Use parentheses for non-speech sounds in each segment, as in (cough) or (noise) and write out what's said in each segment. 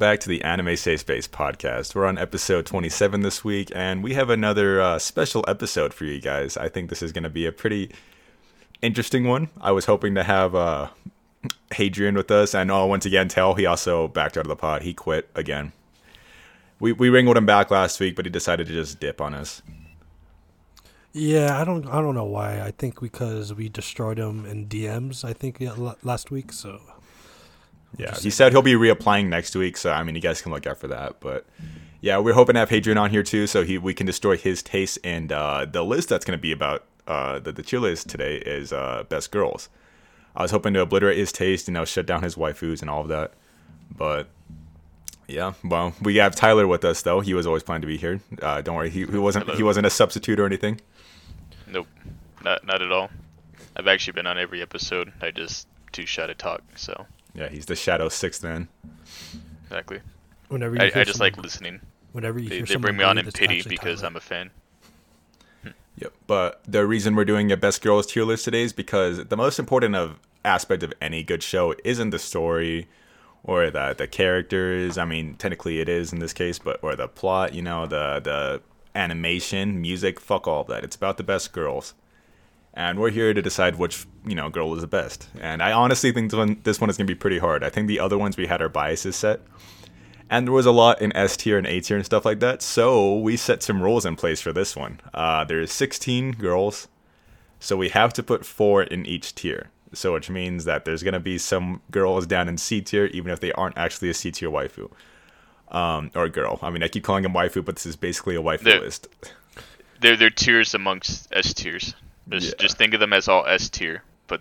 back to the Anime Safe Space podcast. We're on episode 27 this week, and we have another uh, special episode for you guys. I think this is going to be a pretty interesting one. I was hoping to have uh, Hadrian with us, and oh, once again, tell he also backed out of the pod. He quit again. We we wrangled him back last week, but he decided to just dip on us. Yeah, I don't I don't know why. I think because we destroyed him in DMs. I think last week. So Yeah, he said he'll be reapplying next week, so I mean, you guys can look out for that. But yeah, we're hoping to have Hadrian on here too, so he we can destroy his taste. And uh, the list that's going to be about uh, the the tier list today is uh, best girls. I was hoping to obliterate his taste, and you know, shut down his waifus and all of that. But yeah, well, we have Tyler with us though. He was always planning to be here. Uh, don't worry, he, he wasn't Hello. he wasn't a substitute or anything. Nope, not not at all. I've actually been on every episode. I just too shy to talk, so Yeah, he's the Shadow Six Man. exactly. whenever you I, hear I just like listening. whenever you They, hear they bring me on in pity because Tyler. I'm a fan. Hmm. Yep. But the reason we're doing a best girls tier list today is because the most important of aspect of any good show isn't the story or the the characters. I mean, technically it is in this case, but or the plot, you know, the the animation, music, fuck all of that. It's about the best girls. And we're here to decide which, you know, girl is the best. And I honestly think this one, this one is going to be pretty hard. I think the other ones we had our biases set. And there was a lot in S tier and A tier and stuff like that. So we set some rules in place for this one. Uh, there's 16 girls. So we have to put four in each tier. So which means that there's going to be some girls down in C tier, even if they aren't actually a C tier waifu. Um, or girl. I mean, I keep calling them waifu, but this is basically a waifu They're- list. (laughs) They're they're tiers amongst S tiers. Just Yeah. just think of them as all S tier, but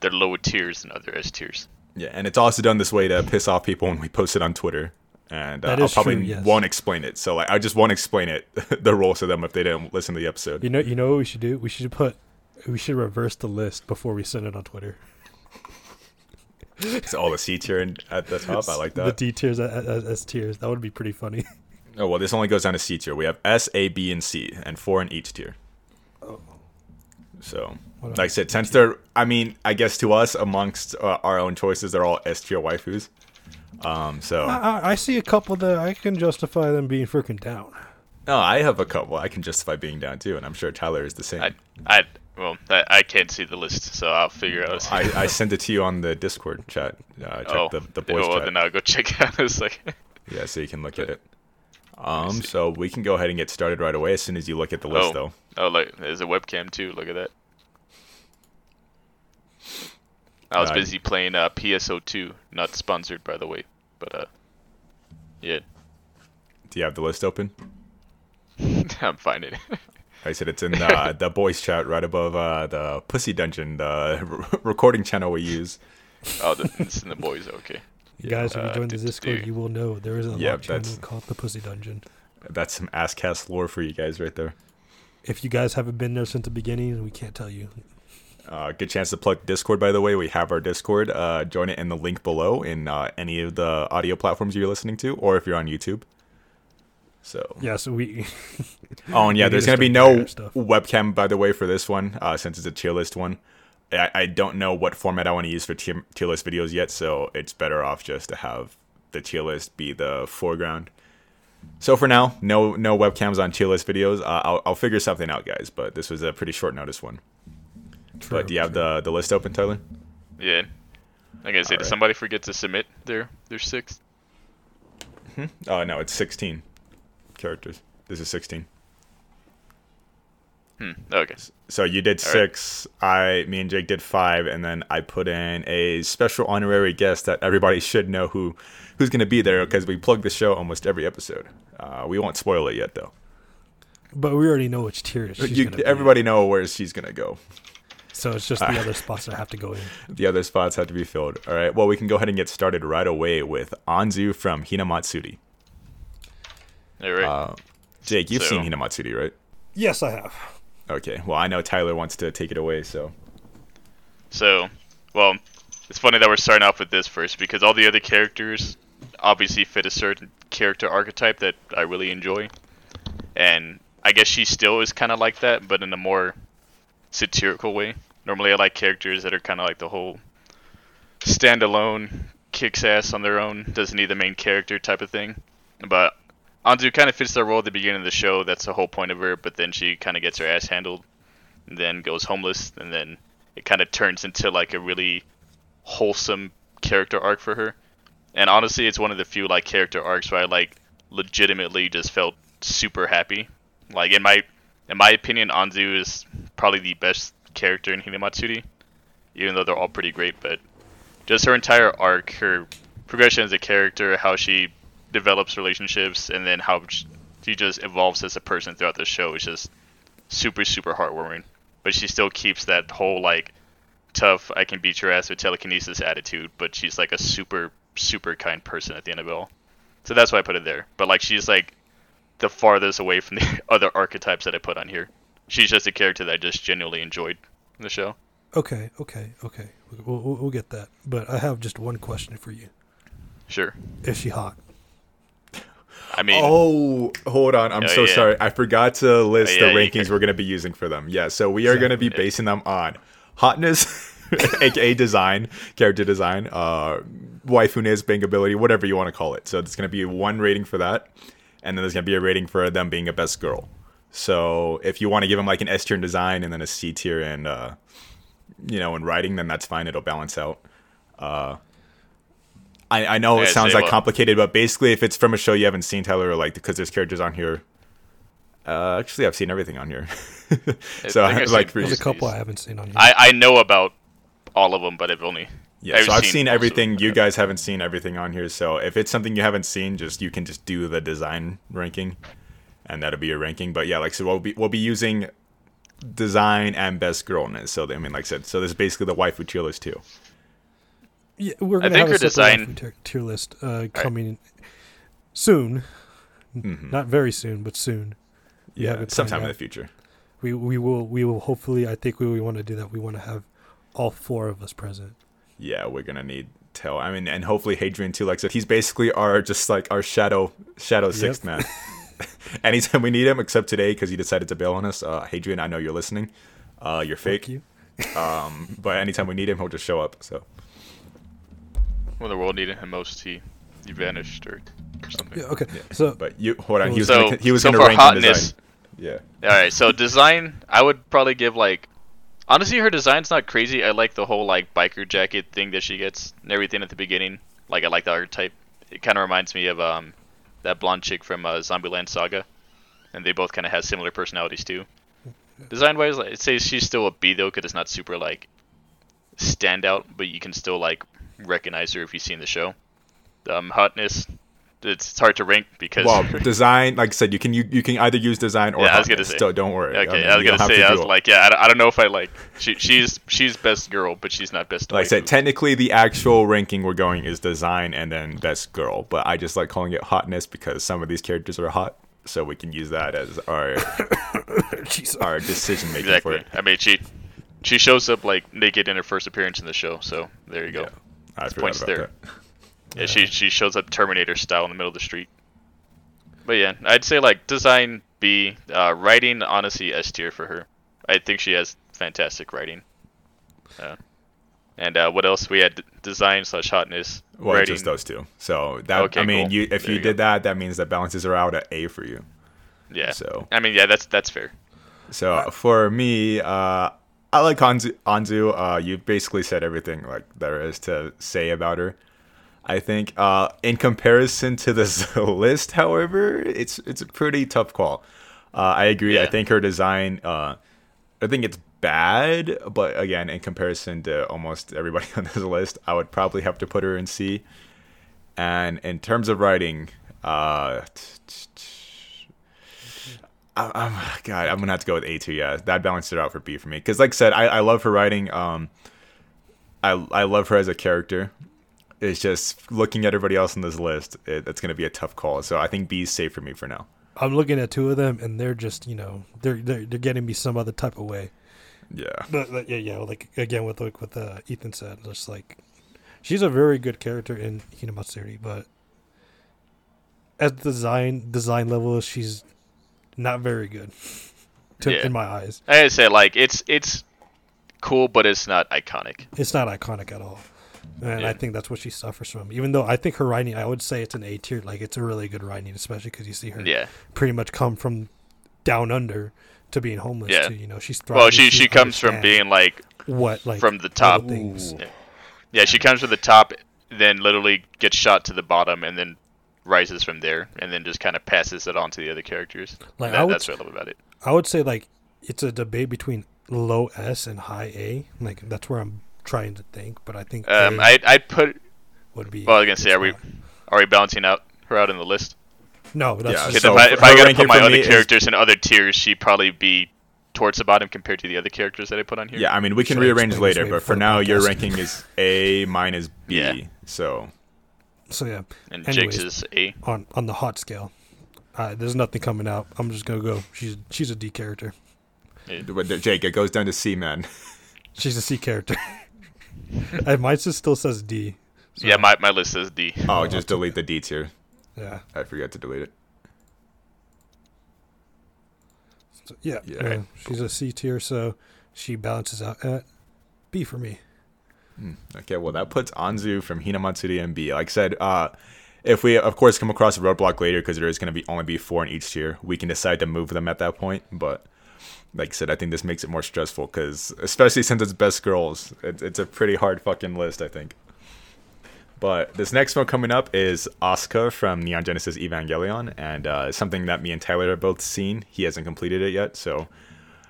they're lower tiers than other S tiers. Yeah, and it's also done this way to piss off people when we post it on Twitter. And uh, I'll probably true, yes. won't explain it. So like, I just won't explain it, (laughs) the rules to them if they didn't listen to the episode. You know, you know what we should do? We should put, we should reverse the list before we send it on Twitter. It's all the C tier and at the top. I like that. The. D tiers as, as, as tiers. That would be pretty funny. (laughs) Oh well, this only goes down to C tier. We have S, A, B, and C, and four in each tier. So, What like I said, since they're, I mean, I guess to us amongst uh, our own choices, they're all S tier waifus. Um, so I, I- I see a couple that I can justify them being freaking down. no, I have a couple I can justify being down too, and I'm sure Tyler is the same. I I well I, I can't see the list, so I'll figure out. I, I sent it to you on the Discord chat. Uh, check oh, the the boys well, chat. then I'll go check out. It's like Yeah, so you can look at it. Um, so we can go ahead and get started right away as soon as you look at the list, oh though. Oh like there's a webcam too. Look at that. I was Uh, busy playing uh, PSO2, not sponsored by the way, but uh, yeah, Do you have the list open? (laughs) I'm finding (laughs) it. I said it's in the, the boys chat right above uh, the Pussy Dungeon, the r- (laughs) recording channel we use. oh, the, it's in the boys. Okay. Guys, if you uh, join the do- Discord, do- you will know there is a Yeah, channel that's- called the Pussy Dungeon. That's some ass cast lore for you guys right there. If you guys haven't been there since the beginning, we can't tell you. Uh, good chance to plug Discord, by the way. We have our Discord. Uh, join it in the link below in uh, any of the audio platforms you're listening to, or if you're on YouTube. So, Yeah, so we. (laughs) oh, and yeah, there's gonna be no stuff. webcam, by the way, for this one, uh, since it's a tier list one. I, I don't know what format I want to use for tier, tier list videos yet, so it's better off just to have the tier list be the foreground. So for now, no no webcams on tier list videos. Uh, I'll, I'll figure something out, guys. But this was a pretty short notice one. but do you have the the list open, Tyler? Yeah. Like I said, did Alright. somebody forget to submit their their sixth? Oh no, it's 16 characters. This is 16. Hmm. Okay. So you did All right. six. I, me and Jake did five, and then I put in a special honorary guest that everybody should know who who's going to be there because we plug the show almost every episode. Uh, we won't spoil it yet, though. But we already know which tier she's You, gonna be everybody know where she's going to go. So it's just the (laughs) other spots that have to go in. The other spots have to be filled. All right. Well, we can go ahead and get started right away with Anzu from Hinamatsuri. All right. Uh, Jake, you've So- seen Hinamatsuri, right? Yes, I have. Okay. Well, I know Tyler wants to take it away, so So, well, it's funny that we're starting off with this first because all the other characters obviously fit a certain character archetype that I really enjoy. And I guess she still is kind of like that, but in a more satirical way. Normally, I like characters that are kind of like the whole standalone kicks ass on their own, doesn't need the main character type of thing. But Anzu kind of fits the role at the beginning of the show. That's the whole point of her. But then she kind of gets her ass handled, and then goes homeless, and then it kind of turns into like a really wholesome character arc for her. And honestly, it's one of the few like character arcs where I like legitimately just felt super happy. Like in my in my opinion, Anzu is probably the best character in Hinamatsuri, even though they're all pretty great. But just her entire arc, her progression as a character, how she develops relationships, and then how she just evolves as a person throughout the show is just super super heartwarming. But she still keeps that whole like tough, I can beat your ass with telekinesis attitude, but she's like a super super kind person at the end of it all. So that's why I put it there. But like she's like the farthest away from the (laughs) other archetypes that I put on here. She's just a character that I just genuinely enjoyed in the show. Okay, okay, okay. We'll, we'll, we'll get that. But I have just one question for you. Sure. Is she hot? I mean, Oh, hold on. I'm Oh, so yeah. sorry. I forgot to list Oh, yeah, the rankings we're going to be using for them. Yeah, so we are going to be basing them on hotness, (laughs) aka design, character design, uh, waifuness, bangability, whatever you want to call it. So there's going to be one rating for that, and then there's going to be a rating for them being a best girl. So if you want to give them like an S tier in design and then a C tier in, uh, you know, in writing, then that's fine. It'll balance out. Uh, I, I know it Yeah, sounds like what? complicated, but basically, if it's from a show you haven't seen, Tyler, or like because there's characters on here. Uh, actually, I've seen everything on here. (laughs) so, I think I've like, seen for, There's a couple. I haven't seen on here. I I know about all of them, but I've only yeah, so I've seen most everything. You guys haven't seen everything on here. So, if it's something you haven't seen, just you can just do the design ranking, and that'll be your ranking. But yeah, like so, we'll be we'll be using design and best girlness. So, I mean, like I said, so this is basically the waifu tier list too. Yeah, we're I gonna think have a design- tier, tier list uh, coming soon. Mhm. Not very soon, but soon. Yeah, sometime in the future. We we will we will hopefully. I think we, we want to do that. We want to have all four of us present. yeah, we're gonna need Tell. I mean, and hopefully Hadrian too. Like I said, he's basically our just like our shadow shadow sixth man. (laughs) Anytime we need him, except today because he decided to bail on us. Uh, Hadrian, I know you're listening. Uh, you're Thank fake. you. Um, but anytime we need him, he'll just show up. So when the world needed him most, he he vanished or, or something. Yeah. Okay. Yeah. So but you hold on. He was So gonna, he was so gonna for rank hotness, design. Yeah. All right, so design, I would probably give like, honestly, her design's not crazy. I like the whole like biker jacket thing that she gets and everything at the beginning. Like I like the archetype. It kind of reminds me of um, that blonde chick from uh, Zombieland Saga, and they both kind of have similar personalities too. Design wise, I'd say she's still a B though, because it's not super like standout, but you can still like recognize her if you've seen the show. Um, hotness, it's hard to rank because Well, (laughs) design, like I said, you can you, you can either use design or Yeah, I was gonna say. So don't worry. Okay, mean, I was gonna say, to I was it. like, yeah, I, don't- I don't know if I like. She, she's she's best girl, but she's not best. like I said, technically the actual ranking we're going is design and then best girl. But I just like calling it hotness because some of these characters are hot, so we can use that as our (laughs) Jesus. our decision making for exactly. it. I mean, she she shows up like naked in her first appearance in the show, so there you go. Yeah, I points there. that. (laughs) Yeah, she she shows up Terminator style in the middle of the street. But yeah, I'd say like design B, uh, writing honestly S tier for her. I think she has fantastic writing. Uh, and uh, what else? We had design slash hotness. Well, writing. just those two. So that Okay, I mean, cool. you if There you you did that, that means that balances are out at A for you. Yeah. So I mean, yeah, that's that's fair. So for me, uh, I like Anzu. Anzu. Uh, you basically said everything like there is to say about her. I think uh, in comparison to this (laughs) list, however, it's it's a pretty tough call. Uh, I agree. I think her design. Uh, I think it's bad, but again, in comparison to almost everybody (laughs) on this list, I would probably have to put her in C. And in terms of writing, uh, I- I'm God. I'm gonna have to go with A two. Yeah, that balanced it out for B for me. Because, like I said, I, I love her writing. Um, I I love her as a character. It's just looking at everybody else on this list. It, it's gonna be a tough call. So I think B is safe for me for now. I'm looking at two of them, and they're just you know they're they're, they're getting me some other type of way. Yeah. But, but yeah, yeah, like again with like with uh, Ethan said, just like she's a very good character in Hinamatsuri, but at design design level, she's not very good (laughs) to, Yeah. in my eyes. I gotta say, like, it's it's cool, but it's not iconic. It's not iconic at all. and Yeah. I think that's what she suffers from. Even though I think her writing, I would say it's an A tier. Like it's a really good writing, especially because you see her Yeah. pretty much come from down under to being homeless. Yeah. You know, she's Well, thriving, she she comes from being like what like from the top. Yeah. Yeah, she comes from the top, then literally gets shot to the bottom, and then rises from there, and then just kind of passes it on to the other characters. Like, That- I would that's what I love about it. I would say like it's a debate between low S and high A. Like that's where I'm trying to think, but I think Um, A I I put. would be. Well, I was gonna say, the are we are we balancing out her out in the list? No, that's Yeah, just, So if I if I gotta put my other me is- characters in other tiers, she'd probably be towards the bottom compared to the other characters that I put on here. Yeah, I mean we can Should rearrange later, but for for now your ranking is A, minus B. Yeah. So so yeah. and Anyways. Jake's is A. On on the hot scale, uh, there's nothing coming out. I'm just gonna go. She's she's a D character. but Jake, it goes down to C, man. (laughs) She's a C character. (laughs) uh, mine just still says D. so, Yeah, my, my list says D. Oh, just delete the D tier. yeah. I forgot to delete it. So, yeah, Yeah. yeah, she's a C tier, so she balances out at B for me. Hmm, Okay, well that puts Anzu from Hinamatsuri and B. Like I said, uh, if we of course come across a roadblock later, because there is going to be only be four in each tier, we can decide to move them at that point. But like I said, I think this makes it more stressful because especially since it's best girls, it, it's a pretty hard fucking list. I think. But this next one coming up is Asuka from Neon Genesis Evangelion, and uh, something that me and Tyler have both seen. He hasn't completed it yet, so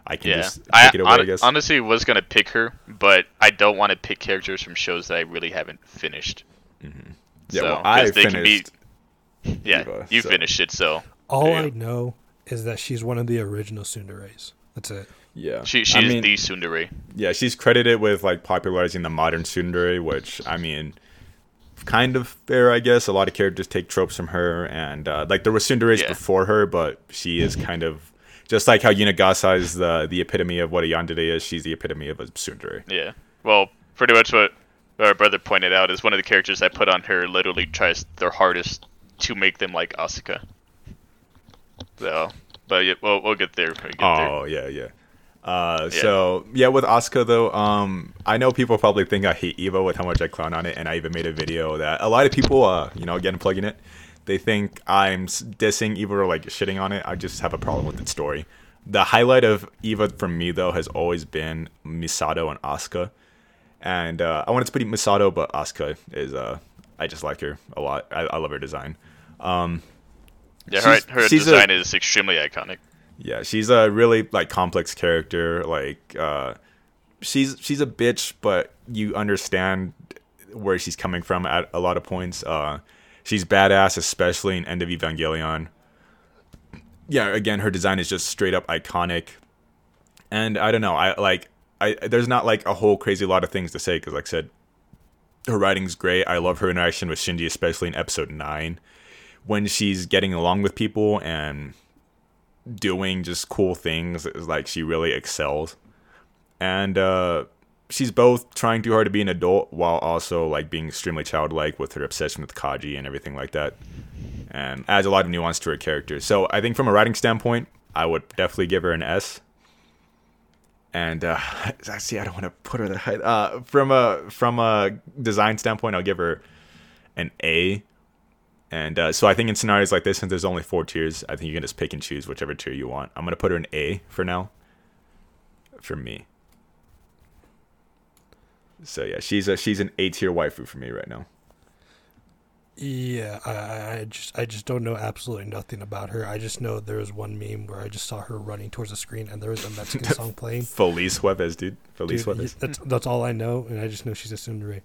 I can Yeah, just take I, it away. I guess. honestly was gonna pick her, but I don't want to pick characters from shows that I really haven't finished. yeah, so, well, 'cause I they can be- Yeah, Eva, you so- finished it, so All There I know is that she's one of the original Tsunderes. That's it. Yeah, she I she's mean- the tsundere. Yeah, she's credited with like popularizing the modern tsundere, which I mean, kind of fair, I guess. A lot of characters take tropes from her, and uh, like there were tsunderes Yeah. before her, but she is kind of just like how Yuno Gasai is the the epitome of what a yandere is. She's the epitome of a tsundere. Yeah. Well, pretty much what our brother pointed out is one of the characters I put on her literally tries their hardest to make them like Asuka. So, but yeah, we'll, we'll get there. We'll get there. Oh yeah, yeah. Uh, so yeah, with Asuka though, um, I know people probably think I hate Eva with how much I clown on it, and I even made a video that a lot of people, uh, you know, again plugging it, they think I'm dissing Eva or like shitting on it. I just have a problem with its story. The highlight of Eva for me though has always been Misato and Asuka, and uh, I wanted to put Misato, but Asuka is uh, I just like her a lot. I, I love her design. Um, Yeah, her, her she's a- design is extremely iconic. yeah, she's a really like complex character. Like uh she's she's a bitch, but you understand where she's coming from at a lot of points. Uh she's badass, especially in End of Evangelion. Yeah, again, her design is just straight up iconic. And I don't know, I like I there's not like a whole crazy lot of things to say cuz like I said her writing's great. I love her interaction with Shinji, especially in episode 9 when she's getting along with people and doing just cool things it's like she really excels and uh she's both trying too hard to be an adult while also like being extremely childlike with her obsession with kaji and everything like that and adds a lot of nuance to her character so i think from a writing standpoint i would definitely give her an s and uh (laughs) see i don't want to put her that high uh from a from a design standpoint i'll give her an a and uh, so I think in scenarios like this, since there's only four tiers, I think you can just pick and choose whichever tier you want. I'm gonna put her in A for now. For me. So yeah, she's a she's an A tier waifu for me right now. Yeah, I- I, just I just don't know absolutely nothing about her. I just know there was one meme where I just saw her running towards the screen and there was a Mexican (laughs) song playing. Feliz Jueves, dude. Feliz Dude, Jueves. that's that's all I know, and I just know she's a tsundere.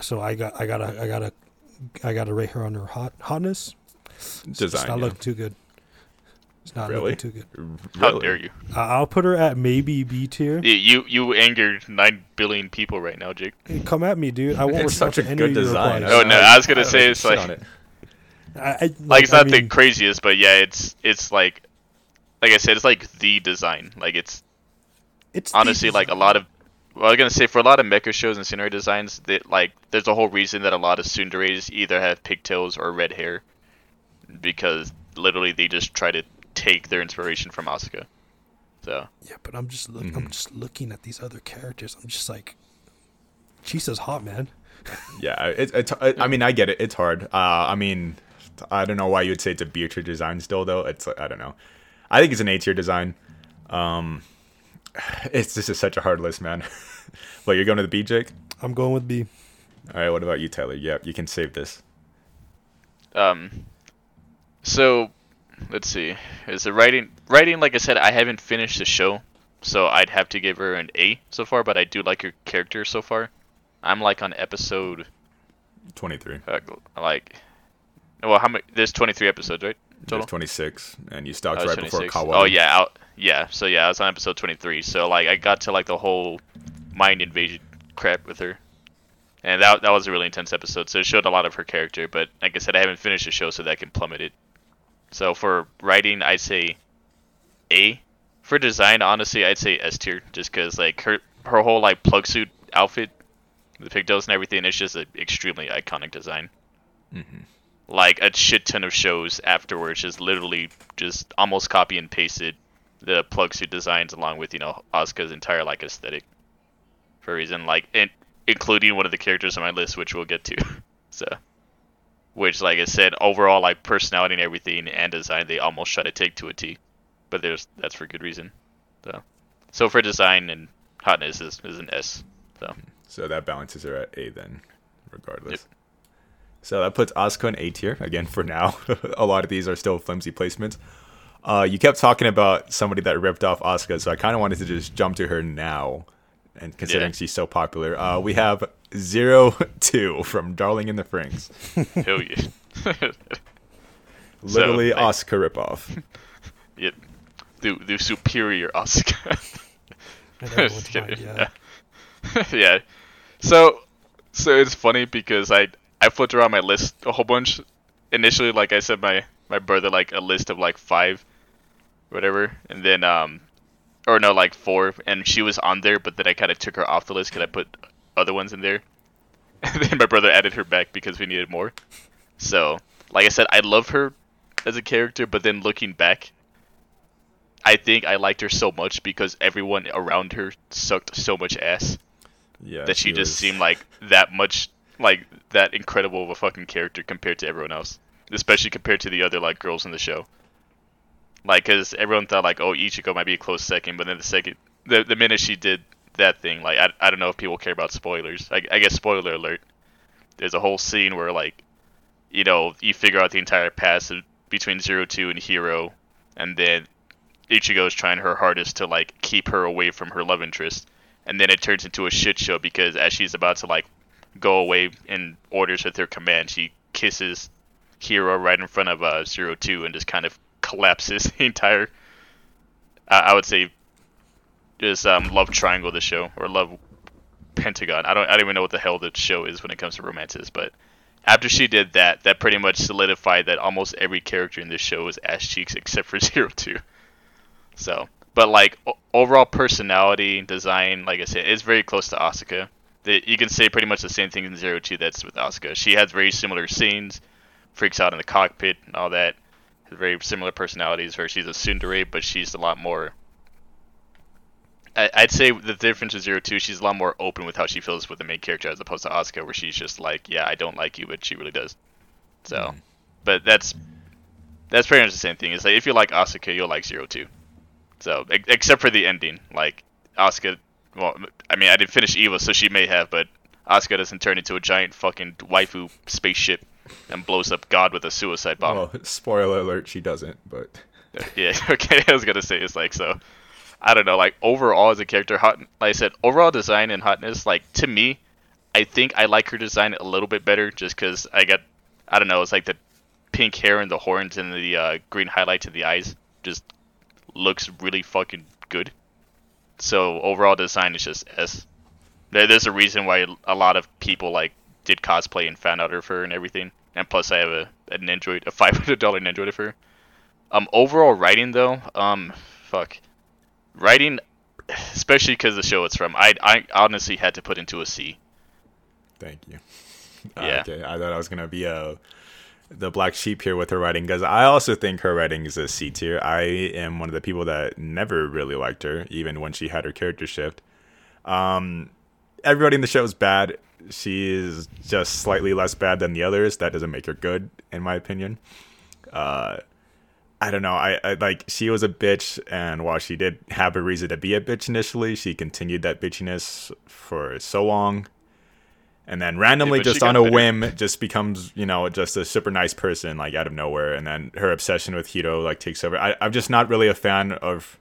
So I got I gotta I gotta I gotta rate her on her hot hotness. It's, it's Design. not yeah. looking too good. It's not Really? looking too good. How Really? dare you? I I'll put her at maybe B tier. Y- You you angered nine billion people right now, Jake. Hey, Come at me, dude. I won't It's such a to any good design. Oh, no, I was gonna don't say it's like- it. I, I, Like it's I not the craziest, but yeah, it's it's like like I said, it's like the design. Like it's it's honestly like a lot of well, I was gonna say for a lot of mecha shows and scenery designs, that like there's a whole reason that a lot of tsunderes either have pigtails or red hair, because literally they just try to take their inspiration from Asuka. So Yeah, but I'm just look, Mhm. I'm just looking at these other characters. I'm just like, Chisa's hot, man. (laughs) Yeah, it's it's. I mean, I get it. It's hard. Uh, I mean, I don't know why you would say it's a B tier design still though. It's I don't know. I think it's an A tier design. Um, it's this is such a hard list, man. (laughs) but you're going to the B, Jake. I'm going with B. All right. What about you, Tyler? Yeah, you can save this. Um, so let's see. Is the writing writing? Like I said, I haven't finished the show, so I'd have to give her an A so far. But I do like her character so far. I'm like on episode Twenty three. uh, like well how many there's 23 episodes right total twenty six, and you stopped Oh, right before 26. Kawa. oh yeah out, yeah so yeah I was on episode 23 so like I got to like the whole mind invasion crap with her and that that was a really intense episode so it showed a lot of her character but like I said I haven't finished the show so that can plummet it so for writing I'd say A. For design honestly I'd say S tier just because like her her whole like plug suit outfit the pigtails and everything it's just an extremely iconic design. Mm-hmm. Like a shit ton of shows afterwards just literally just almost copy and pasted the plug suit designs along with you know Asuka's entire like aesthetic for a reason like in, including one of the characters on my list which we'll get to (laughs) so which like I said overall like personality and everything and design they almost try to take to a T but there's that's for good reason so so for design and hotness is, is an S so So that balances her at A then, regardless. Yep. So that puts Asuka in A tier again for now. (laughs) a lot of these are still flimsy placements. Uh, you kept talking about somebody that ripped off Asuka, so I kind of wanted to just jump to her now. And considering Yeah. she's so popular, uh, we have Zero (laughs) Two from Darling in the Franxx. hell yeah (laughs) Literally like- Asuka ripoff. (laughs) Yep. The the superior Asuka. And Just kidding. mind, yeah. yeah. So so it's funny because I I flipped around my list a whole bunch. Initially, like I said, my my brother like a list of like five, whatever, and then um, or no, like four, and she was on there, but then I kind of took her off the list because I put other ones in there, (laughs) and then my brother added her back because we needed more. So, like I said, I love her as a character, but then looking back, I think I liked her so much because everyone around her sucked so much ass Yeah, that she, just was- seemed like that much like that incredible of a fucking character compared to everyone else, especially compared to the other like girls in the show. Like, cause everyone thought like, oh, Ichigo might be a close second, but then the second, the the minute she did that thing, like, I, I don't know if people care about spoilers. I, I guess spoiler alert. There's a whole scene where like, you know, you figure out the entire past between Zero Two and Hiro, and then Ichigo is trying her hardest to like keep her away from her love interest, and then it turns into a shit show because as she's about to like go away in orders with her command, she kisses Hiro right in front of uh, Zero Two and just kind of collapses the entire. Uh, I would say, just um, love triangle the show or love pentagon. I don't I don't even know what the hell the show is when it comes to romances, but after she did that, that pretty much solidified that almost every character in this show is ass cheeks except for (laughs) Zero Two. So, but like o- overall personality, design, like I said, is very close to Asuka. The, you can say pretty much the same thing in Zero Two that's with Asuka. She has very similar scenes, freaks out in the cockpit and all that. Very similar personalities. Where she's a tsundere, but she's a lot more. I, I'd say the difference with Zero Two, she's a lot more open with how she feels with the main character as opposed to Asuka, where she's just like, yeah, I don't like you, but she really does. So, hmm. but that's that's pretty much the same thing. It's like if you like Asuka, you'll like Zero Two. So ex- except for the ending, like Asuka. Well, I mean, I didn't finish Eva, so she may have, but Asuka doesn't turn into a giant fucking waifu spaceship and blows up God with a suicide bomb. Well, (laughs) spoiler alert, she doesn't. But (laughs) Yeah, (laughs) okay. I was gonna say it's like so. I don't know. Like overall, as a character, hot. Like I said, overall design and hotness. Like to me, I think I like her design a little bit better, just because I got. I don't know. It's like the pink hair and the horns and the uh, green highlights in the eyes just looks really fucking good. So overall design is just S. There's a reason why a lot of people like did cosplay and found out of her and everything. And plus, I have a an Android, a five hundred dollar Android of her. Um, overall writing though, um, fuck, writing, especially because the show it's from, I I honestly had to put into a C. thank you. (laughs) Yeah. okay, I thought I was gonna be a the black sheep here with her writing because I also think her writing is a C tier. I am one of the people that never really liked her, even when she had her character shift. Um, everybody in the show is bad she is just slightly less bad than the others. That doesn't make her good, in my opinion. Uh, I don't know. I, I like she was a bitch, and while she did have a reason to be a bitch initially, she continued that bitchiness for so long, and then randomly, she just on a better. whim, just becomes you know just a super nice person like out of nowhere, and then her obsession with Hiro like takes over. I, I'm just not really a fan of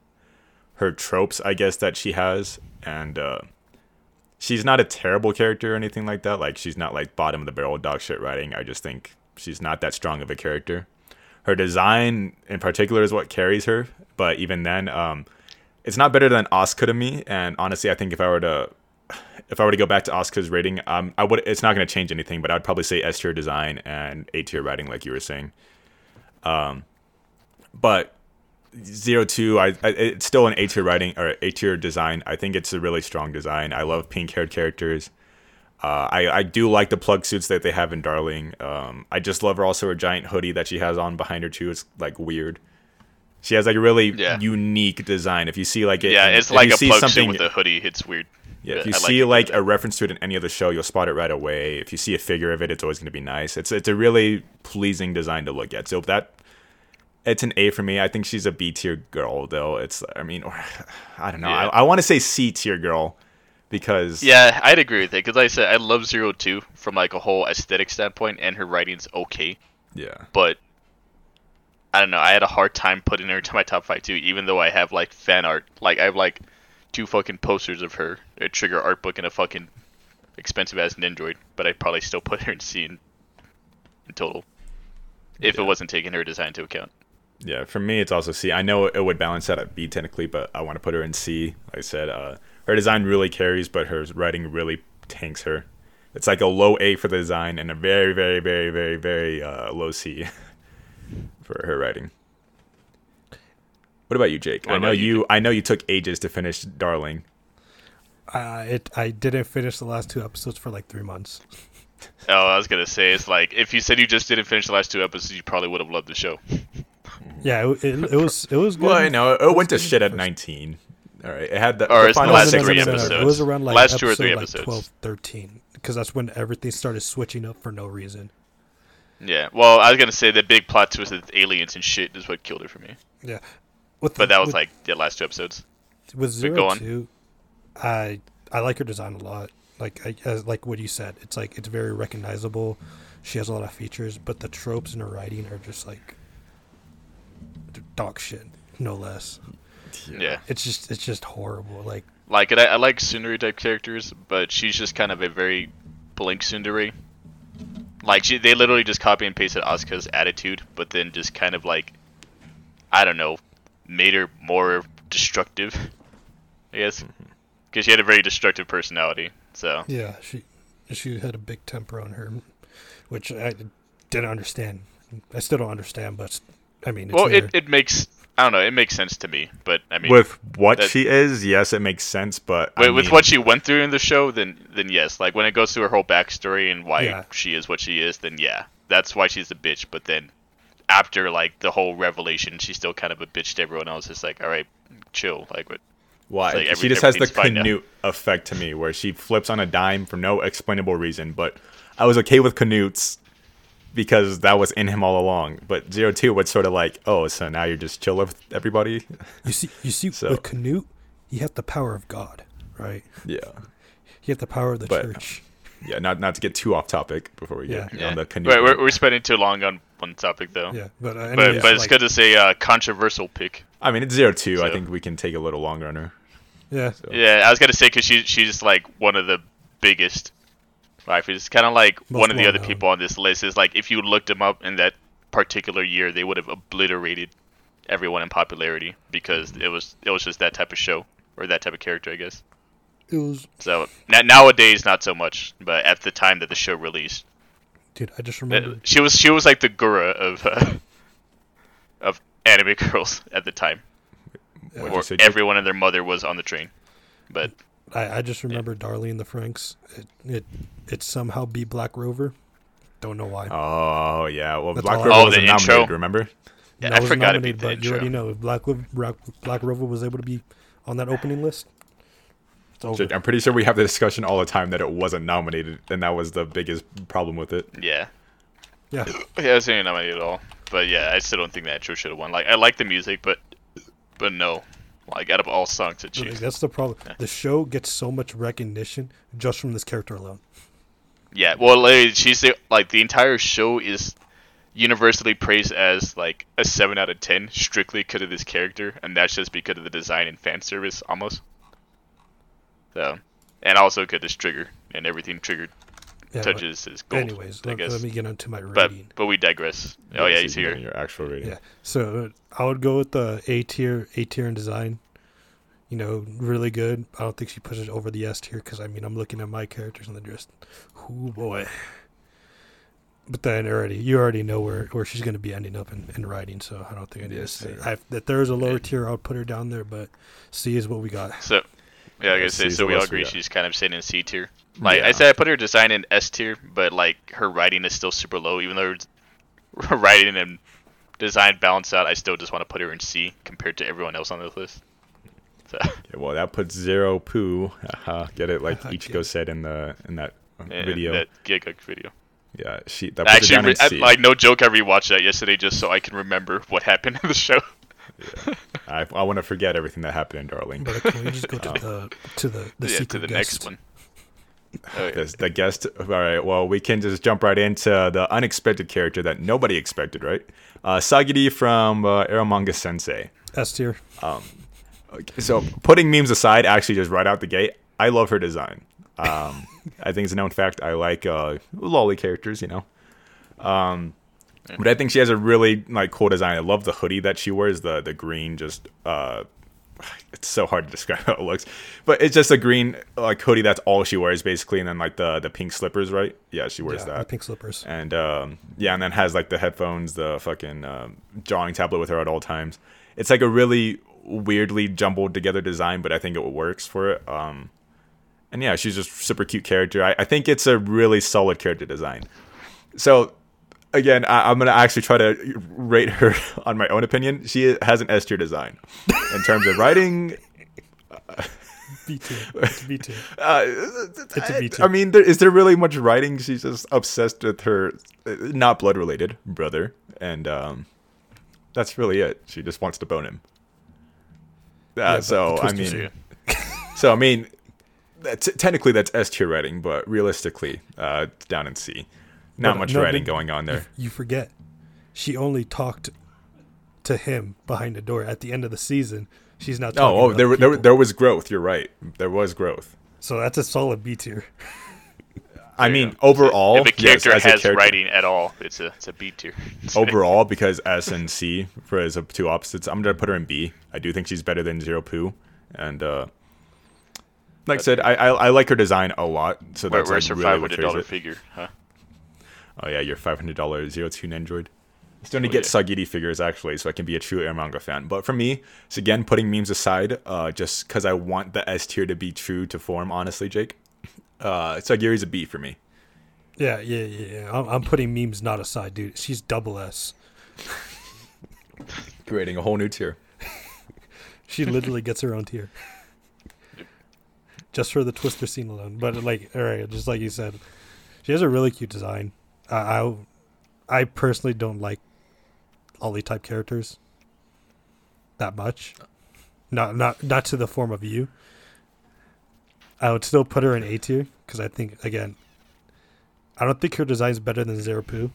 her tropes, I guess that she has, and uh, she's not a terrible character or anything like that. Like she's not like bottom of the barrel dog shit writing. I just think she's not that strong of a character. Her design in particular is what carries her, but even then, um, it's not better than Asuka to me. And honestly, I think if I were to if I were to go back to Asuka's rating, um, I would. It's not going to change anything, but I'd probably say S tier design and A tier writing, like you were saying. Um, but zero two, I, I it's still an A tier writing or A tier design. I think it's a really strong design. I love pink haired characters. Uh, I I do like the plug suits that they have in Darling. Um, I just love her also her giant hoodie that she has on behind her too. It's like weird. She has like a really Yeah. unique design. If you see like it, Yeah, it's like you a see plug suit something- with a hoodie. It's weird. yeah, if you I see it. like a reference to it in any other show, you'll spot it right away. If you see a figure of it, it's always going to be nice. It's it's a really pleasing design to look at. So that it's an A for me. I think she's a B tier girl though. It's I mean, or, (sighs) I don't know. Yeah. I, I want to say C tier girl because Yeah, I'd agree with it because like I said I love Zero Two from like a whole aesthetic standpoint, and her writing's okay, yeah, but I don't know. I had a hard time putting her to my top five too, even though I have like fan art. Like I have like two fucking posters of her, a Trigger art book, and a fucking expensive ass Nendoroid. But I'd probably still (laughs) put her in C in, in total, if Yeah. it wasn't taking her design into account. Yeah. For me, it's also C. I know it would balance out at B technically, but I want to put her in C. Like I said, uh, her design really carries, but her writing really tanks her. It's like a low A for the design and a very, very, very, very, very uh, low C (laughs) for her writing. What about you, Jake? What I know you, you. I know you took ages to finish Darling. Uh, it I didn't finish the last two episodes for like three months. Oh, I was gonna say it's like if you said you just didn't finish the last two episodes, you probably would have loved the show. (laughs) Yeah, it, it, it (laughs) was it was good. Well, I know it, was went to shit at 19. All right, it had the, Or the it's the final last six three It episodes. It was around like Last two or episode, three like, episodes. 12, 13, because that's when everything started switching up for no reason. Yeah. Well, I was gonna say the big plot twist with aliens and shit is what killed it for me. Yeah, with But that was with, like the last two episodes. with go zero on. I I like her design a lot. Like I, as like what you said, it's like it's very recognizable. She has a lot of features, but the tropes in her writing are just like they're dog shit, no less. Yeah. It's just it's just horrible. Like Like it, I, I like tsundere type characters, but she's just kind of a very blank tsundere. Like she, they literally just copy and pasted Asuka's attitude, but then just kind of like, I don't know, made her more destructive. I guess mm-hmm. because she had a very destructive personality. So yeah, she she had a big temper on her, which I didn't understand. I still don't understand, but I mean, it's well, there. it, it makes I don't know, it makes sense to me. But I mean, With what that- she is, yes, it makes sense. But I with, with what she went through in the show, then then yes. Like when it goes through her whole backstory and why Yeah. she is what she is, then yeah, that's why she's a bitch. But then after like the whole revelation, she's still kind of a bitch to everyone else. It's like, all right, chill. Like what? Why? It's like every- she just has the everything's fine now. Canute effect to me, where she flips on a dime for no explainable reason. But I was okay with Canutes because that was in him all along. But Zero Two was sort of like, oh, so now you're just chilling with everybody. you see you see (laughs) So- with Canute, he had the power of God, right? yeah, He had the power of the But- church. yeah. Not not to get too off topic before we get Yeah. on the Wait, Canute. we're, we're spending too long on one topic though. Yeah, but uh, But anyways, but it's like, good to say uh, controversial pick. I mean, it's Zero Two. I think we can take a little longer on her. yeah, So- Yeah, I was gonna say because she she's like one of the biggest. Like it's kind of like Most one of the other well-known. people on this list is like if you looked them up in that particular year, they would have obliterated everyone in popularity because it was it was just that type of show or that type of character, I guess. it was So na- nowadays, not so much, but at the time that the show released, dude. I just uh, remember. she was she was like the guru of uh, (laughs) of anime (laughs) girls at the time, What'd or you everyone and their mother was on the train. But I, I just remember Darlene the Franxx. It, it it somehow be Black Clover. Don't know why. Oh yeah. Well, That's Black Clover Oh, was the nominated. intro? Remember? yeah, That I was forgot to nominated, beat the but you already know if Black Black, Black Clover was able to be on that opening list. It's over. Jake, I'm pretty sure we have the discussion all the time that it wasn't nominated, and that was the biggest problem with it. Yeah. Yeah. (laughs) Yeah, it wasn't nominated at all. But yeah, I still don't think that show should have won. Like, I like the music, but but no. Like, out of all songs choose. that's the problem. The show gets so much recognition just from this character alone. Yeah, well, like, she's the, like the entire show is universally praised as like a seven out of ten, strictly because of this character, and that's just because of the design and fan service, almost. So, and also because this trigger and everything triggered Yeah, touches is gold. anyways, I let, guess. let me get into my but rating. but we digress. Oh yeah, So he's you get here. Your actual rating. Yeah. So I would go with the A tier, A tier in design. You know, really good. I don't think she pushes over the S tier because I mean I'm looking at my characters and they're just, oh boy. But then already, you already know where, where she's going to be ending up in, in writing, so I don't think I need Yes, to say. sir. I, if there is a lower tier, I'll put her down there, but C is what we got. So yeah, I Yeah, guess say so. We all lowest we agree she's kind of sitting in C tier. Like I said, I put her design in S tier, but like her writing is still super low. Even though (laughs) her writing and design balance out, I still just want to put her in C compared to everyone else on this list. So (laughs) Yeah, well, that puts zero poo. Haha, Get it? Like (laughs) Get Ichigo it. said in the in that uh, and video. that Giga video. yeah, she that puts Actually, down re- in I, C. like no joke, I rewatched that yesterday just so I can remember what happened in the show. I, I want to forget everything that happened in Darling. But can we just go to the to the the yeah, secret to the guest? next one. Oh, yeah. The guest. All right. Well, we can just jump right into the unexpected character that nobody expected, right? Uh, Sagiri from uh, Eromanga Sensei. S tier. Okay, So, putting memes aside, actually, just right out the gate, I love her design. Um, I think it's a known fact. I like uh, loli characters, you know. Um, but I think she has a really like cool design. I love the hoodie that she wears. The the green, just uh, (sighs) it's so hard to describe how it looks, but it's just a green like hoodie. That's all she wears basically, and then like the the pink slippers, right? Yeah, she wears Yeah, the that. pink slippers. And um, yeah, and then has like the headphones, the fucking um, drawing tablet with her at all times. It's like a really weirdly jumbled together design, but I think it works for it. Um, and yeah, she's just super cute character. I, I think it's a really solid character design. So again, I, I'm gonna actually try to rate her (laughs) on my own opinion. She has an S tier design in terms of writing. (laughs) B tier. It's a B tier. Uh, It's a B I, tier. I mean, there, is there really much writing? She's just obsessed with her, uh, not blood related brother, and um, that's really it. She just wants to bone him. Uh, Yeah, so I mean, (laughs) so I mean, that's, technically that's S tier writing, but realistically, uh, it's down in C. Not But, much no, writing but going on there. You forget, she only talked to him behind the door at the end of the season. She's not. talking Oh, oh, to there, there, there was growth. You're right. There was growth. So that's a solid B tier. (laughs) I mean, go. overall, if a character yes, as a has character- writing at all, it's a it's a B tier. (laughs) overall because S and C for as a two opposites. I'm gonna put her in B. I do think she's better than Zero Poo, and uh, like I said, I, I I like her design a lot. So Where, that's where's like her really five what hundred carries dollar it. figure? Huh? Oh yeah, your five hundred dollar Zero Two. Still need Oh, to get Sagiri figures actually, so I can be a true Eromanga fan. But for me, it's again putting memes aside, uh, just because I want the S tier to be true to form. Honestly, Jake, (laughs) uh, Sagiri's a B for me. Yeah, yeah, yeah. yeah. I'm, I'm putting memes not aside, dude. She's double S. (laughs) Creating a whole new tier. (laughs) She literally gets her own tier. Just for the Twister scene alone. But like, all right, just like you said, she has a really cute design. I, I, personally don't like Ollie type characters that much. Not not not to the form of you. I would still put her in A tier because I think again, I don't think her design is better than Zero Poo,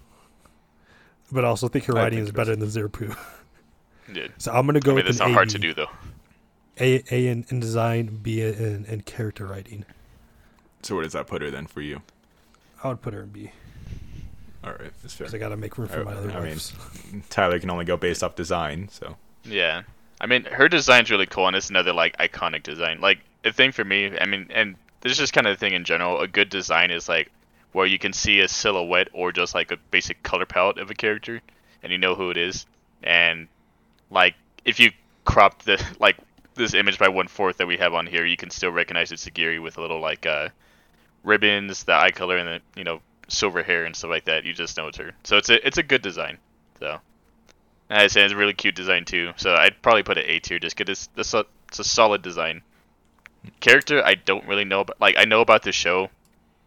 but I also think her I writing think is better than Zero Poo. (laughs) Yeah. So I'm gonna go I mean, with that's not hard to do though. A A in, in design, B in, in character writing. So where does that put her then for you? I would put her in B All right, that's fair. because I gotta make room for I- my other I mean. (laughs) Tyler can only go based off design, so Yeah. I mean, her design's really cool, and it's another like iconic design. Like the thing for me, I mean, and this is just kind of the thing in general. A good design is like where you can see a silhouette or just like a basic color palette of a character, and you know who it is. And like if you crop the (laughs) like this image by one fourth that we have on here, you can still recognize it's Sagiri with a little like uh ribbons, the eye color, and the you know silver hair and stuff like that. You just know it's her. So it's a it's a good design. So. I say it's a really cute design too. So I'd probably put it A tier just because it's, it's, a, it's a solid design. character, I don't really know. about. like, I know about the show,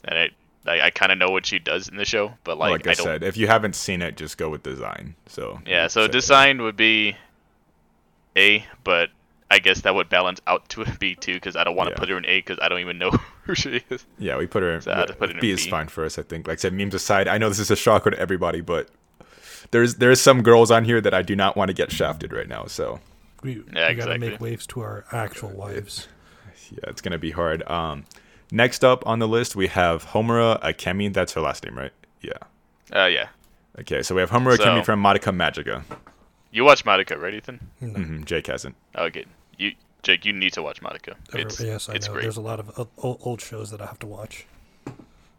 and I I, I kind of know what she does in the show. But like, Like, I, I said, if you haven't seen it, just go with design. So Yeah, so check it design would be A, but I guess that would balance out to (laughs) a B too, because I don't want to Yeah. put her in A because I don't even know (laughs) who she is. Yeah, we put her. So I had put it in B is fine for us, I think. Like I said, memes aside, I know this is a shocker to everybody, but there's there's some girls on here that I do not want to get shafted right now. So We, Yeah, we gotta exactly. make waves to our actual wives. yeah, it's gonna be hard. Um, next up on the list we have Homura Akemi. That's her last name, right? Yeah. Uh, yeah. Okay, so we have Homura So- Akemi from Madoka Magica. You watch Madoka, right, Ethan? hmm Jake hasn't. Okay. You, Jake, you need to watch Madoka. Oh, Every- It's, yes, I it's know. great. There's a lot of old, old shows that I have to watch.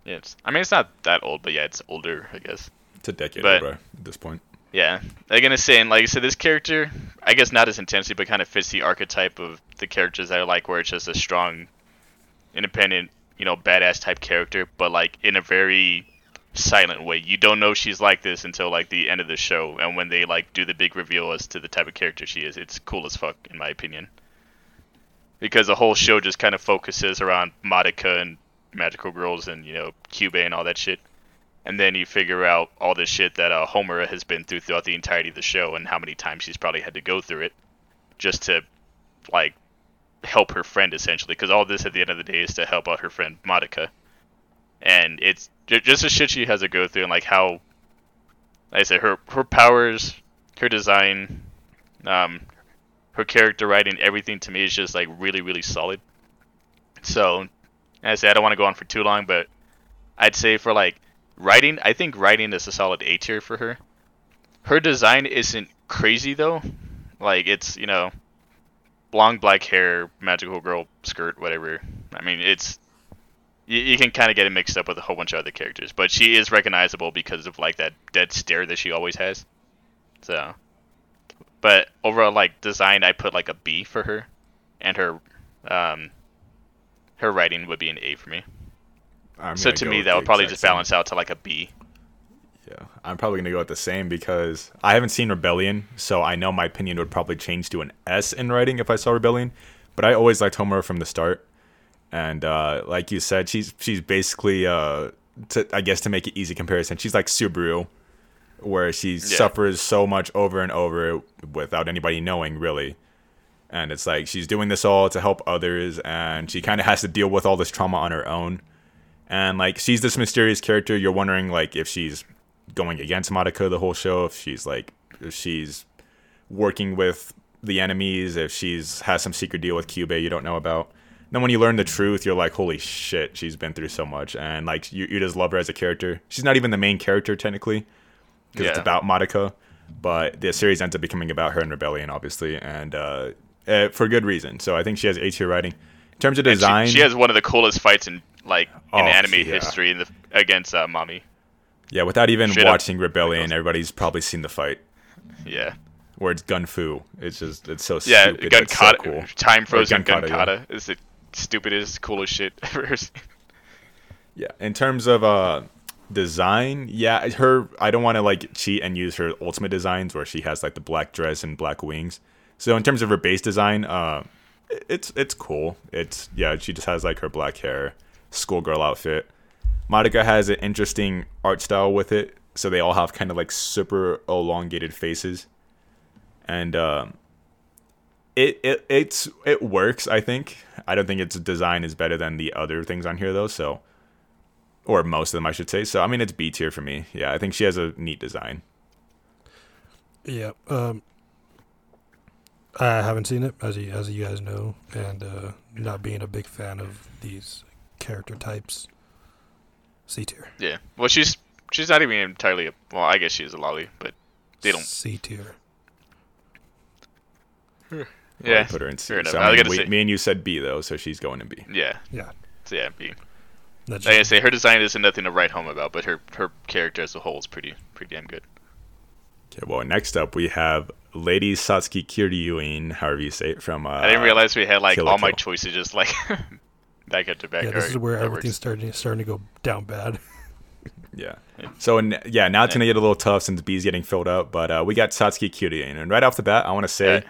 Yeah, it's, I mean, it's not that old, but yeah, it's older, I guess. It's a decade But- over at this point. Yeah, I'm gonna say, and like I said, this character, I guess not as intensely, but kind of fits the archetype of the characters that I like, where it's just a strong, independent, you know, badass type character, but like in a very silent way. You don't know she's like this until like the end of the show, and when they like do the big reveal as to the type of character she is, it's cool as fuck, in my opinion. Because the whole show just kind of focuses around Madoka and magical girls and you know Kyubey and all that shit and then you figure out all this shit that uh, Homura has been through throughout the entirety of the show, and how many times she's probably had to go through it, just to like help her friend essentially. Because all this at the end of the day is to help out her friend Madoka, and it's just the shit she has to go through, and like how, like I said, her her powers, her design, um, her character writing, everything to me is just like really really solid. So, I said, I don't want to go on for too long, but I'd say for like writing, I think writing is a solid A tier for her. Her design isn't crazy though. Like it's, you know, long black hair, magical girl skirt, whatever. I mean, it's you, you can kind of get it mixed up with a whole bunch of other characters, but she is recognizable because of like that dead stare that she always has. So, but overall, like design, I put like a B for her, and her, um, her writing would be an A for me. I'm so gonna me, that would probably just same. balance out to like a B. Yeah, I'm probably gonna go with the same because I haven't seen Rebellion, so I know my opinion would probably change to an S in writing if I saw Rebellion. But I always liked Homura from the start, and uh, like you said, she's she's basically, uh, to, I guess to make it easy comparison, she's like Subaru, where she suffers so much over and over without anybody knowing really. And it's like she's doing this all to help others, and she kind of has to deal with all this trauma on her own. And like she's this mysterious character. You're wondering like if she's going against Madoka the whole show if she's like if she's working with the enemies if she's has some secret deal with Kyubey you don't know about then when you learn the truth you're like holy shit she's been through so much and like you, you just love her as a character she's not even the main character technically because it's about Madoka but the series ends up becoming about her and Rebellion obviously and uh, uh for good reason so I think she has A tier writing in terms of And she- design She, has one of the coolest fights in like Oh, in anime yeah. history in the, against uh, Mami. Yeah, without even Straight up. watching Rebellion, everybody's probably seen the fight Yeah, where it's gun fu. It's just it's so yeah. stupid. Gun but so kata, cool. time frozen gun kata, kata is the stupidest, coolest shit (laughs) ever. seen. Yeah, in terms of uh design, yeah, her I don't want to like cheat and use her ultimate designs where she has like the black dress and black wings. So in terms of her base design, uh it's it's cool. It's yeah, she just has like her black hair, schoolgirl outfit. Monica has an interesting art style with it, so they all have kind of like super elongated faces. And um it, it it's it works, I think. I don't think its design is better than the other things on here though, so or most of them I should say. So I mean it's B tier for me. Yeah, I think she has a neat design. Yeah. Um, I haven't seen it, as you, as you guys know, and uh, not being a big fan of these character types. C tier. yeah. Well, she's she's not even entirely. A, well, I guess she's a loli, but they don't. C tier. Yeah, put her in C. fair. So, I I was mean, gonna we, me and you said B though, so she's going to B. Yeah, Yeah. so yeah, B. That's Like I say, her design isn't nothing to write home about, but her her character as a whole is pretty pretty damn good. Okay, well next up we have Lady Satsuki Kiryuin, however you say it, from uh, I didn't realize we had like Kill la all my choices just like (laughs) back up to back. yeah, this Alright, is where that everything's starting starting to go down bad. (laughs) Yeah. So n- yeah, now it's gonna get a little tough since B's getting filled up, but uh, we got Satsuki Kiryuin, and right off the bat, I want to say Yeah.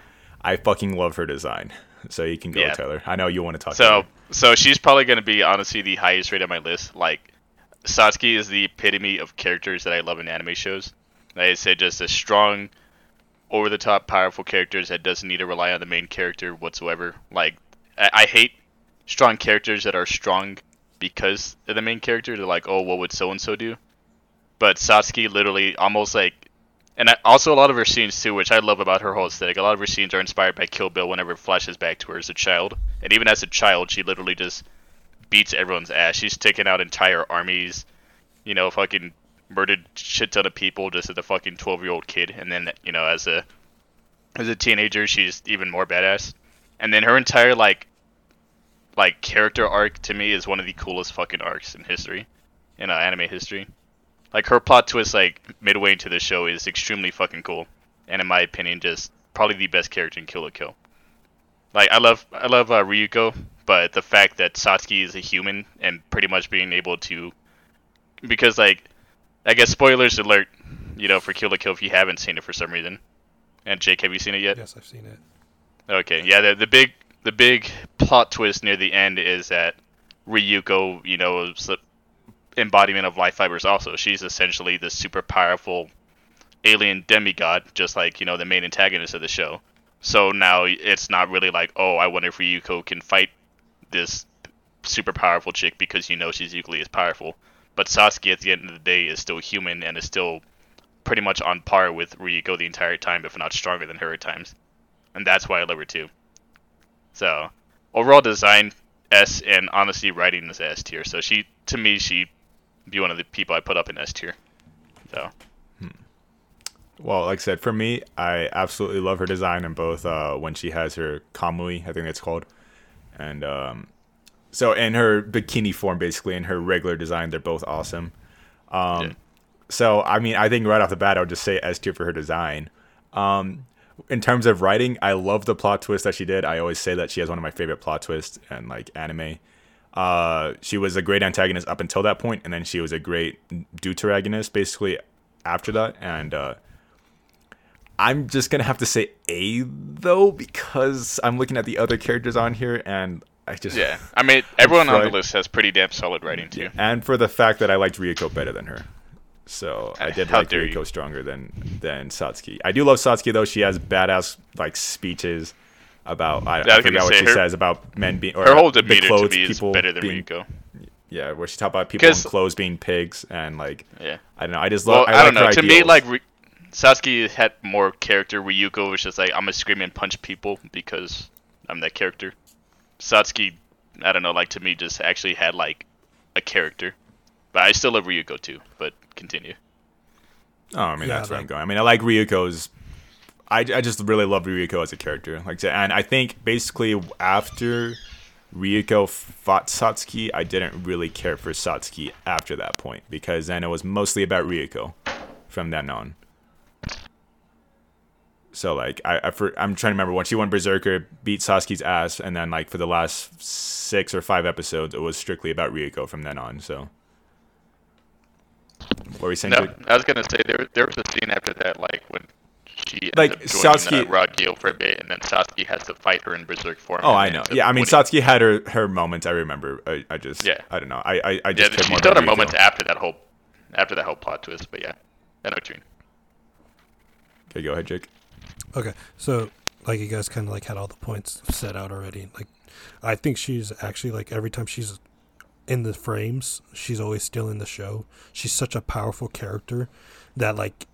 I fucking love her design. so you can go, Yeah. Taylor. I know you want to talk. So Taylor. so she's probably going to be honestly the highest rate on my list. Like Satsuki is the epitome of characters that I love in anime shows. Like I said, just a strong, over the top, powerful characters that doesn't need to rely on the main character whatsoever. Like I, I hate strong characters that are strong because of the main character. They're like, oh, what would so and so do? But Satsuki literally almost like and I, also a lot of her scenes too, which I love about her whole aesthetic. A lot of her scenes are inspired by Kill Bill whenever it flashes back to her as a child, and even as a child, she literally just beats everyone's ass. She's taken out entire armies, you know, fucking murdered shit ton of people just as a fucking twelve year old kid, and then you know as a as a teenager, she's even more badass. And then her entire like like character arc to me is one of the coolest fucking arcs in history, in uh, anime history. Like her plot twist, like midway into the show, is extremely fucking cool, and in my opinion, just probably the best character in Kill la Kill. Like I love, I love uh, Ryuko, but the fact that Satsuki is a human and pretty much being able to, because like, I guess spoilers alert, you know, for Kill la Kill if you haven't seen it for some reason. And Jake, have you seen it yet? Yes, I've seen it. Okay, yeah, the, the big the big plot twist near the end is that Ryuko, you know, embodiment of life fibers. Also, she's essentially the super powerful alien demigod, just like you know the main antagonist of the show. So now it's not really like, oh, I wonder if Ryuko can fight this super powerful chick because you know she's equally as powerful. But Satsuki, at the end of the day, is still human and is still pretty much on par with Ryuko the entire time, if not stronger than her at times and that's why I love her too. So, overall design S, and honestly, writing is S tier. So she, to me, she be one of the people I put up in S tier. So Well, like I said, for me, I absolutely love her design in both uh, when she has her kamui, I think it's called, and um, so in her bikini form, basically, in her regular design, they're both awesome. Um, Yeah. So, I mean, I think right off the bat, I would just say S tier for her design. Um, in terms of writing, I love the plot twist that she did. I always say that she has one of my favorite plot twists in like anime. Uh, she was a great antagonist up until that point, and then she was a great deuteragonist basically after that. And uh, I'm just gonna have to say A though because I'm looking at the other characters on here, and I just yeah, I mean, everyone on the list has pretty damn solid writing too. and for the fact that I liked Ryuko better than her. So I did How like Ryuko you. stronger than than Satsuki. I do love Satsuki though. She has badass like speeches about I, Yeah, I I was forgot what she her- says about men being or Her whole the demeanor to clothes me is people better than being, Ryuko. Yeah, where she talked about people in 'Cause- clothes being pigs and like Yeah. I don't know. I just Well, love. I, I, don't know. her To me, like Ry- Satsuki had more character. Ryuko was just like, I'm gonna scream and punch people because I'm that character. Satsuki, I don't know. Like to me, just actually had like a character. But I still love Ryuko too. But continue. Oh, I mean Yeah, that's where I'm going. I mean I like Ryuko's. I, I just really love Ryuko as a character. Like, and I think basically after Ryuko fought Satsuki, I didn't really care for Satsuki after that point because then it was mostly about Ryuko from then on. So like I, I for, I'm trying to remember when she won Berserker, beat Satsuki's ass, and then like for the last six or five episodes, it was strictly about Ryuko from then on. So, what were you saying? No? I was gonna say there there was a scene after that, like when she ends Like, up joining Satsuki- uh, Ragyo for a bit, and then Satsuki has to fight her in Berserk form. Oh, and I know. Yeah, I mean, winning. Satsuki had her her moments. I remember. I, I just, Yeah. I don't know. I, I, I just cared she's more done her Ryuko. moments after that whole after that whole plot twist. But yeah, I know what you mean. Okay, go ahead, Jake. Okay, so like you guys kind of like had all the points set out already. Like, I think she's actually like every time she's in the frames, she's always still in the show. She's such a powerful character that like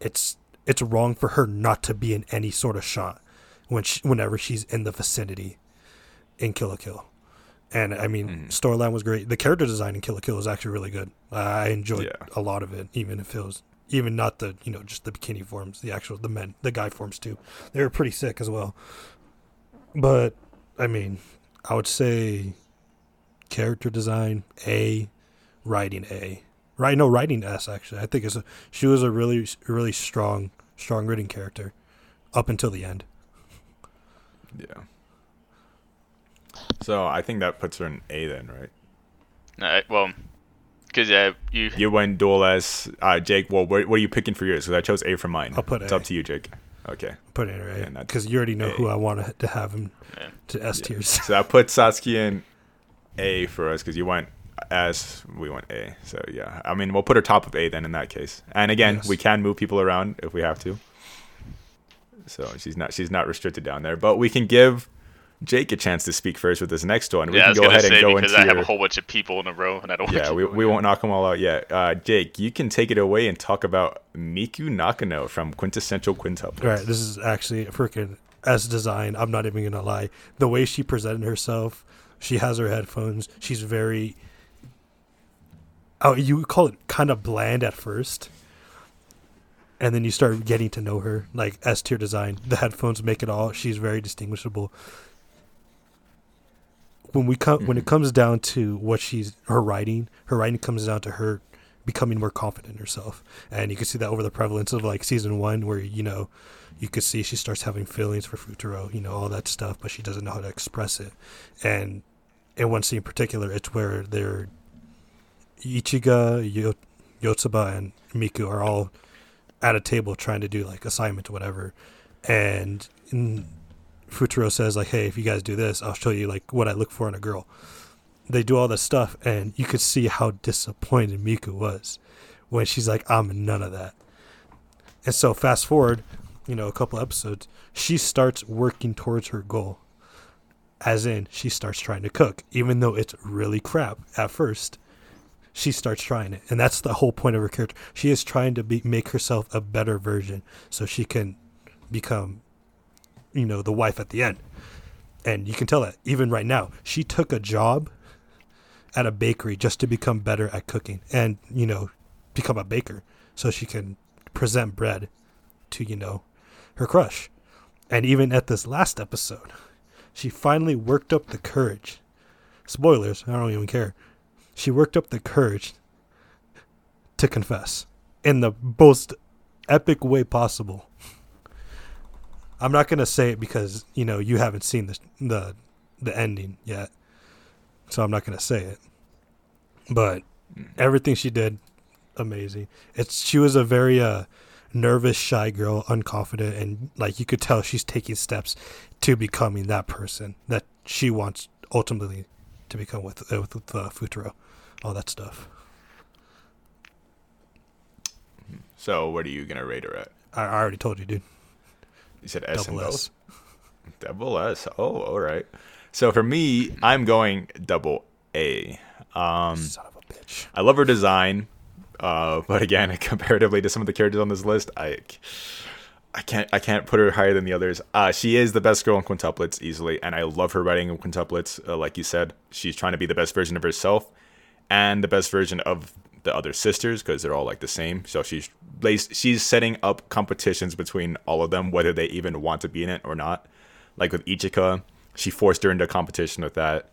it's it's wrong for her not to be in any sort of shot when she, whenever she's in the vicinity in Kill la Kill. And I mean, Mhm. storyline was great. The character design in Kill la Kill was actually really good. I enjoyed Yeah. a lot of it, even if it was even not the you know just the bikini forms, the actual the men, the guy forms too. They were pretty sick as well. But I mean, I would say character design A, writing A. Right, no, writing S actually. I think it's a she was a really really strong strong written character up until the end. Yeah. So I think that puts her in A then, right? Uh, well, because uh, you You went dual S. Uh, Jake, well, what, what are you picking for yours? Because I chose A for mine. I'll put it. It's up to you, Jake. Okay. Put it in Yeah, A not because you already know A. who I want to, to have him Yeah. to S Yeah. tiers. So I put Satsuki in A for us because you went S, we went A. So yeah, I mean we'll put her top of A then in that case. And again, Yes. we can move people around if we have to. So she's not she's not restricted down there, but we can give Jake a chance to speak first with this next one. We yeah, can go ahead say and go because into I have your, a whole bunch of people in a row, and I don't. yeah, keep we, going we won't knock them all out yet. Uh, Jake, you can take it away and talk about Miku Nakano from Quintessential Quintuplets. Right. This is actually freaking S design. I'm not even gonna lie. The way she presented herself, she has her headphones. She's very. Oh, you call it kind of bland at first, and then you start getting to know her. Like S tier design, the headphones make it all. She's very distinguishable. When we come, when it mm-hmm. comes down to what she's her writing, her writing comes down to her becoming more confident in herself, and you can see that over the prevalence of like season one, where you know you could see she starts having feelings for Futaro, you know, all that stuff, but she doesn't know how to express it. And in one scene in particular, it's where they're Ichika, Yo- Yotsuba, and Miku are all at a table trying to do like assignment or whatever. And Futaro says like, "Hey, if you guys do this, I'll show you like what I look for in a girl." They do all this stuff, and you could see how disappointed Miku was when she's like, "I'm none of that." And so fast forward, you know, a couple episodes, she starts working towards her goal. As in, she starts trying to cook, even though it's really crap at first. She starts trying it, and that's the whole point of her character. She is trying to be make herself a better version, so she can become, you know, the wife at the end. And you can tell that even right now, she took a job at a bakery just to become better at cooking, and you know, become a baker, so she can present bread to you know her crush. And even at this last episode, she finally worked up the courage. Spoilers, I don't even care. She worked up the courage to confess in the most epic way possible. I'm not gonna say it because you know you haven't seen the the the ending yet, so I'm not gonna say it. But everything she did, amazing. It's she was a very uh nervous, shy girl, unconfident, and like you could tell she's taking steps to becoming that person that she wants ultimately to become with uh, with, with uh, Futaro, all that stuff. So what are you gonna rate her at? I, I already told you, dude. You said S Double and S. Double S. Oh, all right. So for me, I'm going double A. Um, Son of a bitch. I love her design, uh, but again, (laughs) comparatively to some of the characters on this list, I, I can't, I can't put her higher than the others. Uh, she is the best girl in quintuplets easily, and I love her writing in quintuplets. Uh, like you said, she's trying to be the best version of herself, and the best version of the other sisters because they're all like the same. So she's she's setting up competitions between all of them, whether they even want to be in it or not. Like with Ichika, she forced her into a competition with that.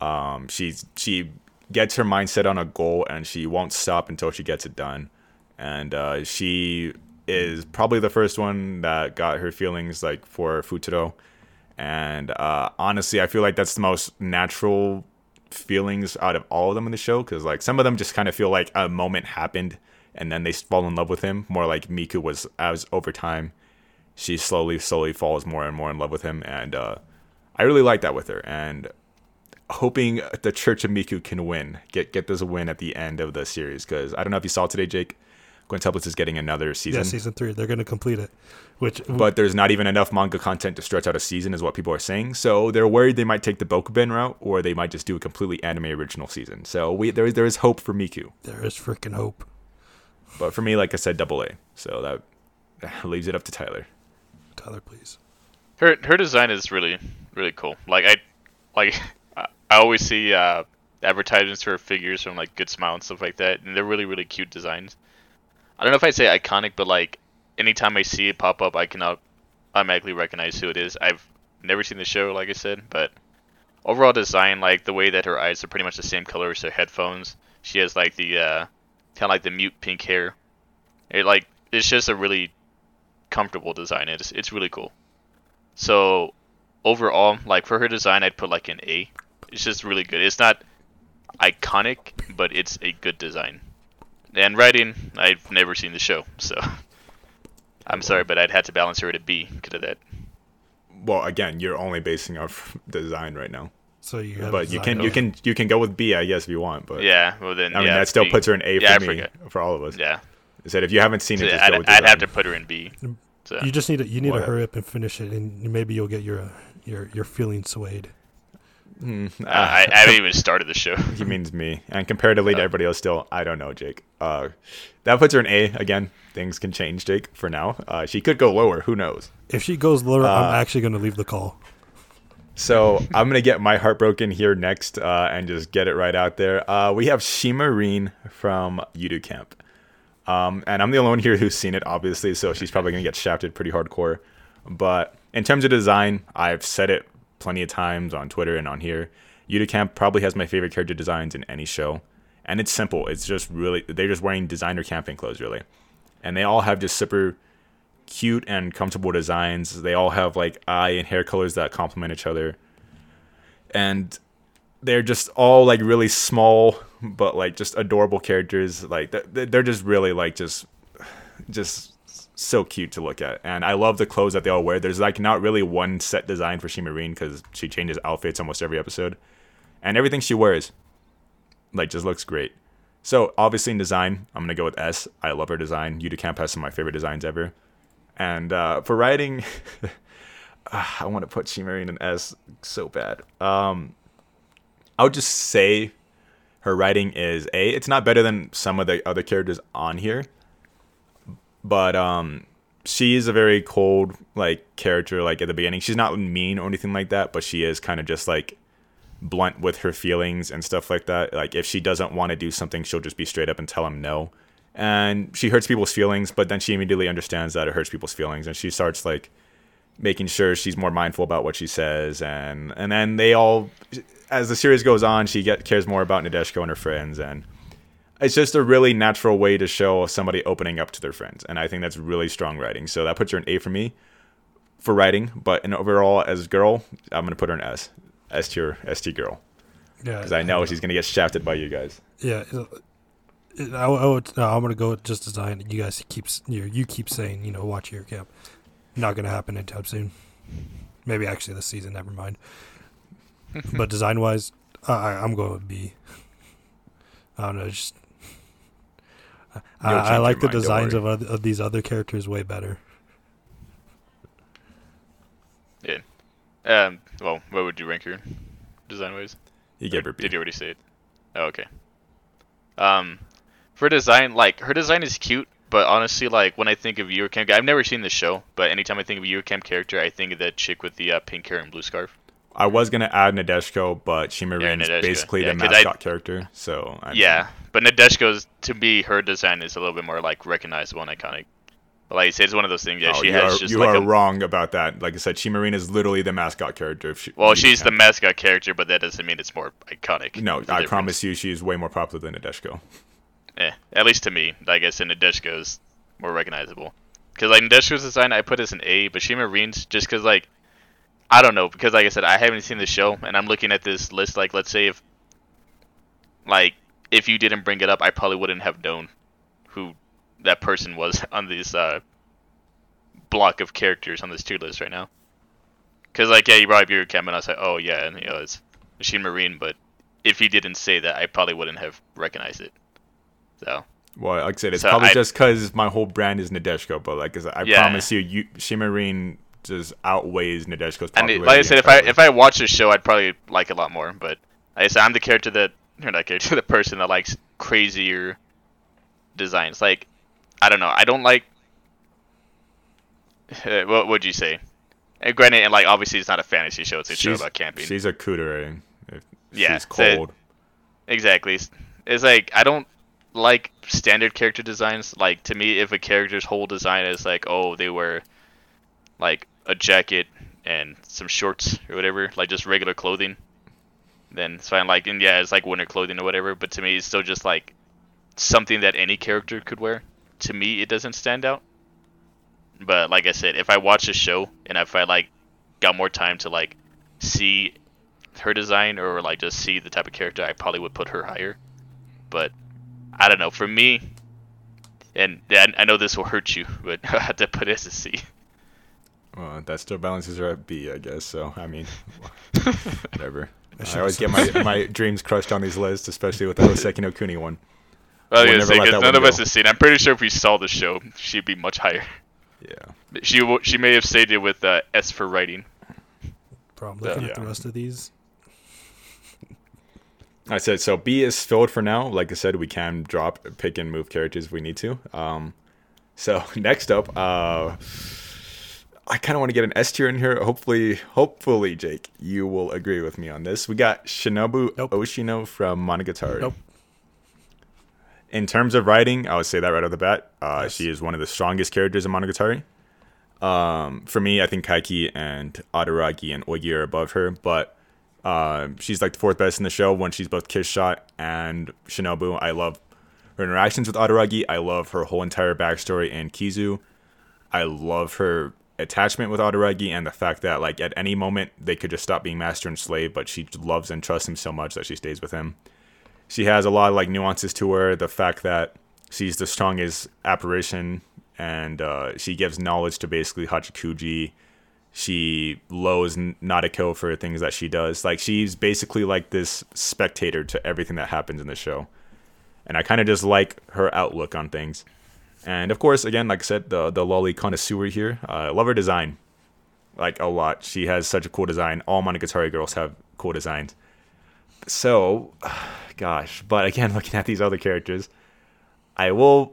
Um, she's she gets her mindset on a goal and she won't stop until she gets it done. And uh, she is probably the first one that got her feelings like for Futaro. And uh, honestly, I feel like that's the most natural feelings out of all of them in the show because like some of them just kind of feel like a moment happened and then they fall in love with him. More like Miku was as over time, she slowly, slowly falls more and more in love with him, and uh, I really like that with her. And hoping the Church of Miku can win, get get this win at the end of the series because I don't know if you saw today, Jake. Quintuplets is getting another season, Yeah, season three. They're gonna complete it. Which, but there's not even enough manga content to stretch out a season, is what people are saying. So they're worried they might take the Bokuben route, or they might just do a completely anime original season. So we there there is hope for Miku. there is freaking hope. But for me, like I said, double A. So that leaves it up to Tyler. Tyler, please. Her her design is really really cool. Like I like (laughs) I I always see uh, advertisements for her figures from like Good Smile and stuff like that, and they're really really cute designs. I don't know if I'd say iconic, but like anytime I see it pop up, I can au- automatically recognize who it is. I've never seen the show, like I said, but overall design, like the way that her eyes are pretty much the same color as her headphones. She has like the uh, kind of like the mute pink hair. It like it's just a really comfortable design. It's it's really cool. So overall, like for her design, I'd put like an A. It's just really good. It's not iconic, but it's a good design. And writing, I've never seen the show, so (laughs) I'm sorry, but I'd have to balance her at a B because of that. Well, again, you're only basing off design right now, So you have but you can you can you can go with B, I guess, if you want. But Yeah, well then. I mean yeah, that still B. puts her in A Yeah, I for me, forget. for all of us. Yeah, I said if you haven't seen so it, just I'd, go with I'd have to put her in B. So You just need to you need What? to hurry up and finish it, and maybe you'll get your uh, your your feelings swayed. Hmm, uh, I, I (laughs) haven't even started the show. he means me, and comparatively to Oh. everybody else, still I don't know, Jake. Uh, that puts her in A again. Things can change, Jake. For now, uh, she could go lower. Who knows? If she goes lower, Uh, I'm actually going to leave the call. So I'm gonna get my heart broken here next, uh, and just get it right out there. Uh, we have Shimarin from Yuru Camp, um, and I'm the only one here who's seen it, obviously. So she's probably gonna get shafted pretty hardcore. But in terms of design, I've said it plenty of times on Twitter and on here. Yuru probably has my favorite character designs in any show, and it's simple. It's just really they're just wearing designer camping clothes, really, and they all have just super cute and comfortable designs. They all have like eye and hair colors that complement each other. And they're just all like really small but like just adorable characters. Like they're just really like just just so cute to look at. And I love the clothes that they all wear. There's like not really one set design for Shimarin cuz she changes outfits almost every episode. And everything she wears like just looks great. So obviously in design, I'm gonna go with S. I love her design. Yuru Camp has some of my favorite designs ever. And uh, for writing, (laughs) ah, I want to put Shimarin in S so bad. Um, I would just say her writing is A. It's not better than some of the other characters on here, but um, she is a very cold like character. Like at the beginning, she's not mean or anything like that, but she is kind of just like blunt with her feelings and stuff like that. Like if she doesn't want to do something, she'll just be straight up and tell him no. And she hurts people's feelings, but then she immediately understands that it hurts people's feelings, and she starts like making sure she's more mindful about what she says, and and then they all, as the series goes on, she get cares more about Nadeshiko and her friends, and it's just a really natural way to show somebody opening up to their friends, and I think that's really strong writing. So that puts her an A for me for writing, but in overall as a girl, I'm gonna put her an S, S tier, S tier girl, Yeah, because I know she's gonna get shafted by you guys. Yeah, it- it- I, I would. No, I'm gonna go with just design. You guys keep you you keep saying you know watch your camp. Not gonna happen anytime soon. Maybe actually this season. Never mind. (laughs) but design wise, I, I'm going with B. I don't know. Just I, I like the mind, designs of, other, of these other characters way better. Yeah. Um. Well, what would you rank her, design wise? You gave her B. Did you already say it? Oh, okay. Um, for design, like her design is cute, but honestly, like when I think of Yuru Camp, I've never seen the show, but anytime I think of Yuru Camp character, I think of that chick with the uh, pink hair and blue scarf. I was gonna add Nadeshiko, but Shimarin is basically Yeah, the 'cause I- mascot character, so I mean, Yeah, but Nadeshiko's to me, her design is a little bit more like recognizable and iconic. But like I said, it's one of those things. Yeah, oh, she has are, just you like are a wrong about that. Like I said, Shimarin is literally the mascot character. If she, well, she's the mascot character, but that doesn't mean it's more iconic. No, I difference. promise you, she is way more popular than Nadeshiko. Eh, at least to me, like I said, Nadeshiko's more recognizable. Because like Nadeshiko's design, I put as an A, but Shimarin's just because like I don't know, because like I said, I haven't seen the show, and I'm looking at this list. Like, let's say if like if you didn't bring it up, I probably wouldn't have known who that person was (laughs) on this uh, block of characters on this tier list right now. Because like yeah, you brought up your Cam, and I was like, oh yeah, and you know it's Machine Marine, but if he didn't say that, I probably wouldn't have recognized it. So Well, like I said, it's So probably I- just because my whole brand is Nadeshiko. But like I said, I Yeah. promise you, you Shimarin just outweighs Nadeshiko's And popularity. it- like I said, if I if I watch the show, I'd probably like it a lot more. But like I said, I'm the character that or (laughs) not character, (laughs) the person that likes crazier designs. Like I don't know, I don't like. (laughs) what would you say? And granted, and like obviously, it's not a fantasy show; it's a show about camping. she's a cooter. If Yeah, she's so- cold. Exactly. It's- like I don't like standard character designs. Like to me, if a character's whole design is like, oh, they wear like a jacket and some shorts or whatever, like just regular clothing, then it's fine. Like and yeah, it's like winter clothing or whatever. But to me, it's still just like something that any character could wear. To me, it doesn't stand out. But like I said, if I watch a show and if I like got more time to like see her design or like just see the type of character, I probably would put her higher. But I don't know. For me, And I know this will hurt you, but (laughs) I have to put it as a C. Well, that still balances her at B, I guess. So I mean, (laughs) whatever. I I always get my my dreams crushed on these lists, especially with the Hoseki no Kuni one. Well, I We'll was never gonna say, let 'cause that none one of us go. have seen. it. I'm pretty sure if we saw the show, she'd be much higher. Yeah. She w- she may have stated with uh, S for writing. Bro, I'm looking Yeah. at the rest of these. I said so. B is filled for now. Like I said, we can drop, pick, and move characters if we need to. Um, so (laughs) next up, uh, I kind of want to get an S tier in here. Hopefully, hopefully, Jake, you will agree with me on this. We got Shinobu Nope. Oshino from Monogatari. Nope. In terms of writing, I would say that right off the bat. Uh, Yes. She is one of the strongest characters in Monogatari. Um, for me, I think Kaiki and Araragi and Ogi are above her, but um, she's like the fourth best in the show when she's both Kiss Shot and Shinobu. I love her interactions with Araragi. I love her whole entire backstory and Kizu. I love her attachment with Araragi and the fact that like at any moment they could just stop being master and slave, but she loves and trusts him so much that she stays with him. She has a lot of like nuances to her. The fact that she's the strongest apparition and uh, she gives knowledge to basically Hachikuji she lows N- Nadeko for things that she does. Like she's basically like this spectator to everything that happens in the show, and I kind of just like her outlook on things. And of course, again, like I said, the the loli connoisseur here, uh, I love her design, like a lot. She has such a cool design. All Monogatari girls have cool designs. So, (sighs) gosh, but again, (laughs) looking at these other characters, I will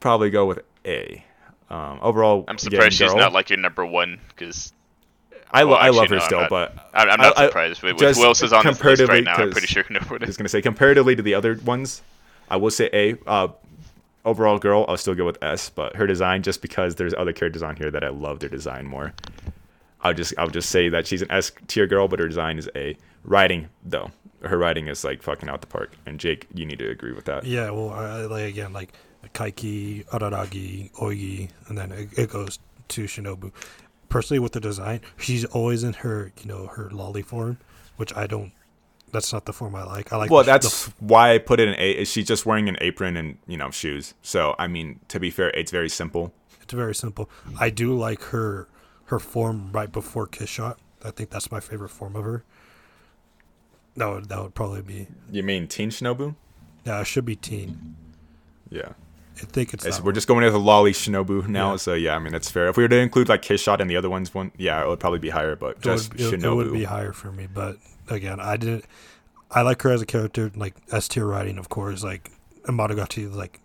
probably go with A. Um, overall, I'm surprised she's girl- not like your number one because I, lo- Well, I love her no, I'm still, not. but I'm, I'm not I- surprised. With, with who else is on this list right now, I'm pretty sure you know what I was gonna say comparatively to the other ones, I will say A. Uh, overall, girl, I'll still go with S. But her design, just because there's other characters on here that I love their design more, I'll just I'll just say that she's an S tier girl, but her design is A. Writing though, her writing is like fucking out the park. And Jake, you need to agree with that. Yeah, well, I, like again, like Kaiki, Araragi, Ogi, and then it, it goes to Shinobu. Personally, with the design, she's always in her, you know, her loli form, which I don't. That's not the form I like. I like. Well, the- the that's why I put it in A. Is she's just wearing an apron and you know shoes? So I mean, to be fair, it's very simple. It's very simple. I do like her her form right before kiss shot. I think that's my favorite form of her. That would that would probably be You mean Teen Shinobu? yeah. It should be teen. Yeah. I think it's. It's- that we're one. just going with a loli Shinobu now, Yeah. so yeah, I mean that's fair. If we were to include like his Shot and the other ones, one yeah, it would probably be higher, but It just would, it, Shinobu. it would be higher for me, but again, I didn't. I like her as a character, like S tier writing, of course. Like Monogatari, like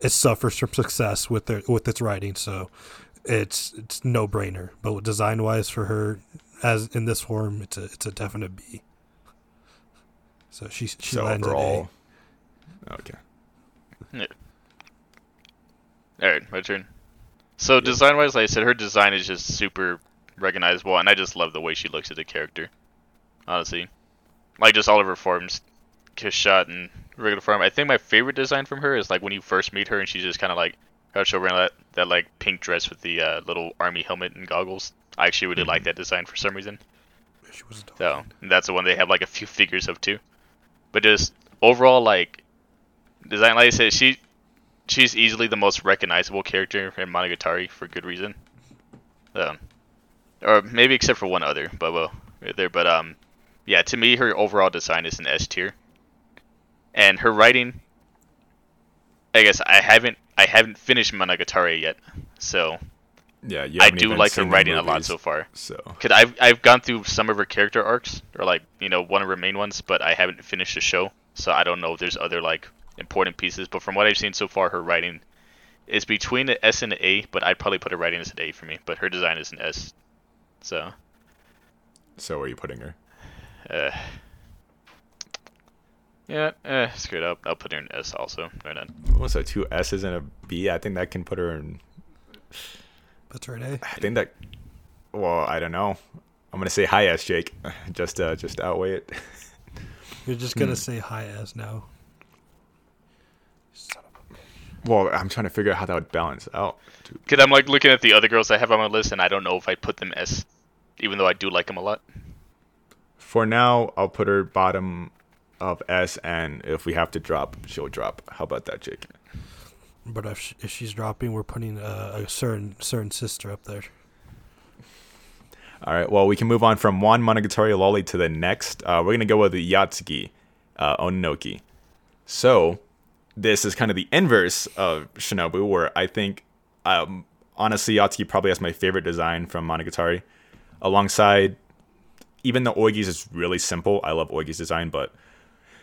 it suffers from success with their with its writing, so it's it's no brainer. But design wise, for her, as in this form, it's a it's a definite B. So she she so lands overall, okay. All right, my turn. So design wise, like I said, her design is just super recognizable, and I just love the way she looks at the character. Honestly, like just all of her forms, kiss shot and regular form. I think my favorite design from her is like when you first meet her and she's just kind of like how she wearing that that like pink dress with the uh, little army helmet and goggles. I actually really like that design for some reason. She was a. So that's the one they have like a few figures of too. But just overall, like design, like I said, she she's easily the most recognizable character in Monogatari for good reason. Um, or maybe except for one other, but well, right there. But um, yeah, to me, her overall design is an S tier, and her writing. I guess I haven't I haven't finished Monogatari yet, so Yeah, you I do like her writing a lot so far. So Cause I've I've gone through some of her character arcs, or like you know one of her main ones, but I haven't finished the show, so I don't know if there's other like important pieces. But from what I've seen so far, her writing is between an S and an A, but I'd probably put her writing as an A for me. But her design is an S, so so where are you putting her? uh, yeah, eh, screw it up. I'll put her in S also. Right on. What's that? Two S's and a B. I think that can put her in. That's right, eh? I think that. Well, I don't know. I'm gonna say high S, Jake, (laughs) just uh, just outweigh it. You're just Hmm. gonna say hi as now. Son Well, I'm trying to figure out how that would balance out. dude. Cause I'm like looking at the other girls I have on my list, and I don't know if I put them S, even though I do like them a lot. For now, I'll put her bottom of S, and if we have to drop, she'll drop. How about that, Jake? but if, sh- if she's dropping, we're putting a, a certain certain sister up there. All right. Well, we can move on from one Monogatari loli to the next. Uh, we're gonna go with the Yotsugi uh, Ononoki. So, this is kind of the inverse of Shinobu, where I think, um, honestly, Yotsugi probably has my favorite design from Monogatari, alongside. Even though Ogi's is really simple, I love Ogi's design, but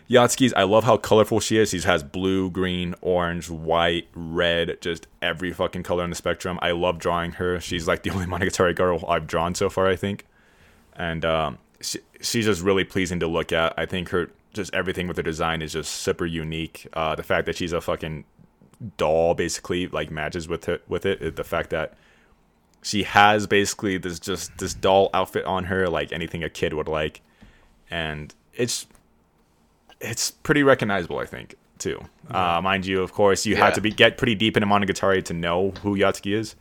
Yotsugi's, I love how colorful she is. She has blue, green, orange, white, red, just every fucking color on the spectrum. I love drawing her. She's like the (laughs) only Monogatari girl I've drawn so far, I think. And um, she, she's just really pleasing to look at. I think her, just everything with her design is just super unique. Uh, the fact that she's a fucking doll basically like matches with it with it. The fact that she has basically this just this doll outfit on her like anything a kid would like and it's it's pretty recognizable i think too uh, mind you of course you Yeah. have to be get pretty deep into monogatari to know who yotsugi is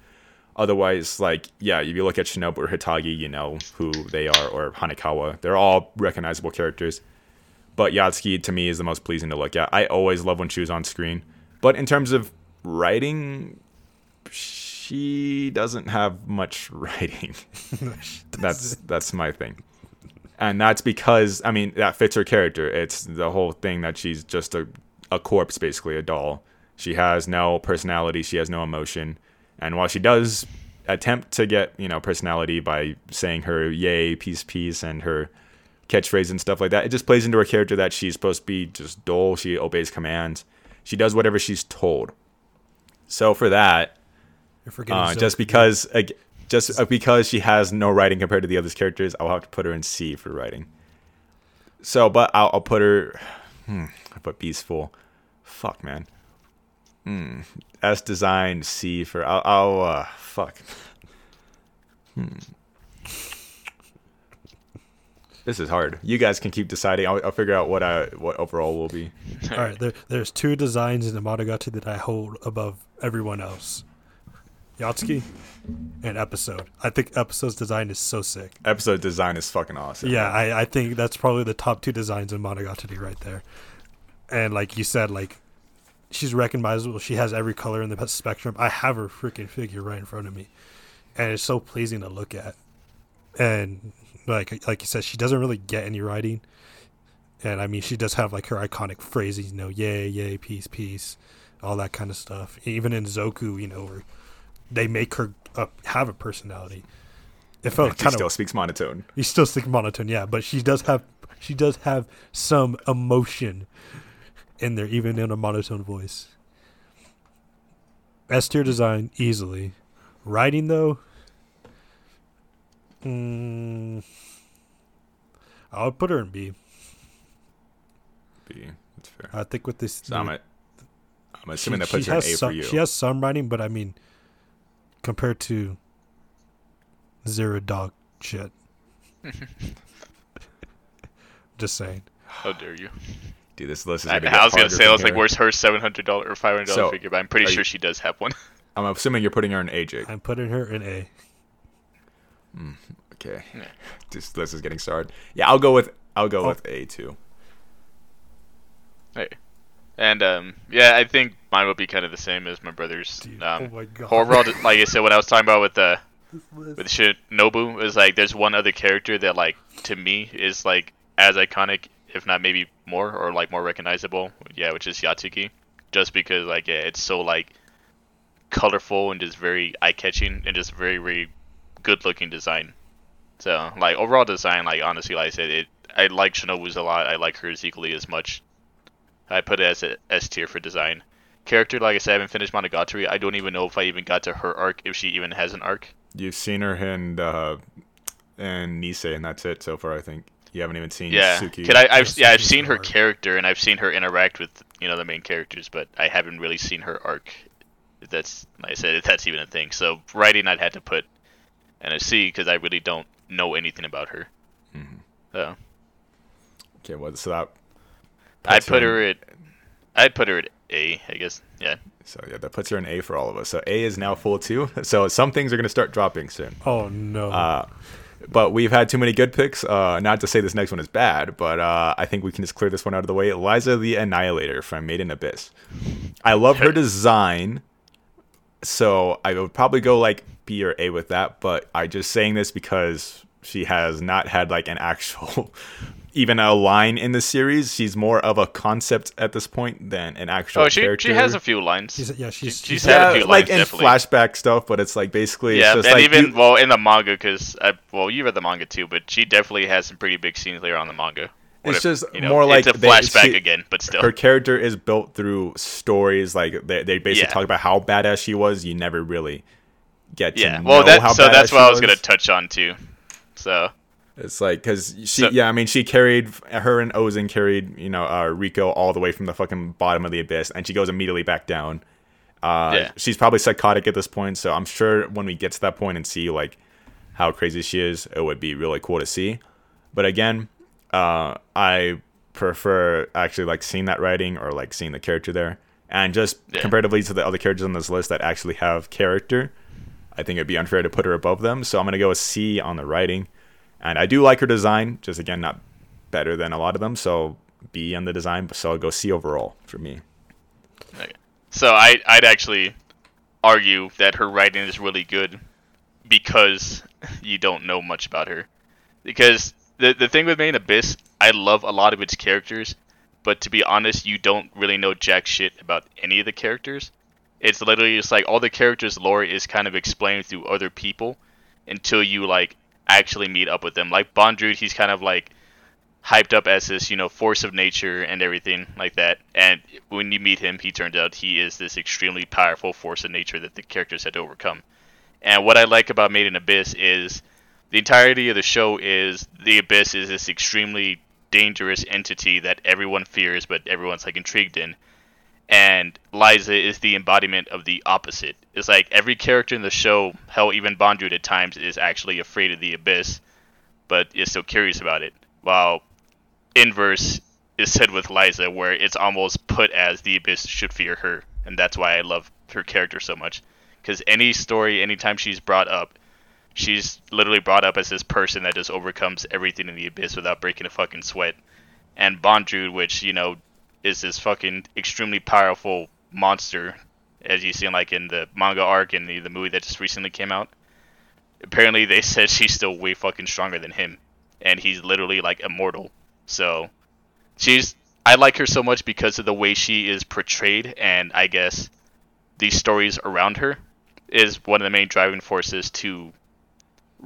otherwise like yeah if you look at shinobu or hitagi you know who they are or hanekawa they're all recognizable characters but Yotsugi to me is the most pleasing to look at. I always love when she was on screen. But in terms of writing, she doesn't have much (laughs) writing. (laughs) that's that's my thing. And that's because I mean that fits her character. It's the whole thing that she's just a a corpse basically, a doll. She has no personality, she has no emotion. And while she does attempt to get, you know, personality by saying her yay, peace, peace and her catchphrase and stuff like that. It just plays into her character that she's supposed to be just dull. She obeys commands. She does whatever she's told. So for that, uh, just because just uh, because she has no writing compared to the other characters, I'll have to put her in C for writing. So, but I'll, I'll put her. Hmm, I put Beastful. Fuck, man. Hmm. S design C for. I'll. I'll uh, fuck. Hmm. This is hard. You guys can keep deciding. I'll, I'll figure out what I what overall will be. All right, there, there's two designs in the Monogatari that I hold above everyone else. Yotsugi and Episode. I think Episode's design is so sick. Episode design is fucking awesome. Yeah, I, I think that's probably the top two designs in Monogatari right there. And like you said, like she's recognizable. She has every color in the spectrum. I have her freaking figure right in front of me, and it's so pleasing to look at. And like like you said, she doesn't really get any writing. And I mean, she does have like her iconic phrases, you know, yay, yay, peace, peace, all that kind of stuff. Even in Zoku, you know, where they make her uh, have a personality. It felt She kind still of speaks monotone. you still stick monotone, yeah, but she does have she does have some emotion in there, even in a monotone voice. S tier design easily. Writing though, mm, I would put her in B. B. That's fair. I think with this, So I'm, at, I'm assuming she- that puts her in has A some, for you. She has some writing, but I mean, compared to zero dog shit. (laughs) Just saying. How dare you? Dude, this list is I, gonna get I was gonna say, I was like, where's her seven hundred dollar or five hundred dollar So, figure? But I'm pretty sure you- she does have one. I'm assuming you're putting her in A, Jake. I'm putting her in A. Okay. Yeah. (laughs) This list is getting started. Yeah, I'll go with I'll go Oh. with A two. Hey. And um, yeah, I think mine will be kind of the same as my brother's. Dude, um, oh my god. overall, like I said, when I was talking about with (laughs) the with Shinobu, it was like there's one other character that like to me is like as iconic, if not maybe more or like more recognizable. Yeah, which is Yotsugi, just because like yeah, it's so like colorful and just very eye catching and just very very good looking design. So like overall design, like honestly, like I said, it I like Shinobu's a lot. I like hers equally as much. I put it as a S tier for design. Character, like I said, I haven't finished Monogatari. I don't even know if I even got to her arc, if she even has an arc. You've seen her and uh in Nisei and that's it so far I think. You haven't even seen Yeah, Suki. Can I, I've yeah, I've seen her arc. character and I've seen her interact with you know the main characters, but I haven't really seen her arc. If That's like I said, if that's even a thing. So writing, I'd had to put in a C because I really don't know anything about her. Mhm. So Okay, well so that I'd puts put in- her at I'd put her at A, I guess. Yeah. so yeah, that puts her in A for all of us. So A is now full too. (laughs) So some things are gonna start dropping soon. Oh no. Uh, but we've had too many good picks. Uh, not to say this next one is bad, but uh, I think we can just clear this one out of the way. Lyza the Annihilator from Made in Abyss. I love her (laughs) design, so I would probably go like B or A with that. But I just saying this because she has not had like an actual (laughs) even a line in the series. She's more of a concept at this point than an actual Oh, she character. she has a few lines. She's, yeah, she's, she's she's had a yeah, few like lines, in definitely. flashback stuff, but it's like basically yeah, it's just and like even you- well in the manga because uh, well you read the manga too, but she definitely has some pretty big scenes later on in the manga. What It's if- just you know, more like it's a they- flashback she- again, but still. her character is built through stories. Like they, they basically Yeah. talk about how badass she was. You never really get to yeah, well that so that's what I was gonna touch on too. So It's like because she, So- yeah, I mean, she carried her and Ozen carried you know uh, Riko all the way from the fucking bottom of the abyss, and she goes immediately back down. Uh, Yeah. She's probably psychotic at this point, so I'm sure when we get to that point and see like how crazy she is, it would be really cool to see. But again, uh, I prefer actually like seeing that writing or like seeing the character there, and just Yeah. comparatively to the other characters on this list that actually have character. I think it'd be unfair to put her above them, so I'm gonna go with C on the writing. And I do like her design, just again not better than a lot of them. So B on the design, so I'll go C overall for me. So I I'd actually argue that her writing is really good because you don't know much about her. Because the the thing with Made in Abyss, I love a lot of its characters, but to be honest, you don't really know jack shit about any of the characters. It's literally just like all the characters' lore is kind of explained through other people until you like actually meet up with them. Like Bondrewd, he's kind of like hyped up as this, you know, force of nature and everything like that. And when you meet him, he turns out he is this extremely powerful force of nature that the characters had to overcome. And what I like about Made in Abyss is the entirety of the show is the Abyss is this extremely dangerous entity that everyone fears, but everyone's like intrigued in. And Lyza is the embodiment of the opposite. It's like every character in the show, hell, even Bondrewd at times, is actually afraid of the Abyss, but is still curious about it. While inverse is said with Lyza, where it's almost put as the Abyss should fear her, and that's why I love her character so much. Because any story, anytime she's brought up, she's literally brought up as this person that just overcomes everything in the Abyss without breaking a fucking sweat. And Bondrewd, which you know is this fucking extremely powerful monster, as you seen like in the manga arc and the, the movie that just recently came out. Apparently, they (laughs) said she's still way fucking stronger than him, and he's literally like immortal. So she's I like her so much because of the way she is portrayed and I guess these stories around her is one of the main driving forces to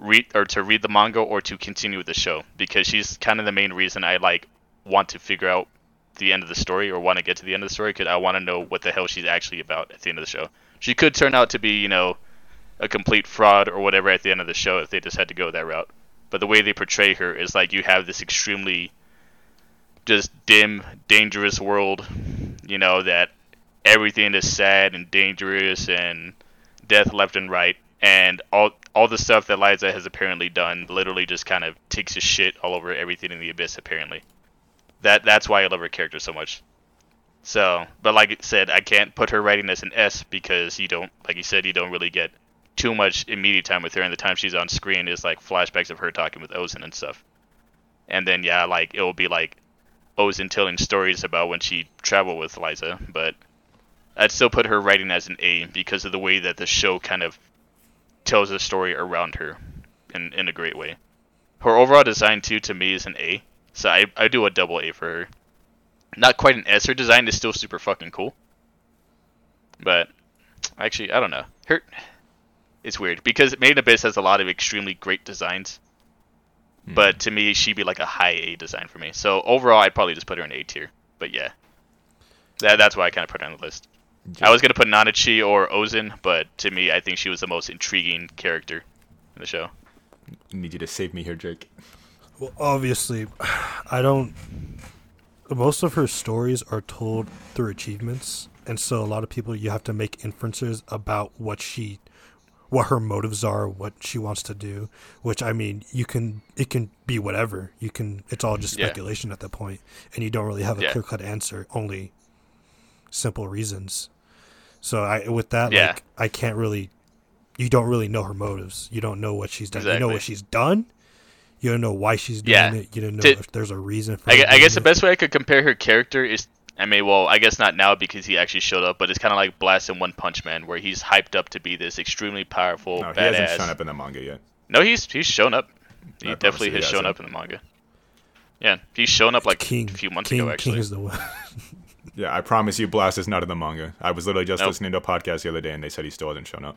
read or to read the manga or to continue with the show because she's kind of the main reason I like want to figure out the end of the story or want to get to the end of the story because I want to know what the hell she's actually about at the end of the show. She could turn out to be, you know, a complete fraud or whatever at the end of the show if they just had to go that route. But the way they portray her is like you have this extremely just dim, dangerous world, you know, that everything is sad and dangerous and death left and right. And all all the stuff that Lyza has apparently done literally just kind of takes a shit all over everything in the abyss apparently. That that's why I love her character so much. So, but like I said, I can't put her writing as an S because you don't, like you said, you don't really get too much immediate time with her, and the time she's on screen is like flashbacks of her talking with Ozen and stuff. And then yeah, like it will be like Ozen telling stories about when she traveled with Lyza, but I'd still put her writing as an A because of the way that the show kind of tells a story around her in in a great way. Her overall design too to me is an A, so I I do a double A for her. Not quite an S. Her design is still super fucking cool, but actually I don't know. Her it's weird because Made in Abyss has a lot of extremely great designs, hmm. but to me she'd be like a high A design for me. So overall, I'd probably just put her in A tier. But yeah, that that's why I kind of put her on the list. I was gonna put Nanachi or Ozen, but to me, I think she was the most intriguing character in the show. Need you to save me here, Jake. Well, obviously, I don't. Most of her stories are told through achievements, and so a lot of people you have to make inferences about what she, what her motives are, what she wants to do. Which I mean, you can it can be whatever. You can it's all just Yeah. speculation at that point, and you don't really have a Yeah. clear cut answer. Only simple reasons. So I with that Yeah. like I can't really. You don't really know her motives. You don't know what she's done. You know what she's done. You don't know why she's doing Yeah. it. You don't know To- if there's a reason for. I, I guess the it. best way I could compare her character is I mean, well, I guess not now because he actually showed up, but it's kind of like Blast in One Punch Man, where he's hyped up to be this extremely powerful No, he badass. hasn't shown up in the manga yet. No, he's he's shown up. He I definitely has he shown up in the manga. Yeah, he's shown up like King a few months King, ago actually. King is the one. (laughs) Yeah, I promise you, Blast is not in the manga. I was literally just Nope. listening to a podcast the other day, and they said he still hasn't shown up.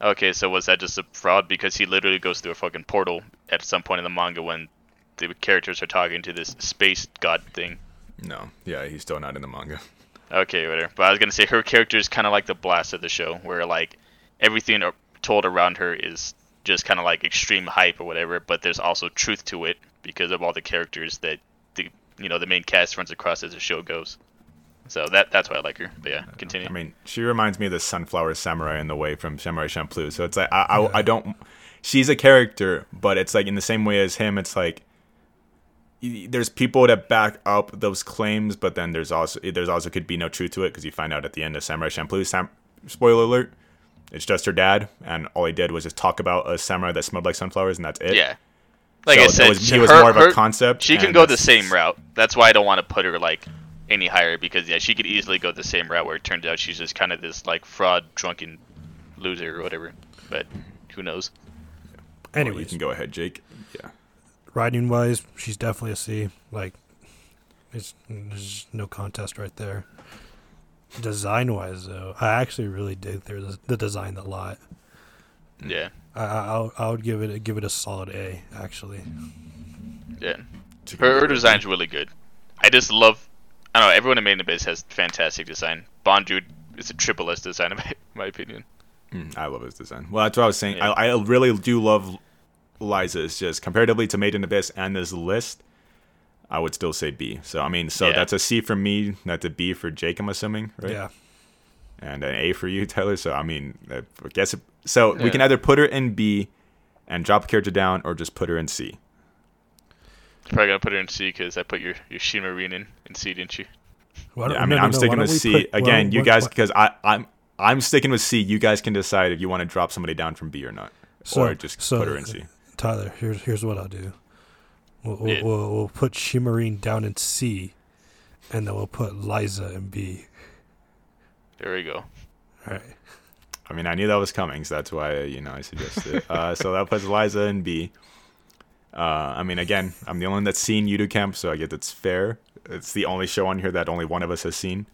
Okay, so was that just a fraud because he literally goes through a fucking portal at some point in the manga when the characters are talking to this space god thing. No, yeah, he's still not in the manga. Okay, whatever. But I was gonna say her character is kind of like the blast of the show, where like everything told around her is just kind of like extreme hype or whatever, but there's also truth to it because of all the characters that the you know the main cast runs across as the show goes. So that that's why I like her. But yeah, continue. I mean, she reminds me of the Sunflower Samurai in the way from Samurai Champloo. So it's like I, I, Yeah. I don't. She's a character, but it's like in the same way as him. It's like there's people that back up those claims, but then there's also there's also could be no truth to it because you find out at the end of Samurai Champloo. Sam, spoiler alert. It's just her dad, and all he did was just talk about a samurai that smelled like sunflowers, and that's it. yeah. Like So I said, was- he was her- more of a concept, She can go the same route. That's why I don't want to put her like any higher because yeah, she could easily go the same route where it turns out she's just kind of this like fraud, drunken loser or whatever. But who knows? Well, you can go ahead, Jake. Yeah. riding wise, she's definitely a C. Like, it's there's no contest right there. Design wise, though, I actually really dig their the design a lot. Yeah, I I, I would- I would give it give it a solid A. Actually, yeah. Her, her design's really good. I just love. I don't know. Everyone in Made in Abyss has fantastic design. Bondrewd is a triple S design in my, my opinion. Mm, I love his design. Well, that's what I was saying. Yeah. I, I really do love Lyza. It's just comparatively to Made in Abyss and this list, I would still say B. So I mean, so Yeah. that's a C for me. That's a B for Jake. I'm assuming, right? yeah. And an A for you, Tyler. So I mean, I guess so. We can either put her in B and drop a character down, or just put her in C. Probably gonna put her in C because I put your your Shimarin in, in C, didn't you? Why Yeah, I mean, no, no, I'm no, sticking why with C put- again. well, you guys, because I I'm I'm sticking with C. You guys can decide if you want to drop somebody down from B or not, or just so, put her in C. Tyler, here's here's what I'll do. We'll we'll, Yeah. we'll, we'll put Shimarin down in C, and then we'll put Lyza in B. There we go. All right. I mean, I knew that was coming, so that's why you know I suggested. it. uh, so that puts Lyza in B. Uh, I mean, again, I'm the only one that's seen Yuru Camp, so I guess it's fair. It's the only show on here that only one of us has seen.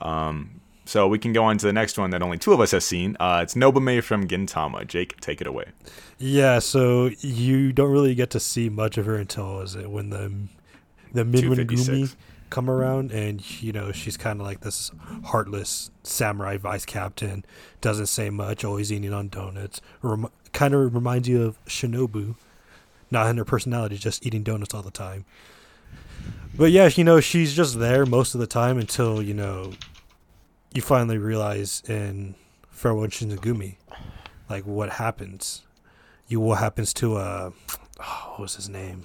Um, so we can go on to the next one that only two of us have seen. Uh, it's Nobume from Gintama. Jake, take it away. Yeah, so you don't really get to see much of her until is it when the the Minwin Gumi come around, and you know she's kind of like this heartless samurai vice captain. Doesn't say much, always eating on donuts. Rem- kind of reminds you of Shinobu, not in her personality, just eating donuts all the time. But yeah, you know she's just there most of the time until you know you finally realize in Farewell Shinsengumi, like what happens. You what happens to uh oh, (sighs) what was his name?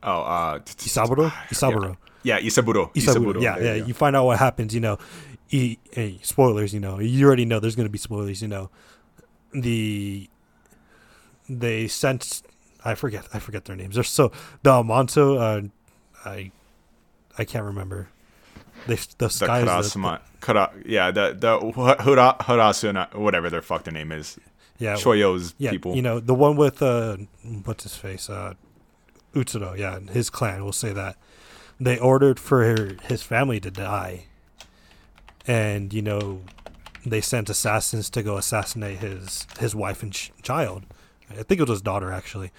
Oh, uh, Isaburo? Isaburo. Yeah, Isaburo. Isaburo yeah There yeah you you find out what happens you know. Hey, spoilers you know. You already know there's going to be spoilers you know. The they sent I forget I forget their names. They're so the Amanto uh I I can't remember. They the the sky is Karasuma, Kara, yeah, the the Hura, Hurasuna, whatever their fuck their name is, yeah Choyo's yeah people. you know the one with uh what's his face uh Utsuro yeah his clan we'll say that. They ordered for her, his family to die. And you know they sent assassins to go assassinate his his wife and ch- child i think it was his daughter actually.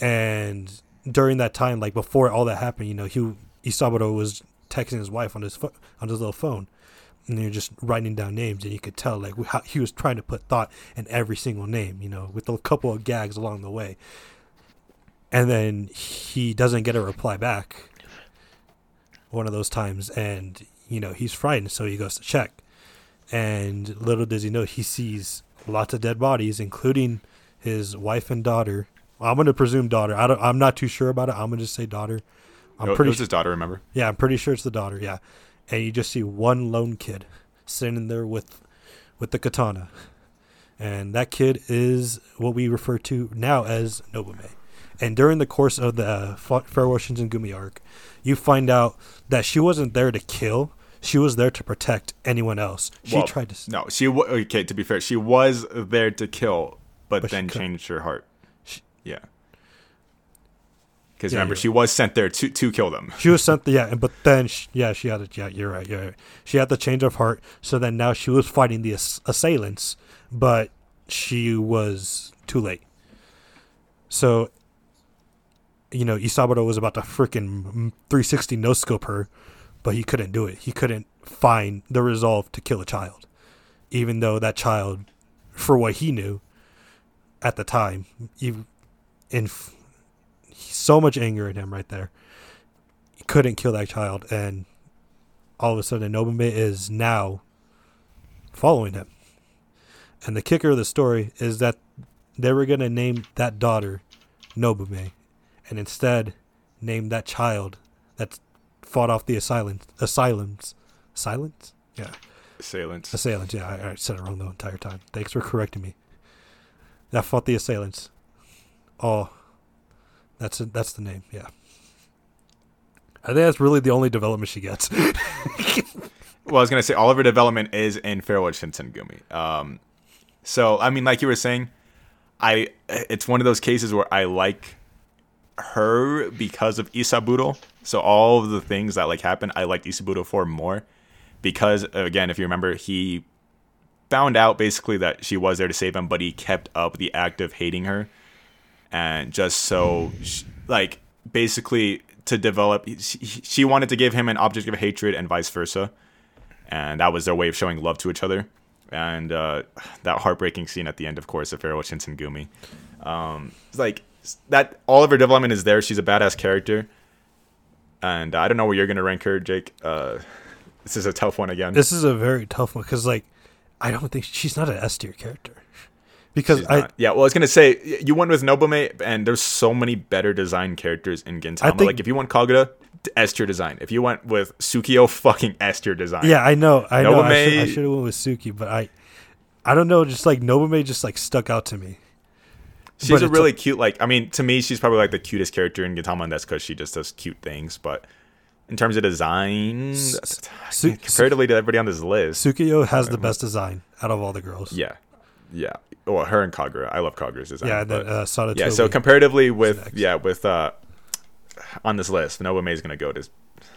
And during that time like before all that happened you know he isaburo was texting his wife on his pho- on his little phone. And you're just writing down names and you could tell like how he was trying to put thought in every single name you know with a couple of gags along the way. And then he doesn't get a reply back one of those times and you know he's frightened so he goes to check. And little does he know he sees lots of dead bodies including his wife and daughter i'm going to presume daughter I don't, i'm not too sure about it i'm going to just say daughter i'm pretty it was his daughter. Remember? yeah, I'm pretty sure it's the daughter. Yeah, and you just see one lone kid sitting there with with the katana, and that kid is what we refer to now as Nobume. And during the course of the uh, Fa- Farewell Shinsengumi arc, you find out that she wasn't there to kill. She was there to protect anyone else. She Well, tried to. No, she wa okay. To be fair, she was there to kill, but, But then changed her heart. She- yeah. Because Yeah, remember, you're she was sent there to to kill them. She was sent, yeah, but then, she, yeah, she had, a, yeah, you're right, you're right. She had the change of heart, so then now she was fighting the ass- assailants, but she was too late. So, you know, Isaburo was about to freaking 360 no scope her, but he couldn't do it. He couldn't find the resolve to kill a child, even though that child, for what he knew at the time, You in so much anger in him right there. He couldn't kill that child and all of a sudden Nobume is now following him. And the kicker of the story is that they were going to name that daughter Nobume and instead name that child that fought off the asylum asylums silence yeah. Assailants. assailants yeah I, I said it wrong the entire time. Thanks for correcting me that fought the assailants oh that's it that's the name yeah I think that's really the only development she gets. (laughs) Well, I was gonna say all of her development is in Farewell Shinsengumi. Um, so I mean, like you were saying, I it's one of those cases where I like her because of Isaburo. So all of the things that like happen, I liked Isaburo for more because again, if you remember, he found out basically that she was there to save him, but he kept up the act of hating her, and just so sh- like basically to develop, she, she wanted to give him an object of hatred and vice versa and that was their way of showing love to each other. And uh, that heartbreaking scene at the end, of course, of Farewell Shinsengumi. Um, it's like that. All of her development is there. She's a badass character, and I don't know where you're gonna rank her, Jake. Uh, (laughs) this is a tough one again. this is a very tough one because, like, I don't think she's not an S tier character. Because She's I, not. yeah, well, I was gonna say you went with Nobume, and there's so many better design characters in Gintama. think- like if you want Kagura, S tier design. If you went with Tsukuyo, (laughs) fucking S tier design. yeah, I know, I know, I should, I Nobume- should have went with Suki, but I, I don't know, just like Nobume just like stuck out to me. She's But a really cute, like I mean, to me, she's probably like the cutest character in Gintama, and that's because she just does cute things. But in terms of design, Su- comparatively to everybody on this list, Tsukuyo has the best design out of all the girls. yeah, yeah. Well, her and Kagura, I love Kagura's design. yeah, and then uh, yeah. So comparatively with yeah with uh on this list, Nobume is gonna go to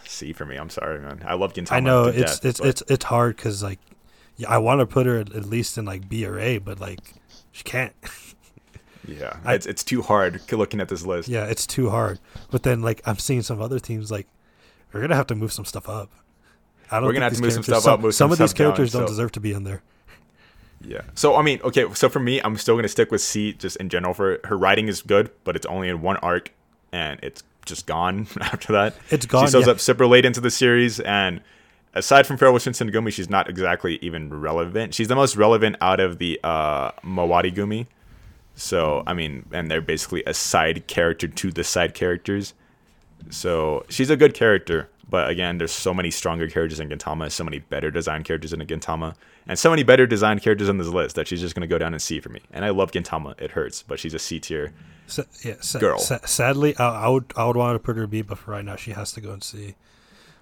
C for me. I'm sorry, man. I love Gintama. I know it's death, it's but it's it's hard because like, yeah, I want to put her at, at least in like B or A, but like, she can't. (laughs) yeah, I- it's it's too hard looking at this list. yeah, it's too hard. But then like, I'm seeing some other teams like, we're gonna have to move some stuff up. I don't We're gonna think have to move some characters- stuff up, move some some of these stuff down, characters don't so- deserve to be in there. Yeah. So I mean, okay. So for me, I'm still gonna stick with C just in general. For her writing is good, but it's only in one arc, and it's just gone (laughs) after that. It's gone, She shows yeah. up super late into the series, and aside from Farewell Shinsengumi, she's not exactly even relevant. She's the most relevant out of the uh, Mawari Gumi. So I mean, and they're basically a side character to the side characters. So she's a good character, but again, there's so many stronger characters in Gintama, so many better designed characters in Gintama, and so many better designed characters on this list that she's just gonna go down and C for me. And I love Gintama; it hurts, but she's a C tier. Sa- yeah, sa- Girl. sa- sadly, I, I would I would want to put her B, but for right now, she has to go and C.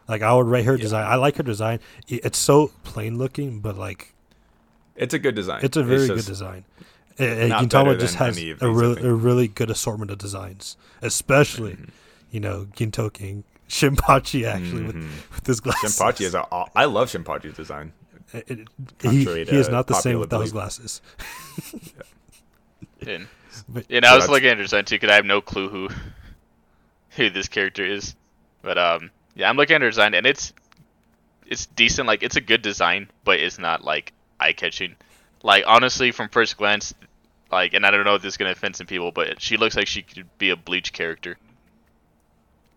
Like I would rate her design. I like her design. It's so plain looking, but like It's a good design. it's a very just- good design. And Gintama just has a really. Mm-hmm. a really good assortment of designs, especially you know Gintoki Shinpachi actually with, with his glasses. Shinpachi is a. I love Shinpachi's design. It- it- he, he is not the same popular without his belief. glasses. And, (laughs) But and I was that's- looking at her design too because I have no clue who (laughs) who this character is. But um, yeah, I'm looking at her design and it's it's decent. Like it's a good design, but it's not like eye catching. Like honestly, from first glance, like, and I don't know if this is gonna offend some people, but she looks like she could be a Bleach character.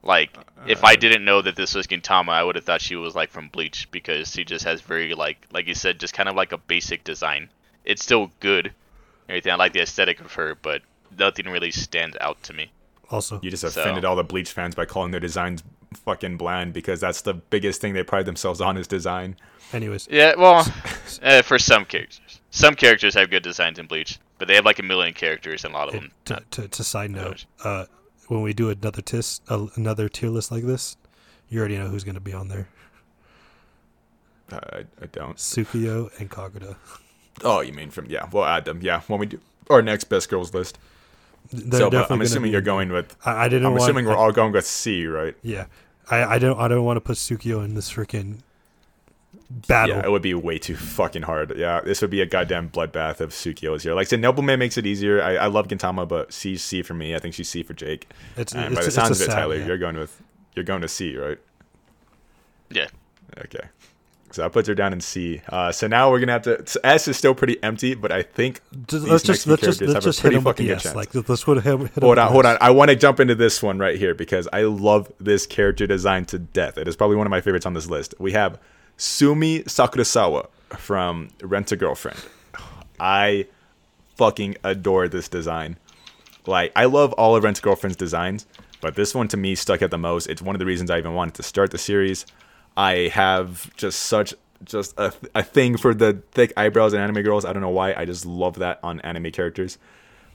Like, if I didn't know that this was Gintama, I would have thought she was like from Bleach because she just has very like, like you said, just kind of like a basic design. It's still good, everything. I like the aesthetic of her, but nothing really stands out to me. also, You just So- offended all the Bleach fans by calling their designs fucking bland because that's the biggest thing they pride themselves on is design. anyways, Yeah, well, uh, (laughs) for some characters, some characters have good designs in Bleach, But they have like a million characters, and a lot of It- them. to, to, to side note, uh, when we do another tis, uh, another tier list like this, you already know who's going to be on there: I, I don't. Tsukuyo and Kagura. Oh, you mean from yeah? We'll add them. Yeah, when we do our next best girls list. They're so, but I'm assuming be- you're going with. I, I didn't. I'm want, assuming we're I- all going with C, right? Yeah, I, I don't. I don't want to put Tsukuyo in this freaking battle. Yeah, it would be way too fucking hard. Yeah, this would be a goddamn bloodbath of Tsukuyo's here. Like I said, Nobleman makes it easier. I, I love Gintama, but C C for me. I think she's C for Jake. it's, And it's, by the it's sounds a of it, sad- Tyler, yeah. you're going with you're going to C, right? Yeah. Okay. So that puts her down in C. Uh, so now we're gonna have to. so S is still pretty empty, but I think Just, these let's next just let's just let's have just hit pretty him with fucking the good S. chance. Like let's put him. Hit him Hold on, hold S. on. I want to jump into this one right here because I love this character design to death. It is probably one of my favorites on this list. We have Sumi Sakurasawa from Rent a Girlfriend. I fucking adore this design. Like, I love all of Rent a Girlfriend's designs, but this one to me stuck out the most. It's one of the reasons I even wanted to start the series. I have just such just a, a thing for the thick eyebrows and anime girls. I don't know why. I just love that on anime characters.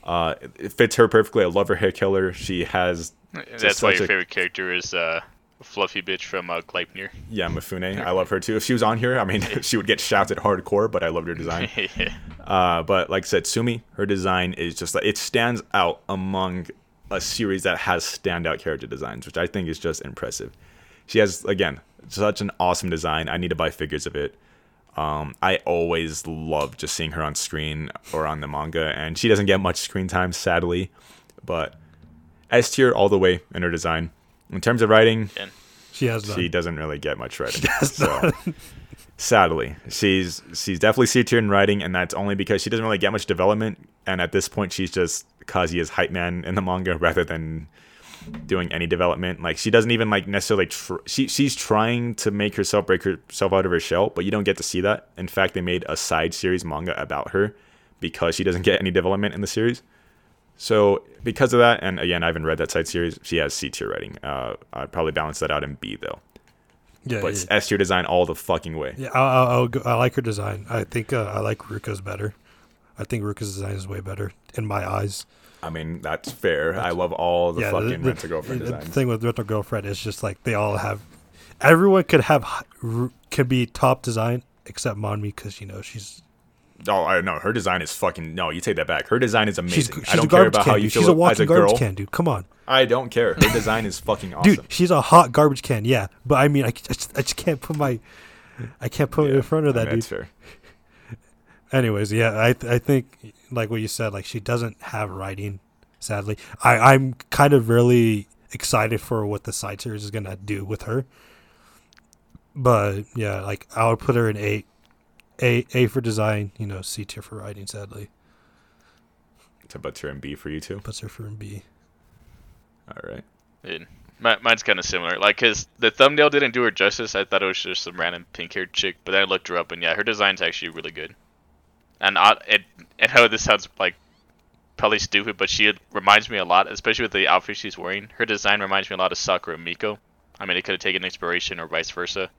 Uh, it- it fits her perfectly. I love her hair color. She has That's why your a- favorite character is uh, Fluffy Bitch from uh, Gleipnir. yeah Mifune. I love (laughs) her too. If she was on here, I mean, (laughs) (laughs) she would get shouted hardcore, but I loved her design. yeah. Uh, but like I said, Sumi, her design is just like it stands out among a series that has standout character designs, which I think is just impressive. She has again such an awesome design. I need to buy figures of it. Um, I always love just seeing her on screen or on the manga, and she doesn't get much screen time, sadly. But S tier all the way in her design. In terms of writing, She has done. she doesn't really get much writing. so sadly, she's she's definitely C tier in writing, and that's only because she doesn't really get much development. And at this point, she's just Kazuya's hype man in the manga (laughs) rather than doing any development. Like she doesn't even like necessarily. Tr- she she's trying to make herself break herself out of her shell, but you don't get to see that. In fact, they made a side series manga about her because she doesn't get any development in the series. So because of that, and again, I haven't read that side series. She has C tier writing. Uh, I'd probably balance that out in B though. yeah, But yeah. S tier design all the fucking way. Yeah, I, I, I like her design. I think uh, I like Ruka's better. I think Ruka's design is way better in my eyes. I mean, that's fair. I love all the yeah, fucking rent a girlfriend the, the thing with Rent a Girlfriend is just like they all have. Everyone could have could be top design except Mami because you know she's Oh, I know her design is fucking. No, you take that back. Her design is amazing. she's I don't care about can. how you dude. feel she's a as walking a garbage girl. can, dude. Come on, I don't care. Her design is fucking awesome. dude. She's a hot garbage can. Yeah, but I mean, I, I, just, I just can't put my I can't put it in front of I that, mean, dude. That's fair. Anyways, yeah, I th- I think like what you said, like she doesn't have writing. Sadly, I I'm kind of really excited for what the side series is gonna do with her. But yeah, like I would put her in A, A A for design, you know, C tier for writing. Sadly, To put her in B for you too. puts her for in B. All right. And mi- mine's kind of similar. Like, cause the thumbnail didn't do her justice. I thought it was just some random pink-haired chick, but then I looked her up, and yeah, her design's actually really good. And I, it, and how this sounds like probably stupid, but she reminds me a lot, especially with the outfit she's wearing. Her design reminds me a lot of Sakura Miko. I mean, it could have taken inspiration or vice versa,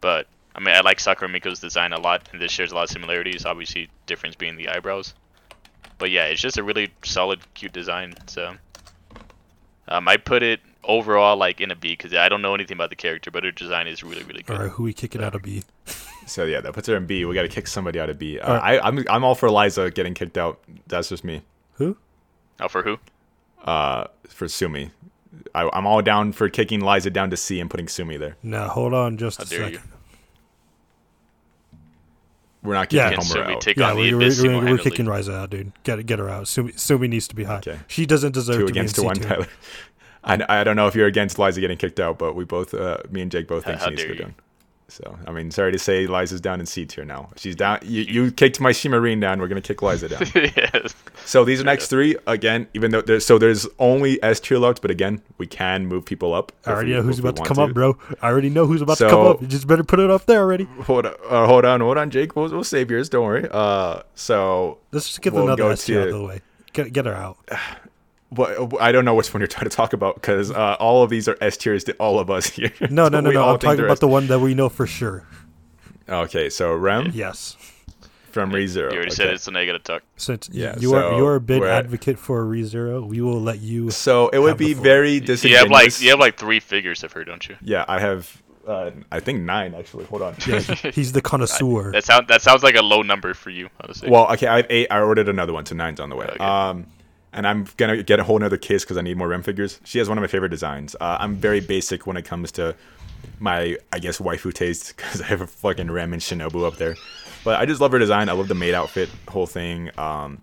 but I mean, I like Sakura Miko's design a lot, and this shares a lot of similarities. Obviously, difference being the eyebrows. But yeah, it's just a really solid, cute design. So. Um, I put it overall like in a B because I don't know anything about the character, but her design is really really good. All right, who we kicking out of B? (laughs) So yeah, that puts her in B. We got to kick somebody out of B. Uh, All right. I, I'm I'm all for Lyza getting kicked out. That's just me. Who? Oh, for who? Uh, for Sumi, I, I'm all down for kicking Lyza down to C and putting Sumi there. Now hold on, just How a second. you? We're not kicking Can Homer Sumi out. take Yeah, on we're, Abyss we're, we're, we're kicking Lyza out, dude. Get get her out. Sumi, Sumi needs to be high. Okay. She doesn't deserve Two to against be to in one, C2. Tyler. (laughs) I, I don't know if you're against Lyza getting kicked out, but we both, uh, me and Jake both think how she needs to dare go you. down. So I mean, sorry to say, Lyza's down in C tier now. She's down. You, you kicked my Shimarin down. We're gonna kick Lyza down. (laughs) yes. So these next three, again, even though there's so there's only S tier left, but again, we can move people up. I already we- know who's about to want come up, bro. I already know who's about to come up. You just better put it up there already. Hold on, uh, hold on, hold on, Jake. We'll, we'll save yours. Don't worry. Uh, so Let's just get We'll another S tier out of the way. Get get her out. (sighs) (sighs) (sighs) what I don't know which one you're trying to talk about because uh, all of these are S tiers to all of us (laughs) here. No, no, So (laughs) no, we no. I'm talking about S- the one that we know for sure. Okay, so Rem Yes. from ReZero. You already said it's so negative you gotta talk. Since Yeah, you are you're a big advocate for ReZero, we will let you. So it would be floor. very You have like you have like three figures of her, don't you? yeah, I have. Uh, I think nine actually. Hold on. Yeah, (laughs) he's the connoisseur. That sound that sounds like a low number for you, honestly. Well, okay, I have eight. I ordered another one, so nine's on the way. Okay. Um, and I'm gonna get a whole nother case because I need more Rem figures. She has one of my favorite designs. Uh, I'm very basic when it comes to my, I guess, waifu taste because (laughs) I have a fucking Rem and Shinobu up there. But I just love her design. I love the maid outfit, whole thing. Um,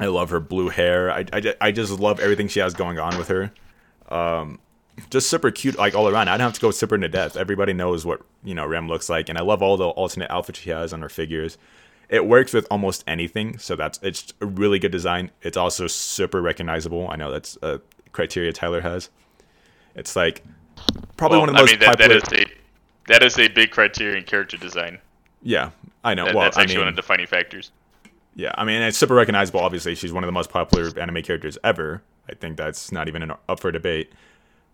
I love her blue hair. I, I, I just love everything she has going on with her. Um, just super cute, like all around. I don't have to go super into depth. Everybody knows what you know Rem looks like, and I love all the alternate outfits she has on her figures. It works with almost anything, so that's it's a really good design. It's also super recognizable. I know that's a criteria Tyler has. It's like probably Well, one of the most I mean, that, popular. that is a that is a big criterion character design. yeah, I know. That, well, that's I actually mean, one of the defining factors. Yeah, I mean it's super recognizable. Obviously, she's one of the most popular anime characters ever. I think that's not even an, up for debate.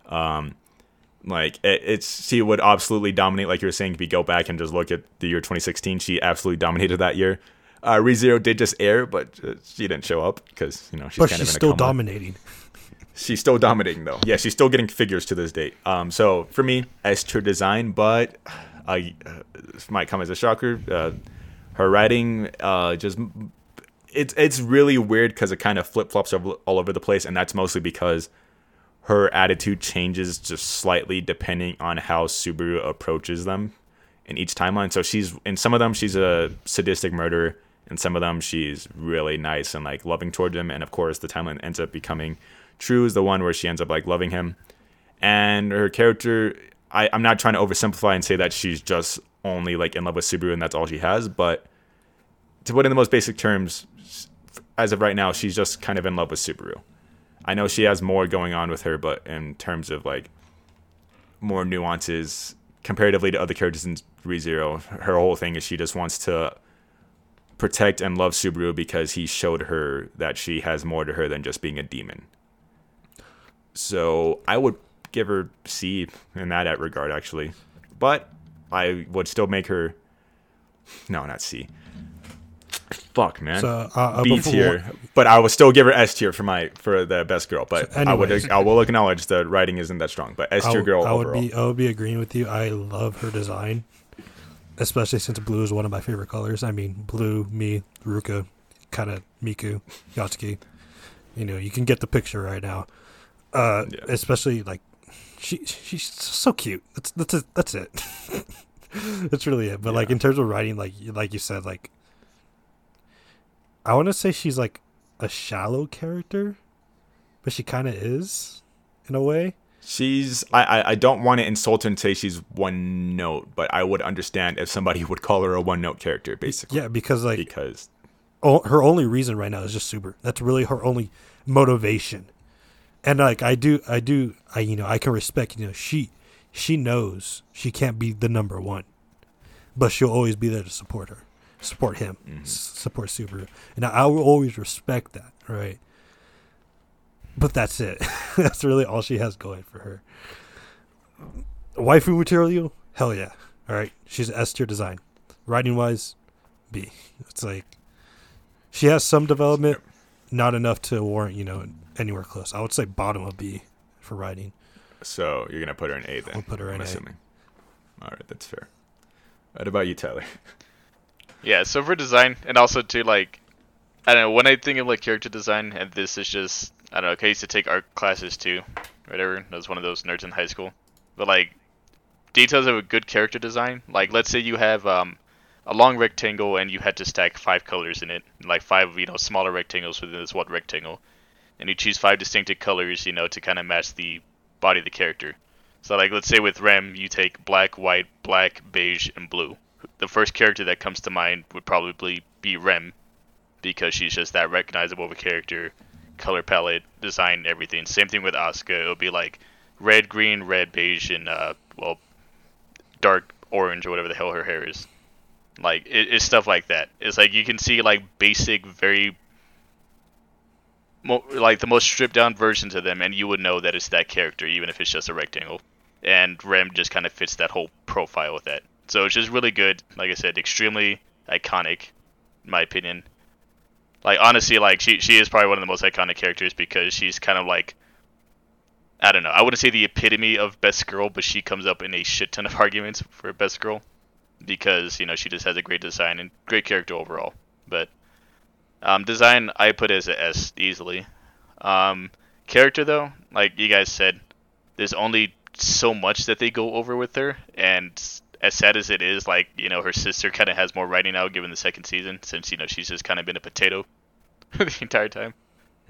Um, like it, it's she would absolutely dominate. Like you were saying, if you go back and just look at the year 2016, she absolutely dominated that year. Uh, ReZero did just air, but uh, she didn't show up because you know she's but kind she's of still dominating. (laughs) She's still dominating though. Yeah, she's still getting figures to this date. Um, so for me, S tier design, but I uh, might come as a shocker. Uh, her writing, uh, just it's it's really weird because it kind of flip flops all over the place, and that's mostly because her attitude changes just slightly depending on how Subaru approaches them in each timeline. So she's in some of them she's a sadistic murderer, and some of them she's really nice and like loving toward him, and of course the timeline ends up becoming true is the one where she ends up like loving him, and her character. I, I'm not trying to oversimplify and say that she's just only like in love with Subaru and that's all she has, but to put in the most basic terms, as of right now, she's just kind of in love with Subaru. I know she has more going on with her, but in terms of like more nuances comparatively to other characters in ReZero, her whole thing is she just wants to protect and love Subaru because he showed her that she has more to her than just being a demon. So I would give her C in that regard, actually, but I would still make her no, not C. Fuck, man. So uh, uh, B tier, but I would still give her S tier for my for the best girl. But So I would. I will acknowledge the writing isn't that strong. But s tier girl I would overall. be I would be agreeing with you. I love her design, especially since blue is one of my favorite colors. I mean, blue, me, Ruka, kind of Miku, Yotsugi. You know, you can get the picture right now. Uh, Yeah. especially like she she's so cute. That's that's it. That's it. (laughs) that's really it. But like in terms of writing, like like you said, like I want to say she's like a shallow character, but she kind of is in a way. She's I, I I don't want to insult her and say she's one note, but I would understand if somebody (laughs) would call her a one note character, basically. Yeah, because like Because o- her only reason right now is just super. That's really her only motivation. And like I do, I do, I you know I can respect. You know she she knows she can't be the number one, but she'll always be there to support her, support him, mm-hmm. s- support Subaru, and I, I will always respect that, right? But that's it. (laughs) that's really all she has going for her. Waifu material, hell yeah. All right, she's S tier design. Writing wise, B. It's like she has some development, not enough to warrant you know anywhere close. I would say bottom of B for writing. so you're gonna put her in A then. I'll put her in I'm A. assuming. All right, that's fair. What about you, Tyler? (laughs) Yeah, so for design, and also to like, I don't know, when I think of like character design, and this is just, I don't know, I used to take art classes too, whatever. I was one of those nerds in high school. But like, details of a good character design, like let's say you have um, a long rectangle and you had to stack five colors in it, like five, you know, smaller rectangles within this one rectangle, and you choose five distinctive colors, you know, to kind of match the body of the character. So like, let's say with Rem, you take black, white, black, beige, and blue the first character that comes to mind would probably be Rem, because she's just that recognizable of a character, color palette, design, everything. Same thing with Asuka. It would be like red, green, red, beige, and uh, well, dark orange or whatever the hell her hair is. Like it, it's stuff like that. It's like you can see like basic, very like the most stripped down versions of them, and you would know that it's that character, even if it's just a rectangle. And Rem just kind of fits that whole profile with that. So it's just really good. Like I said, extremely iconic. in my opinion. Like honestly, like she she is probably one of the most iconic characters because she's kind of like I don't know. I wouldn't say the epitome of best girl, but she comes up in a shit ton of (laughs) arguments for best girl because you know she just has a great design and great character overall. But um, design, I put as a S easily. Um, character though, like you guys said, there's only so much that they go over with her, and as sad as it is, like you know, her sister kind of has more writing now given the second season, since you know she's just kind of been a potato (laughs) the entire time.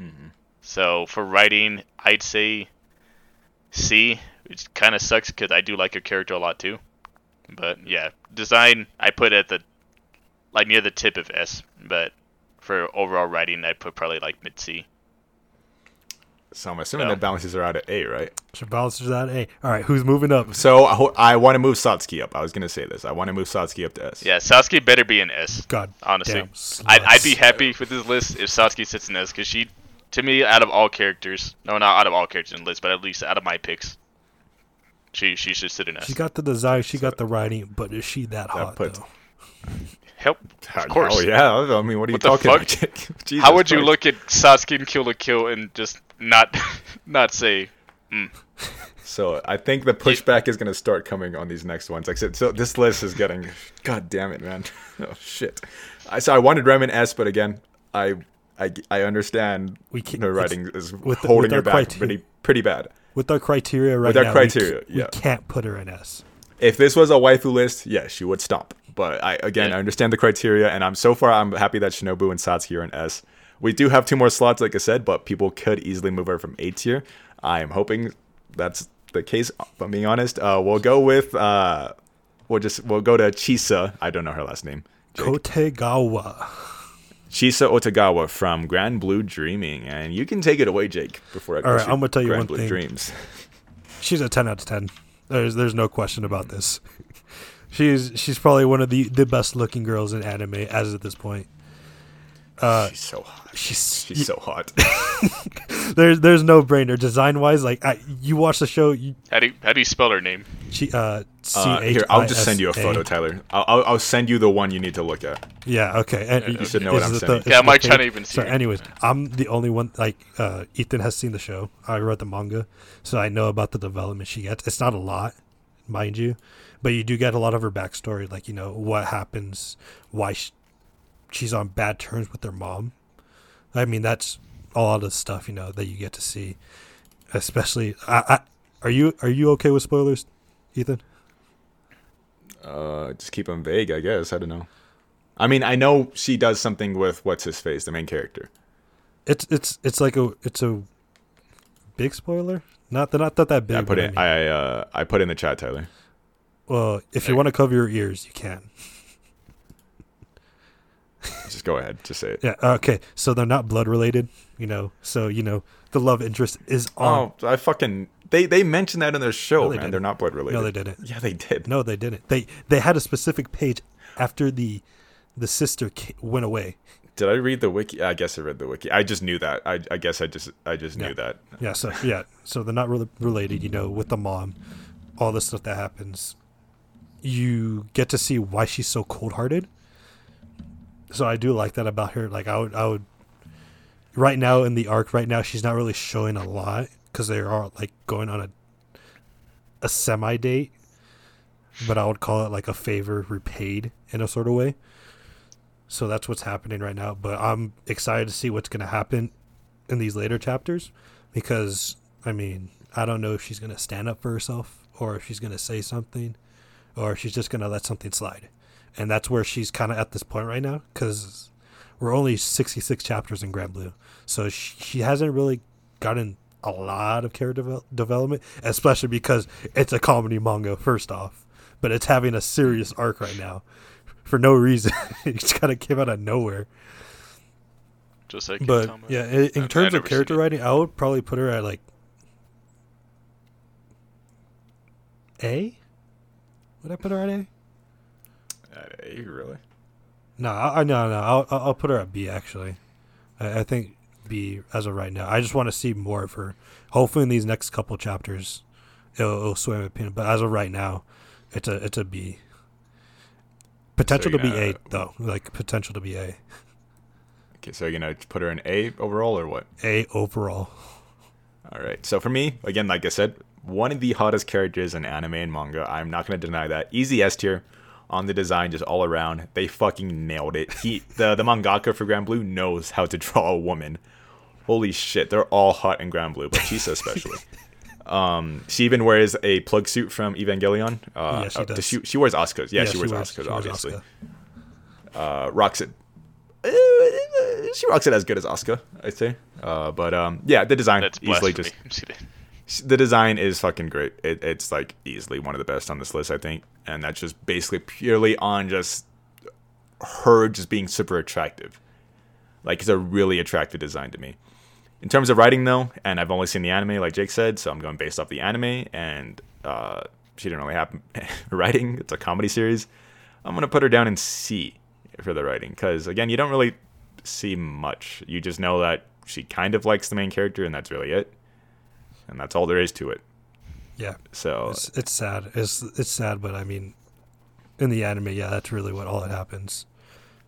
Mm-hmm. So for writing, I'd say C. It kind of sucks because I do like her character a lot too. But yeah, design I put at the like near the tip of S. But for overall writing, I put probably like mid C. So I'm assuming No. that balances are out at A, right? So balances out of A. All right, who's moving up? So I, ho- I want to move Satsuki up. I was gonna say this. I want to move Satsuki up to S. Yeah, Satsuki better be an S. God, Honestly, damn, I'd, I'd be happy with this list if Satsuki sits in S because she, to me, out of all characters, no, not out of all characters in the list, but at least out of my picks, she she should sit in S. She got the design, she got the writing, but is she that hot puts- though? Help, of course. Oh yeah. I mean, what are you What the talking fuck? about? (laughs) Jesus How would you look at Satsuki and Kill la Kill and just not (laughs) not say hmm. So I think the pushback is gonna start coming on these next ones. Like I said, so this list is getting, (laughs) god damn it, man. oh shit. I so I wanted Remin S, but again, I I, I understand We can't- the writing is with holding with her back criteria- pretty pretty bad. With our criteria right our now, we c- criteria, we, yeah. can't put her in S. If this was a waifu list, yeah, she would stomp. But I again, Yeah. I understand the criteria, and I'm so far I'm happy that Shinobu and Satsuki are in S. We do have two more slots, like I said, but people could easily move her from A tier. I am hoping that's the case. If I'm being honest, uh, we'll go with uh, we'll just we'll go to Chisa. I don't know her last name. Jake. Kotegawa. Chisa Kotegawa from Grand Blue Dreaming, and you can take it away, Jake. Before I All right, I'm gonna tell you Grand one Blue thing. Dreams. She's a ten out of ten. There's there's no question about this. She's she's probably one of the, the best looking girls in anime as of this point. Uh, She's so hot. she's She's so hot. (laughs) (laughs) there's there's no brainer design wise. Like I, you watch the show, you how do you, how do you spell her name? she uh, Uh, here, I'll just send you a photo, Tyler. I'll, I'll, I'll send you the one you need to look at. Yeah, okay. And You should know what is I'm saying. Yeah, I'm it trying to even see So, anyways, I'm the only one. Like, uh, Ethan has seen the show. I read the manga, so I know about the development she gets. It's not a lot, mind you, but you do get a lot of her backstory. Like, you know, what happens, why sh- she's on bad terms with her mom. I mean, that's a lot of stuff you know that you get to see. Especially, I, I are you are you okay with spoilers, Ethan? Uh, just keep them vague, I guess. I don't know. I mean, I know she does something with what's his face, the main character. It's it's it's like a it's a big spoiler. Not that not that that big. I put but it. mean- I uh, I put in the chat, Tyler. Well, if you want to cover your ears, you can. (laughs) Just go ahead. Just say it. Yeah. Okay. So they're not blood related, you know. So you know the love interest is oh, on. Oh, I fucking they they mentioned that in their show, No, they man. didn't. They're not blood related. no, they didn't. Yeah, they did. No, they didn't. They they had a specific page after the the sister went away. Did I read the wiki? I guess I read the wiki. I just knew that. I, I guess I just I just Yeah. knew that. Yeah. So yeah. So they're not really related, you know, with the mom, all the stuff that happens. You get to see why she's so cold hearted. So I do like that about her. Like I would I would right now in the arc right now she's not really showing a lot because they are like going on a a semi date but i would call it like a favor repaid in a sort of way so that's what's happening right now but i'm excited to see what's going to happen in these later chapters because i mean i don't know if she's going to stand up for herself or if she's going to say something or she's just going to let something slide and that's where she's kind of at this point right now because we're only 66 chapters in Grand Blue, so she, she hasn't really gotten a lot of character devel- development, especially because it's a comedy manga. First off, but it's having a serious arc right now for no reason. (laughs) it just kind of came out of nowhere. Just like But yeah, in, in terms of character writing, I would probably put her at like A. Would I put her at A? Uh, really? No, I, no no. I'll I'll put her at B actually. I, I think B as of right now. I just want to see more of her. Hopefully, in these next couple chapters, it'll, it'll sway my opinion. But as of right now, it's a it's a B. Potential So to be A though, like potential to be A. Okay, so you're gonna put her in A overall or what? A overall. All right. So for me, again, like I said, one of the hottest characters in anime and manga. I'm not going to deny that. Easy S tier on the design, just all around. They fucking nailed it. He, the the mangaka for Grand Blue knows how to (laughs) draw a woman. Holy shit, they're all hot in Grand Blue, but Chisa especially. (laughs) um, she even wears a plug suit from Evangelion. Uh, Yeah, she uh, does. shoot- she wears Asuka's. Yeah, Yeah, she, wears Asuka's, she wears obviously. Asuka. Uh, rocks it. Uh, she rocks it as good as Asuka, I'd say. Uh, but um, yeah, the design That's easily blasphemy. just I'm just kidding. The design is fucking great. It, it's like easily one of the best on this list, I think, and that's just basically purely on just her just being super attractive. Like it's a really attractive design to me. In terms of writing, though, and I've only seen the anime, like Jake said, so I'm going based off the anime, and uh, she didn't really have (laughs) writing. It's a comedy series. I'm gonna put her down in C for the writing, because again, you don't really see much. You just know that she kind of likes the main character, and that's really it and that's all there is to it. Yeah, So it's it's sad. It's it's sad, but I mean, in the anime, yeah, that's really what all that happens.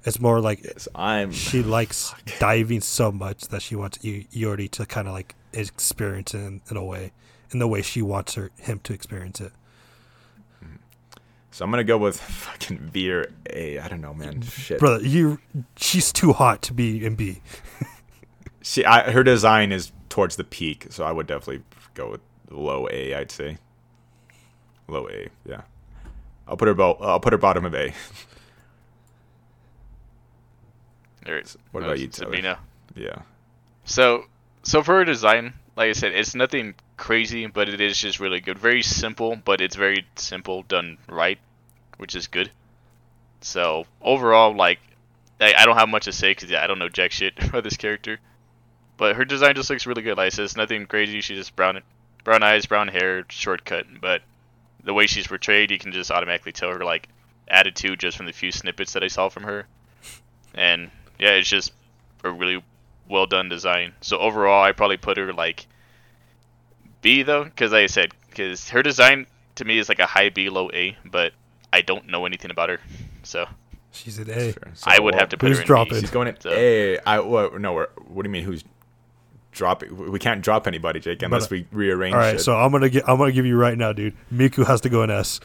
It's more like yes, I'm she likes (laughs) diving so much that she wants you Yordi to kind of like experience it in, in a way, in the way she wants her him to experience it. so I'm gonna go with (laughs) fucking Veer A. I don't know, man. Shit. Brother, you she's too hot to be in B. (laughs) She, I, her design is towards the peak, so I would definitely go with low A. I'd say low A. Yeah, I'll put her bo- I'll put her bottom of A. What about you, is it me Tyler? now? Yeah. So, so for her design, like I said, it's nothing crazy, but it is just really good. Very simple, but it's very simple done right, which is good. So overall, like, I, I don't have much to say because yeah, I don't know jack shit (laughs) about this character, but her design just looks really good. Like I said, it's nothing crazy. She's just brown, brown eyes, brown hair, shortcut, but the way she's portrayed, you can just automatically tell her like attitude just from the few snippets that I saw from her, and yeah, it's just a really well done design. So overall, I probably put her like B though, because like I said, because her design to me is like a high B, low A, but I don't know anything about her, so She's an A. Sure. I would well, have to put who's her in dropping? B. She's going in So- A. I what? No, what do you mean? Who's dropping? We can't drop anybody, Jake, unless we rearrange. All right, shit. so I'm gonna get I'm gonna give you right now, dude. Miku has to go in S.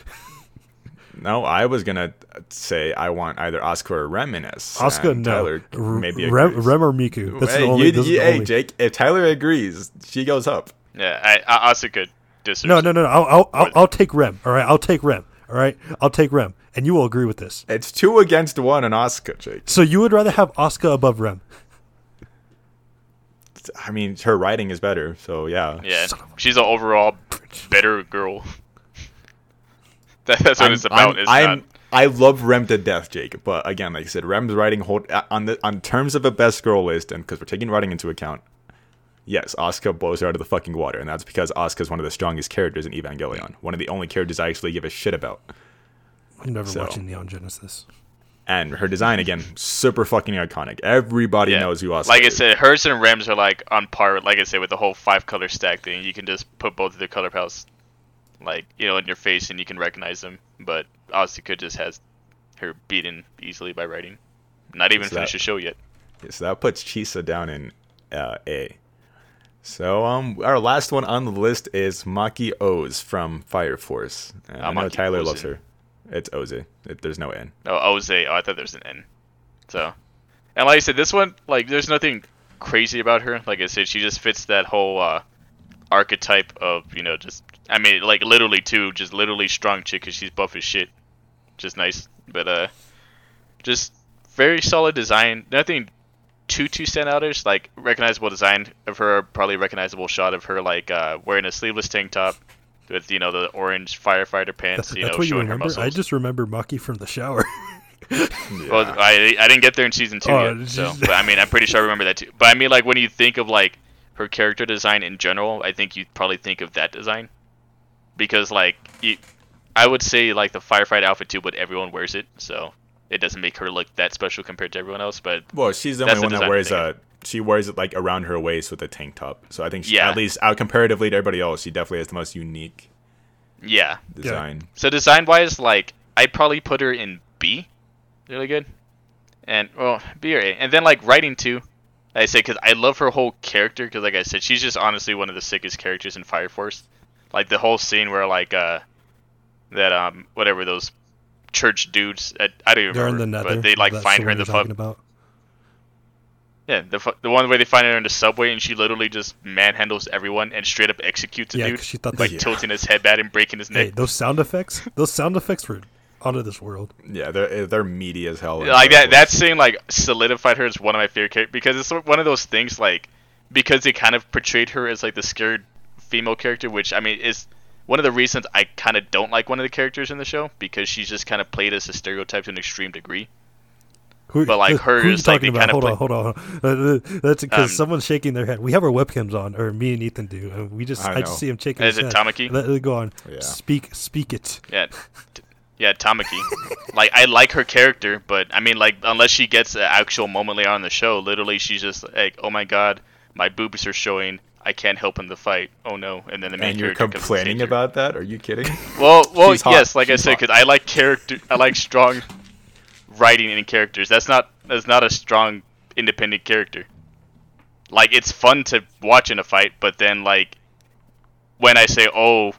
No, I was gonna say I want either Asuka or Rem in S. Asuka, and no. Tyler R- maybe Rem. Rem or Miku. That's hey, the only. you- you- the hey, only- Jake, if Tyler agrees, she goes up. Yeah, I, I also could deserve. No, no, no, no. I'll, I'll, I'll, I'll take Rem. All right, I'll take Rem. All right, I'll take Rem, and you will agree with this. It's two against one on Asuka, Jake. So you would rather have Asuka above Rem? I mean, her writing is better, so yeah. Yeah, Son of a she's an overall better girl. (laughs) that, that's what I'm, it's about. I'm, it's I'm- not. I love Rem to death, Jake. But again, like I said, Rem's writing hold uh, on the on terms of a best girl list, and because we're taking writing into account, yes, Asuka blows her out of the fucking water, and that's because Asuka is one of the strongest characters in Evangelion, one of the only characters I actually give a shit about. I'm never So. watching Neon Genesis. And her design again, super fucking iconic. Everybody Yeah. knows who Asuka Like I said, hers and rams are like on par. Like I said, with the whole five color stack thing, you can just put both of their color palettes, like you know, in your face, and you can recognize them. But Asuka just has her beaten easily by writing. Not even So finished that- the show yet. Yeah, so that puts Chisa down in uh, A. So um, our last one on the list is Maki Oz from Fire Force. Ah, I know Tyler loves her. It's Oze. It, there's no N. Oh, Oze. Oh, I thought there was an N. So, and like I said, this one, like, there's nothing crazy about her. Like I said, she just fits that whole uh, archetype of, you know, just, I mean, like, literally, too, just literally strong chick because she's buff as shit. Just nice. But, uh, just very solid design. Nothing too, too standoutish. Like, recognizable design of her, probably recognizable shot of her, like, uh, wearing a sleeveless tank top with, you know, the orange firefighter pants, That's, you that's know, what you showing her remember. muscles. I just remember Maki from the shower. (laughs) Yeah. Well, I I didn't get there in season two Oh, yet, so but I mean I'm pretty sure I remember that too. But I mean like when you think of like her character design in general, I think you probably think of that design because like you, I would say like the firefight outfit too, but everyone wears it, so it doesn't make her look that special compared to everyone else. But well, she's the only the one that wears a. She wears it like around her waist with a tank top. So I think she, Yeah. at least out comparatively to everybody else, she definitely has the most unique yeah, design. so design wise, like I'd probably put her in B really good. And well, B or A. And then like writing too. I say because I love her whole character because like I said, she's just honestly one of the sickest characters in Fire Force. Like the whole scene where like uh that um whatever those church dudes at, I don't even They're in remember, the nether. but they like find the her in the you're talking fuck about. yeah the the one where they find her in the subway and she literally just manhandles everyone and straight up executes a Yeah, dude 'cause she thought like Yeah. tilting his head back and breaking his neck. Hey, those sound effects, those sound effects were out of this world. Yeah, they're eh, they're meaty as hell. like that that scene like solidified her as one of my favorite characters because it's one of those things like because they kind of portrayed her as like the scared female character which i mean is one of the reasons i kind of don't like one of the characters in the show because she's just kind of played as a stereotype to an extreme degree Who, But, like, her who are is, like, talking about? kinda Hold on, hold on. Uh, uh, That's because Um, someone's shaking their head. We have our webcams on, or me and Ethan do. And we just, I I, just see him shaking Is his it head. Tamaki? Let, let- go on. Yeah. Speak, speak it. yeah yeah tamaki (laughs) like i like her character but i mean like unless she gets an actual moment later on the show literally she's just like oh my god my boobs are showing i can't help in the fight oh no and then the main And you're character complaining about that? Are you kidding? (laughs) Well, well, yes, like She's I said, because I like character, I like strong writing in characters. That's not that's not a strong independent character. Like it's fun to watch in a fight, but then like when I say, "Oh,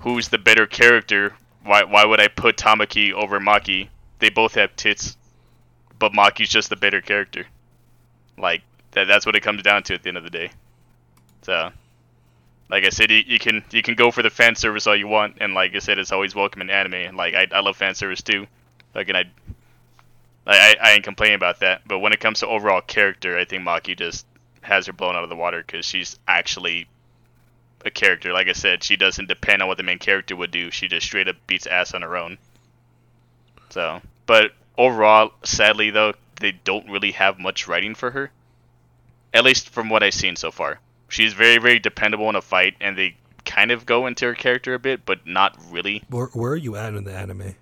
who's the better character?" Why why would I put Tamaki over Maki? They both have tits, but Maki's just the better character. Like that that's what it comes down to at the end of the day. So like I said, you, you can you can go for the fan service all you want, and like I said, it's always welcome in anime. Like I, I love fan service too. Like and I, I I ain't complaining about that. But when it comes to overall character, I think Maki just has her blown out of the water because she's actually a character. Like I said, she doesn't depend on what the main character would do. She just straight up beats ass on her own. So, but overall, sadly though, they don't really have much writing for her. At least from what I've seen so far. She's very, very dependable in a fight, and they kind of go into her character a bit, but not really. Where, where are you at in the anime?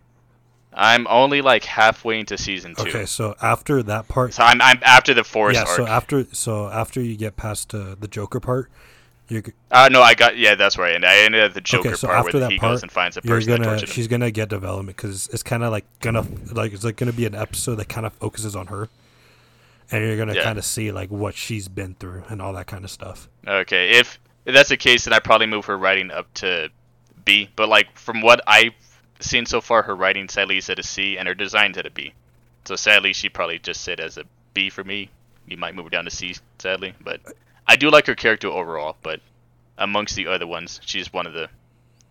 I'm only like halfway into season two. Okay, so after that part, So I'm, I'm after the forest yeah. arc. So after, so after you get past uh, the Joker part, you're g- uh, no, I got yeah, that's right. And I ended at the Joker okay. So part after where that he part, goes and finds a you're person gonna, she's gonna get development because it's kind of like gonna, like it's like gonna be an episode that kind of focuses on her, and you're gonna Yeah. kind of see like what she's been through and all that kind of stuff. Okay, if, if that's the case, then I probably move her writing up to B. But like from what I've seen so far, her writing sadly is at a C, and her design's at a B. So sadly, she probably just sit as a B for me. You might move her down to C, sadly, but I do like her character overall. But amongst the other ones, she's one of the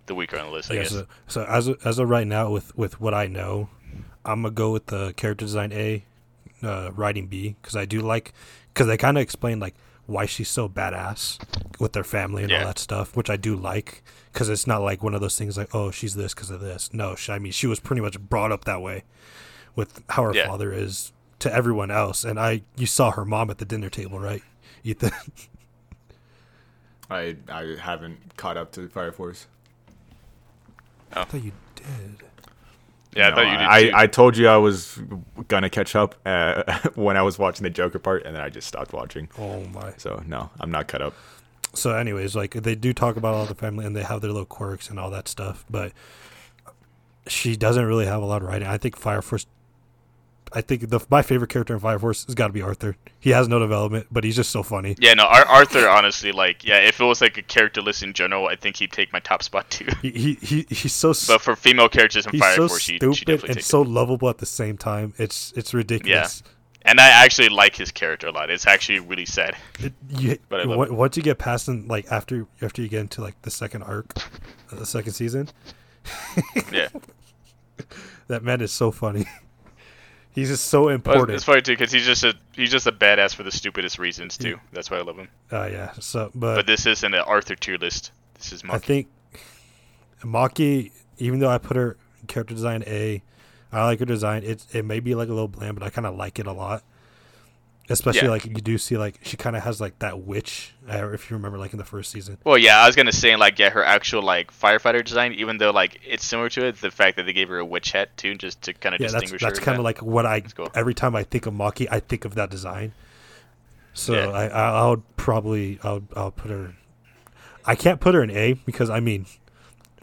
the weaker on the list, I yeah. guess. So, so as of, as of right now, with with what I know, I'm gonna go with the character design A, uh, writing B because I do like because they kind of explain like why she's so badass with their family and Yeah. all that stuff, which I do like because it's not like one of those things like oh she's this because of this. No, she, I mean she was pretty much brought up that way with how her Yeah. father is to everyone else, and I you saw her mom at the dinner table, right, Ethan? (laughs) I I haven't caught up to Fire Force. I thought you did. Yeah, I thought you did I, too. I told you I was gonna catch up uh, (laughs) when I was watching the Joker part, and then I just stopped watching. Oh my. So no, I'm not caught up. so anyways like they do talk about all the family and they have their little quirks and all that stuff but she doesn't really have a lot of writing i think fire force i think the my favorite character in fire force has got to be arthur he has no development but he's just so funny yeah, no, Ar- Arthur, honestly, like, yeah, if it was like a character list in general, I think he'd take my top spot too. he he, he he's so But for female characters in Fire so Force, she, she stupid definitely and so lovable at the same time it's it's ridiculous Yeah. And I actually like his character a lot. It's actually really sad. It, you, But on- once you get past him like after after you get into like the second arc uh, the second season (laughs) Yeah. that man is so funny (laughs) he's just so But important it's funny too because he's just a he's just a badass for the stupidest reasons too. That's why I love him. uh, yeah so But this isn't an Arthur tier list. This is Mocky. I think Maki, even though I put her character design A, I like her design. It it may be like a little bland, but I kind of like it a lot. Especially Yeah. like you do see like she kind of has like that witch, uh, if you remember, like in the first season. Well, yeah, I was gonna say like yeah, her actual like firefighter design, even though like it's similar to it, the fact that they gave her a witch hat too, just to kind of Yeah, that's distinguish that's her. kind of like what I cool. every time I think of Maki, I think of that design. So Yeah. I, I I would probably I'll I'll put her. I can't put her in A because I mean,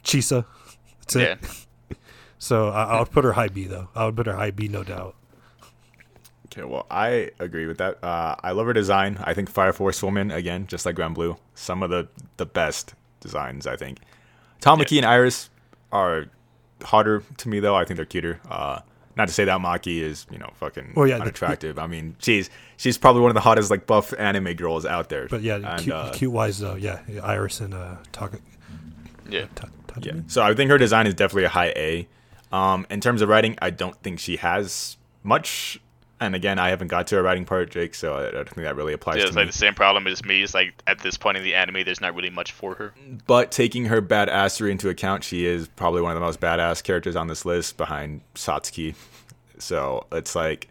Chisa. That's it. yeah. (laughs) So I, I would put her high B though. I would put her high B, no doubt. Okay, well, I agree with that. Uh, I love her design. I think Fire Force Woman again, just like Grand Blue, some of the the best designs. I think. Tamaki and Iris are hotter to me though. I think they're cuter. Uh, not to say that Maki is you know fucking Well, yeah, the- unattractive. I mean, she's she's probably one of the hottest like buff anime girls out there. But yeah, And, cute, uh, cute wise though. Yeah, yeah, Iris and uh, Taka. Yeah. Ta- Yeah. Tatami? So I think her design is definitely a high A. Um, in terms of writing, I don't think she has much. And again, I haven't got to her writing part, Jake, so I don't think that really applies Yeah, to it's me. like the same problem as me. Is like at this point in the anime, there's not really much for her. But taking her badassery into account, she is probably one of the most badass characters on this list behind Satsuki. So it's like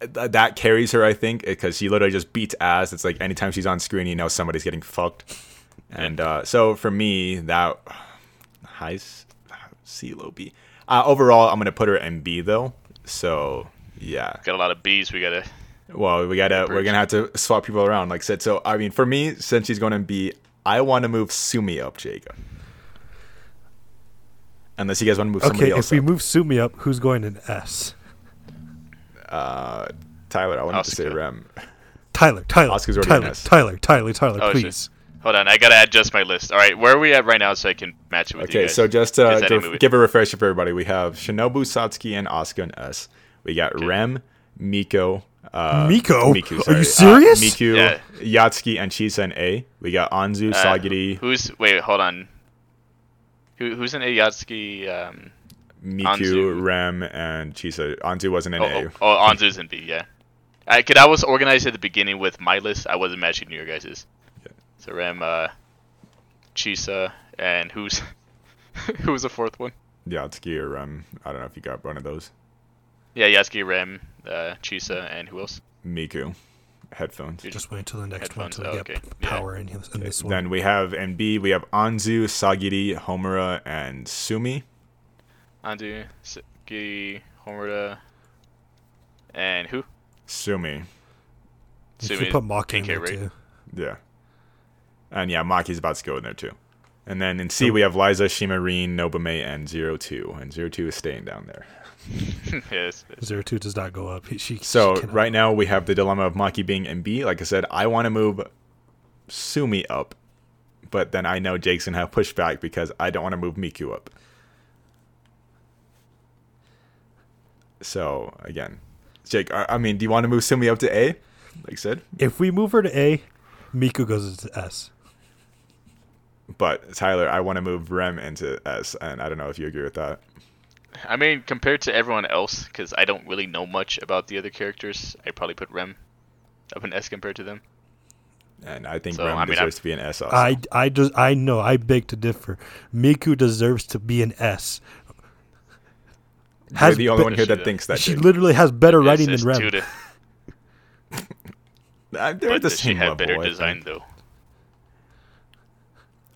th- that carries her, I think, because she literally just beats ass. It's like anytime she's on screen, you know somebody's getting fucked. And uh, so for me, that high C low B. Uh, overall, I'm gonna put her in B though. So yeah, Got a lot of B's. We gotta. well, we gotta we're gonna have to swap people around, like I said. So I mean, for me, since she's gonna be, I want to move Sumi up, Jacob. Unless you guys want to move somebody Okay, else if we up. move Sumi up, who's going in S? uh, Tyler, I wanted to say Rem. Tyler, Tyler, Asuka's already in Tyler, S. Tyler, Tyler, Tyler, Oh, shit. please. Hold on, I gotta adjust my list. All right, where are we at right now so I can match it with you Okay, guys? so just uh, to didn't move it. give a refresher for everybody, we have Shinobu, Satsuki, and Asuka in S. We got Rem, Miko. Uh, Miko? Miku, Are you serious? Uh, Miku, Yeah. Yotsugi, and Chisa in A. We got Anzu, Uh, Sagiri, Who's wait? Hold on. Who, who's in Ayatsuki? Um, Miku, Anzu. Rem, and Chisa. Anzu wasn't in oh, A. oh, oh, Anzu's in B. Yeah. I could. I was organized at the beginning with my list. I wasn't matching your guys's. Yeah. So Rem, uh, Chisa, and who's (laughs) who was the fourth one? Yotsugi or Rem. I don't know if you got one of those. Yeah, Yotsugi, Rem, uh, Chisa, and who else? Miku. Headphones. Dude, Just wait until the next one Headphones, until we oh, get okay. p- Yeah. power in, in this one. Then we have in B, we have Anzu, Sagiri, Homura, and Sumi. Anzu, Sagiri, Homura, and who? Sumi. you Sumi, should put mocking in there right? too. Yeah. And yeah, Maki's about to go in there too. And then in C, we have Lyza, Shimarin, Nobume, and Zero Two. And Zero Two is staying down there. (laughs) yes. Zero two does not go up. He, she, So she right now we have the dilemma of Maki being in B. Like I said, I want to move Sumi up, but then I know Jake's gonna have pushback because I don't want to move Miku up. So again, Jake, I, I mean, do you want to move Sumi up to A? Like I said, if we move her to A, Miku goes into S. but Tyler, I want to move Rem into S, and I don't know if you agree with that. I mean, compared to everyone else, because I don't really know much about the other characters, I'd probably put Rem up in S compared to them. And I think So, Rem I mean, deserves I'm- to be an S also. I, I just I know I beg to differ. Miku deserves to be an S. You're the only be- one here that She- thinks that. she Jake. literally has better Yes, writing than Rem. to- (laughs) They're but the does she same have level. better I design think. though?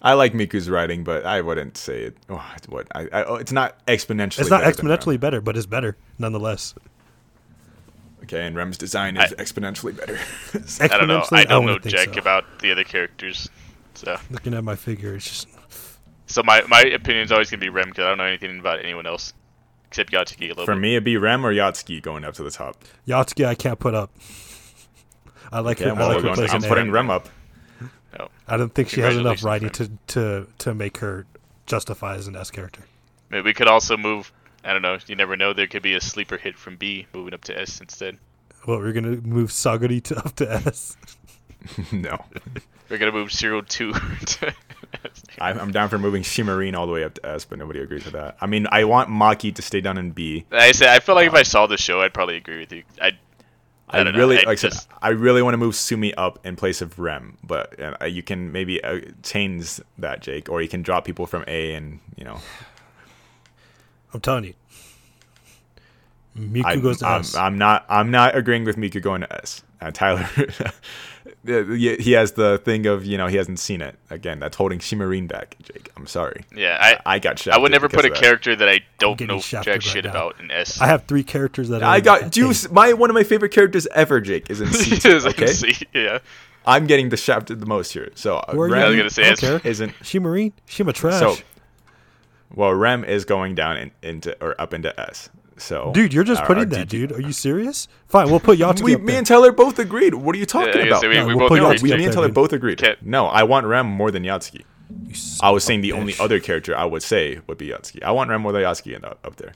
I like Miku's writing, but I wouldn't say it. Oh, it's what I, I, oh, it's not exponentially. It's not better than exponentially better, but it's better nonetheless. Okay, and Rem's design is I- exponentially better. I don't know. I don't know wouldn't think jack so. about the other characters, so Looking at my figure, it's just so my my opinion is always gonna be Rem because I don't know anything about anyone else except Yotsugi a little For bit. me, it'd be Rem or Yotsugi going up to the top. Yotsugi. I can't put up. I like Okay, her. well, I like going, I'm putting Rem up. No, I don't think she has enough writing to, to to make her justify as an S character. Maybe we could also move. I don't know. You never know. There could be a sleeper hit from B moving up to S instead. Well, we're gonna move Sagiri to up to S. (laughs) no, We're gonna move zero two (laughs) to S. I'm, I'm down for moving Shimarin all the way up to S, but nobody agrees with that. I mean, I want Maki to stay down in B. I said I feel like if I saw the show, I'd probably agree with you. I I, I don't know, really, I like I just- said, I really want to move Sumi up in place of Rem, but uh, you can maybe uh, change that, Jake, or you can drop people from A and you know. I'm telling you. Miku I'm, goes to I'm, S. I'm not. I'm not agreeing with Miku going to S. Uh, Tyler, yeah, (laughs) he has the thing of you know he hasn't seen it again. That's holding Shimarin back, Jake. I'm sorry. yeah I I got shafted. I would never put a that. character that I don't know jack right shit now. about in S. I have three characters that are I got (laughs) A. Juice. My one of my favorite characters ever, Jake, is in (laughs) C. Okay, can see. Yeah. I'm getting the shafted the most here. So uh, Where? Rem I was gonna say I it's- don't care. isn't Shimarin, Shima trash. so. Well, Rem is going down in, into or up into S. So, Dude, you're just our- putting our that, DG dude. Are you (laughs) serious? Fine, we'll put Yotsugi (laughs) We, up me and Tyler both agreed. What are you talking Yeah, I about? guess we, No, we we'll both put no, agreed. We, me and there, Tyler both agreed. Okay. No, I want Rem more than Yotsugi. You son I was saying a the only other character I would say would be Yotsugi. I want Rem more than Yotsugi in- up there.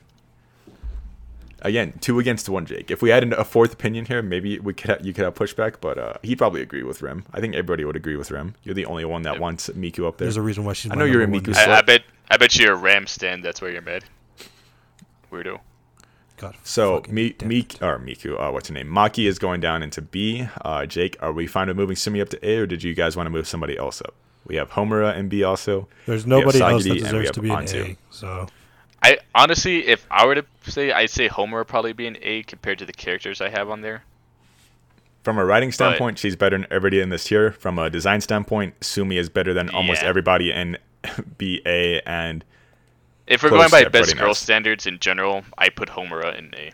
Again, two against one, Jake. If we had an- a fourth opinion here, maybe we could ha- you could have pushback, but uh, he'd probably agree with Rem. I think everybody would agree with Rem. You're the only one that wants Miku up there. There's a reason why she's. I know you're a Miku dude. I, I bet I bet you're a Ram stand. That's why you're mad. Weirdo. God, So fucking Mi- or Miku, uh, what's her name? Maki is going down into B. Uh, Jake, are we fine with moving Sumi up to A, or did you guys want to move somebody else up? We have Homura in B also. There's nobody else that deserves to be an Anzu. A. So I honestly, if I were to say, I'd say Homer would probably be an A compared to the characters I have on there. From a writing standpoint, she's better than everybody in this tier. From a design standpoint, Sumi is better than almost everybody in (laughs) BA. And If we're going by best girl else. standards in general, I put Homura in A.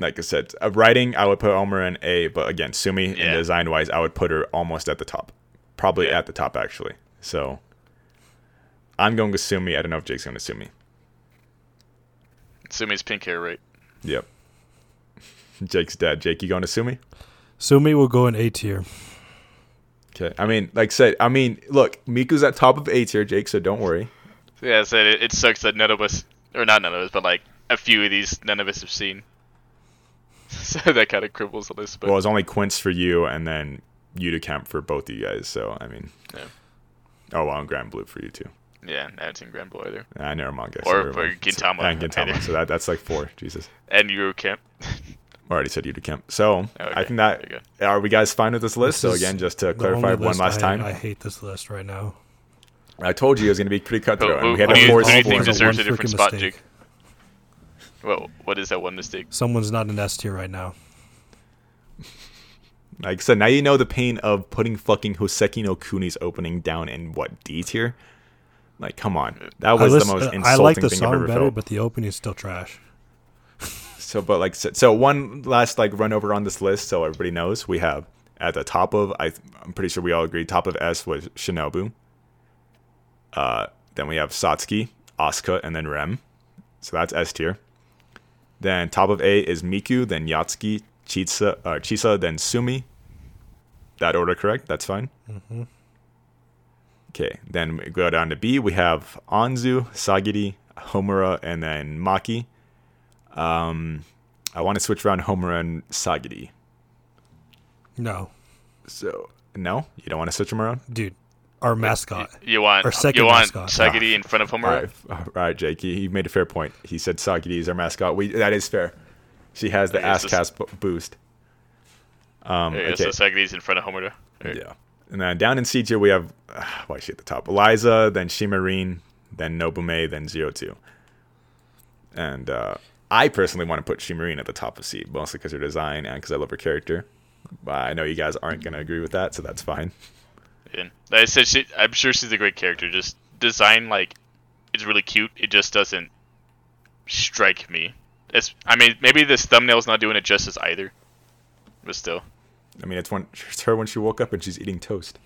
like I said, uh, writing, I would put Homura in A. But again, Sumi, in design wise, I would put her almost at the top. Probably Yeah. at the top, actually. So I'm going with Sumi. I don't know if Jake's going to Sumi. Sumi's pink hair, right? Yep. (laughs) Jake's dead. Jake, you going to Sumi? Sumi will go in A tier. Okay. I mean, like I said, I mean, look, Miku's at top of A tier, Jake, so don't worry. Yeah, so it, it sucks that none of us, or not none of us, but like a few of these, none of us have seen. (laughs) So that kind of cripbles the list. But Well, it's only Quints for you and then Yuru Camp for both of you guys, so I mean. Yeah. Oh, well, and Grand Blue for you too. yeah, I haven't seen Grand Blue either. I never manga. Or never for mind. Gintama, So, and Gintama. either. So that, that's like four. Jesus. And Yuru Camp. I already said Yuru Camp. So I think that. Are we guys fine with this list? This so again, just to clarify one last I- time, I I, hate this list right now. Told you it was going to be pretty cutthroat. Who- and we had who to do force who do you four. think deserves one a different freaking spot, mistake. Jake? Well, what is that one mistake? Someone's not in S tier right now. Like I said, now you know the pain of putting fucking Hoseki no Kuni's opening down in what D tier. Like, come on, that was listen- the most insulting I like the thing I've song ever better, felt. but the opening is still trash. So, but like, so, so one last like run over on this list, so everybody knows we have at the top of I, I'm pretty sure we all agree top of S was Shinobu. Uh, then we have Satsuki, Asuka, and then Rem. So that's S tier. Then top of A is Miku, then Yotsugi, Chisa, uh, Chisa, then Sumi. That order correct? That's fine. Okay, then we go down to B. We have Anzu, Sagiri, Homura, and then Maki. Um, I want to switch around Homura and Sagiri. No, So no, you don't want to switch them around. dude, our mascot. You want Our second you want mascot. Sagiri in front of All Homura? right, all right, Jake. He, he made a fair point. He said Sagiri is our mascot. We that is fair. She has the I guess ass cast bo- boost. Um, Yeah, okay. so Sagiri's in front of Homura. Alright. Yeah. And then down in C tier we have uh, why is she at the top? Eliza, then Shimarin, then Nobume, then Zero Two. And uh, I personally want to put Shimarin at the top of C, mostly because her design and because I love her character. But I know you guys aren't gonna agree with that, so that's fine. And I said, she, I'm sure she's a great character. Just design like it's really cute. It just doesn't strike me. It's I mean maybe this thumbnail's not doing it justice either, but still. I mean, it's when (laughs) it's her when she woke up and she's eating toast.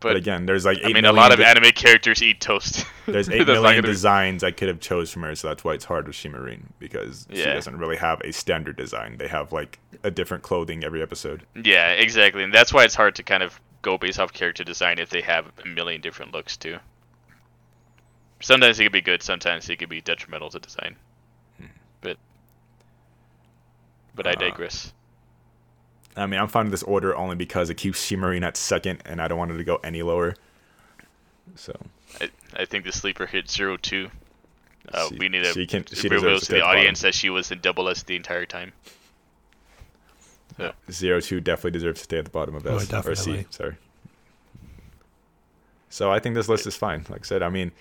But, But, again, there's like eight I mean, a lot of anime characters eat toast. (laughs) there's eight That's not be- designs I could have chose from her, so that's why it's hard with Shimarin because she doesn't really have a standard design. They have like a different clothing every episode. Yeah, exactly, and that's why it's hard to kind of go based off character design if they have a million different looks too. Sometimes it could be good, sometimes it could be detrimental to design. But but I Uh, digress. I mean, I'm fine with this order only because it keeps Shimarin at second, and I don't want it to go any lower. So I, I think the sleeper hit zero two. Uh, She- we need to she can- she reveal to the the bottom. audience that she was in double S the entire time. So, zero two definitely deserves to stay at the bottom of Oh, S or C. Sorry. So I think this list is fine. Like I said, I mean,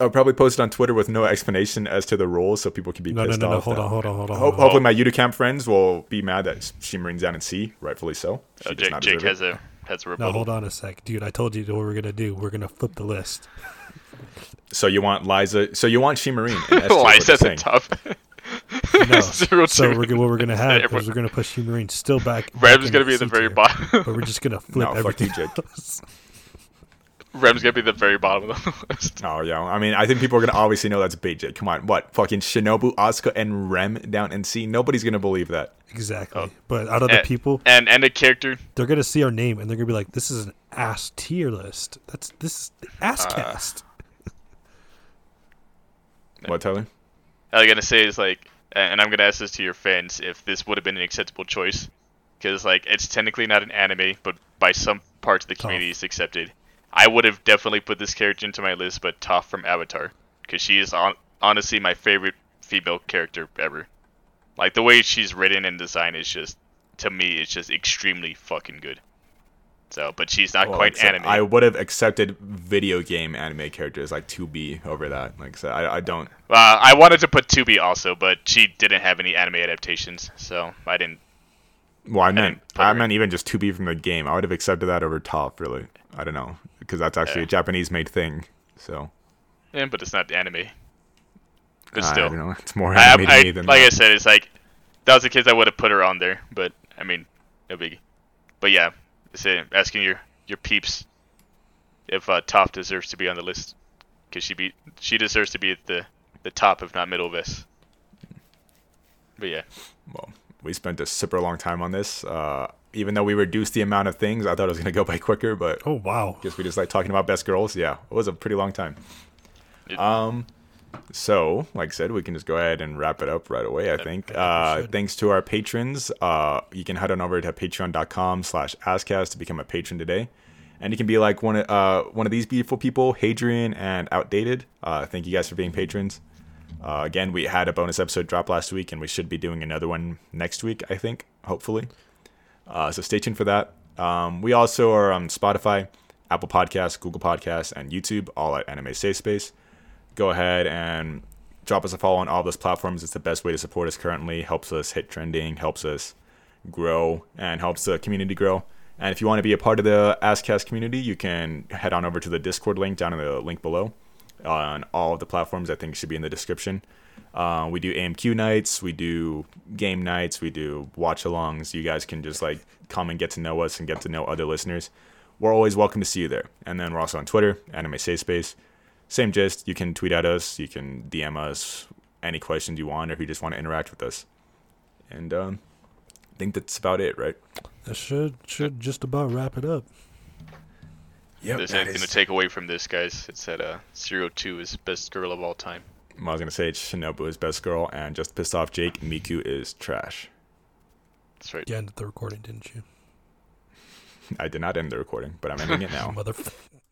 I'll probably post it on Twitter with no explanation as to the rules, so people can be No, no, pissed no, no. off. Hold on, hold on, hold on. Ho- hold on. hopefully, my Yuru Camp friends will be mad that Shimarin's down in C, rightfully so. She oh, does Jake, not Jake has it. a has a rebuttal. No, rebuttal. hold on a sec, dude. I told you what we're gonna do. We're gonna flip the list. So you want Lyza? So you want Shimarin? in (laughs) S tier, Why what is you're at the saying. top? No. (laughs) Zero So we're, gonna- what we're gonna have is we're (laughs) gonna push Marine still back. back Reb's in gonna be at the very tier, bottom. But we're just gonna (laughs) flip No, fuck you, Jake. Rem's gonna be the very bottom of the list. Oh yeah, I mean, I think people are gonna obviously know that's BJ. Come on, what fucking Shinobu, Asuka, and Rem down in C? Nobody's gonna believe that. Exactly. Oh. But out of the people, And and a character. they're gonna see our name and they're gonna be like, "This is an ass tier list. That's this is the ass Uh, cast." What, Tyler? I was gonna say is like, and I'm gonna ask this to your fans if this would have been an acceptable choice, because like it's technically not an anime, but by some parts of the Toph. community it's accepted. I would have definitely put this character into my list, but Toph from Avatar, because she is on, honestly my favorite female character ever. Like the way she's written and designed is just, to me, it's just extremely fucking good. So, but she's not Well, quite anime. I would have accepted video game anime characters like 2B over that. Like, so I, I don't. Uh, I wanted to put 2B also, but she didn't have any anime adaptations, so I didn't. Well, I meant I meant even just 2B from the game. I would have accepted that over top. Really, I don't know because that's actually Yeah. a Japanese-made thing. So Yeah, but it's not anime. But I still, don't know. It's more I, anime I- me than like I said, it's like that was the case I would have put her on there, but I mean, no biggie. But yeah, say asking your your peeps if uh, Toph deserves to be on the list because she be she deserves to be at the the top, if not middle of this. But yeah, well, we spent a super long time on this. Uh, even though we reduced the amount of things, I thought it was gonna go by quicker, but Oh wow. guess we just like talking about best girls. Yeah, it was a pretty long time. It- Um, so like I said, we can just go ahead and wrap it up right away. I think. Uh, thanks to our patrons. Uh, you can head on over to patreon.com/slash Ascast to become a patron today, and you can be like one of uh one of these beautiful people, Hadrian and Outdated. Uh, thank you guys for being patrons. Uh, again, we had a bonus episode drop last week, and we should be doing another one next week. I think, hopefully. Uh, so stay tuned for that. Um, we also are on Spotify, Apple Podcasts, Google Podcasts, and YouTube, all at Anime Safe Space. Go ahead and drop us a follow on all those platforms. It's the best way to support us currently. Helps us hit trending, helps us grow, and helps the community grow. And if you want to be a part of the AskCast community, you can head on over to the Discord link down in the link below on all of the platforms. I think should be in the description. Uh, we do AMQ nights, we do game nights, we do watch alongs. You guys can just like come and get to know us and get to know other listeners. We're always welcome to see you there. And then we're also on Twitter, Anime Safe Space. Same gist. You can tweet at us, you can DM us any questions you want, or if you just want to interact with us. And um, I think that's about it, right? That should should just about wrap it up. Yep. there's anything to take away from this, guys. It's that uh, Zero Two is best girl of all time. I was gonna say it's Shinobu is best girl, and just pissed off Jake. Miku is trash. That's right. You ended the recording, didn't you? (laughs) I did not end the recording, but I'm ending it (laughs) now. Mother.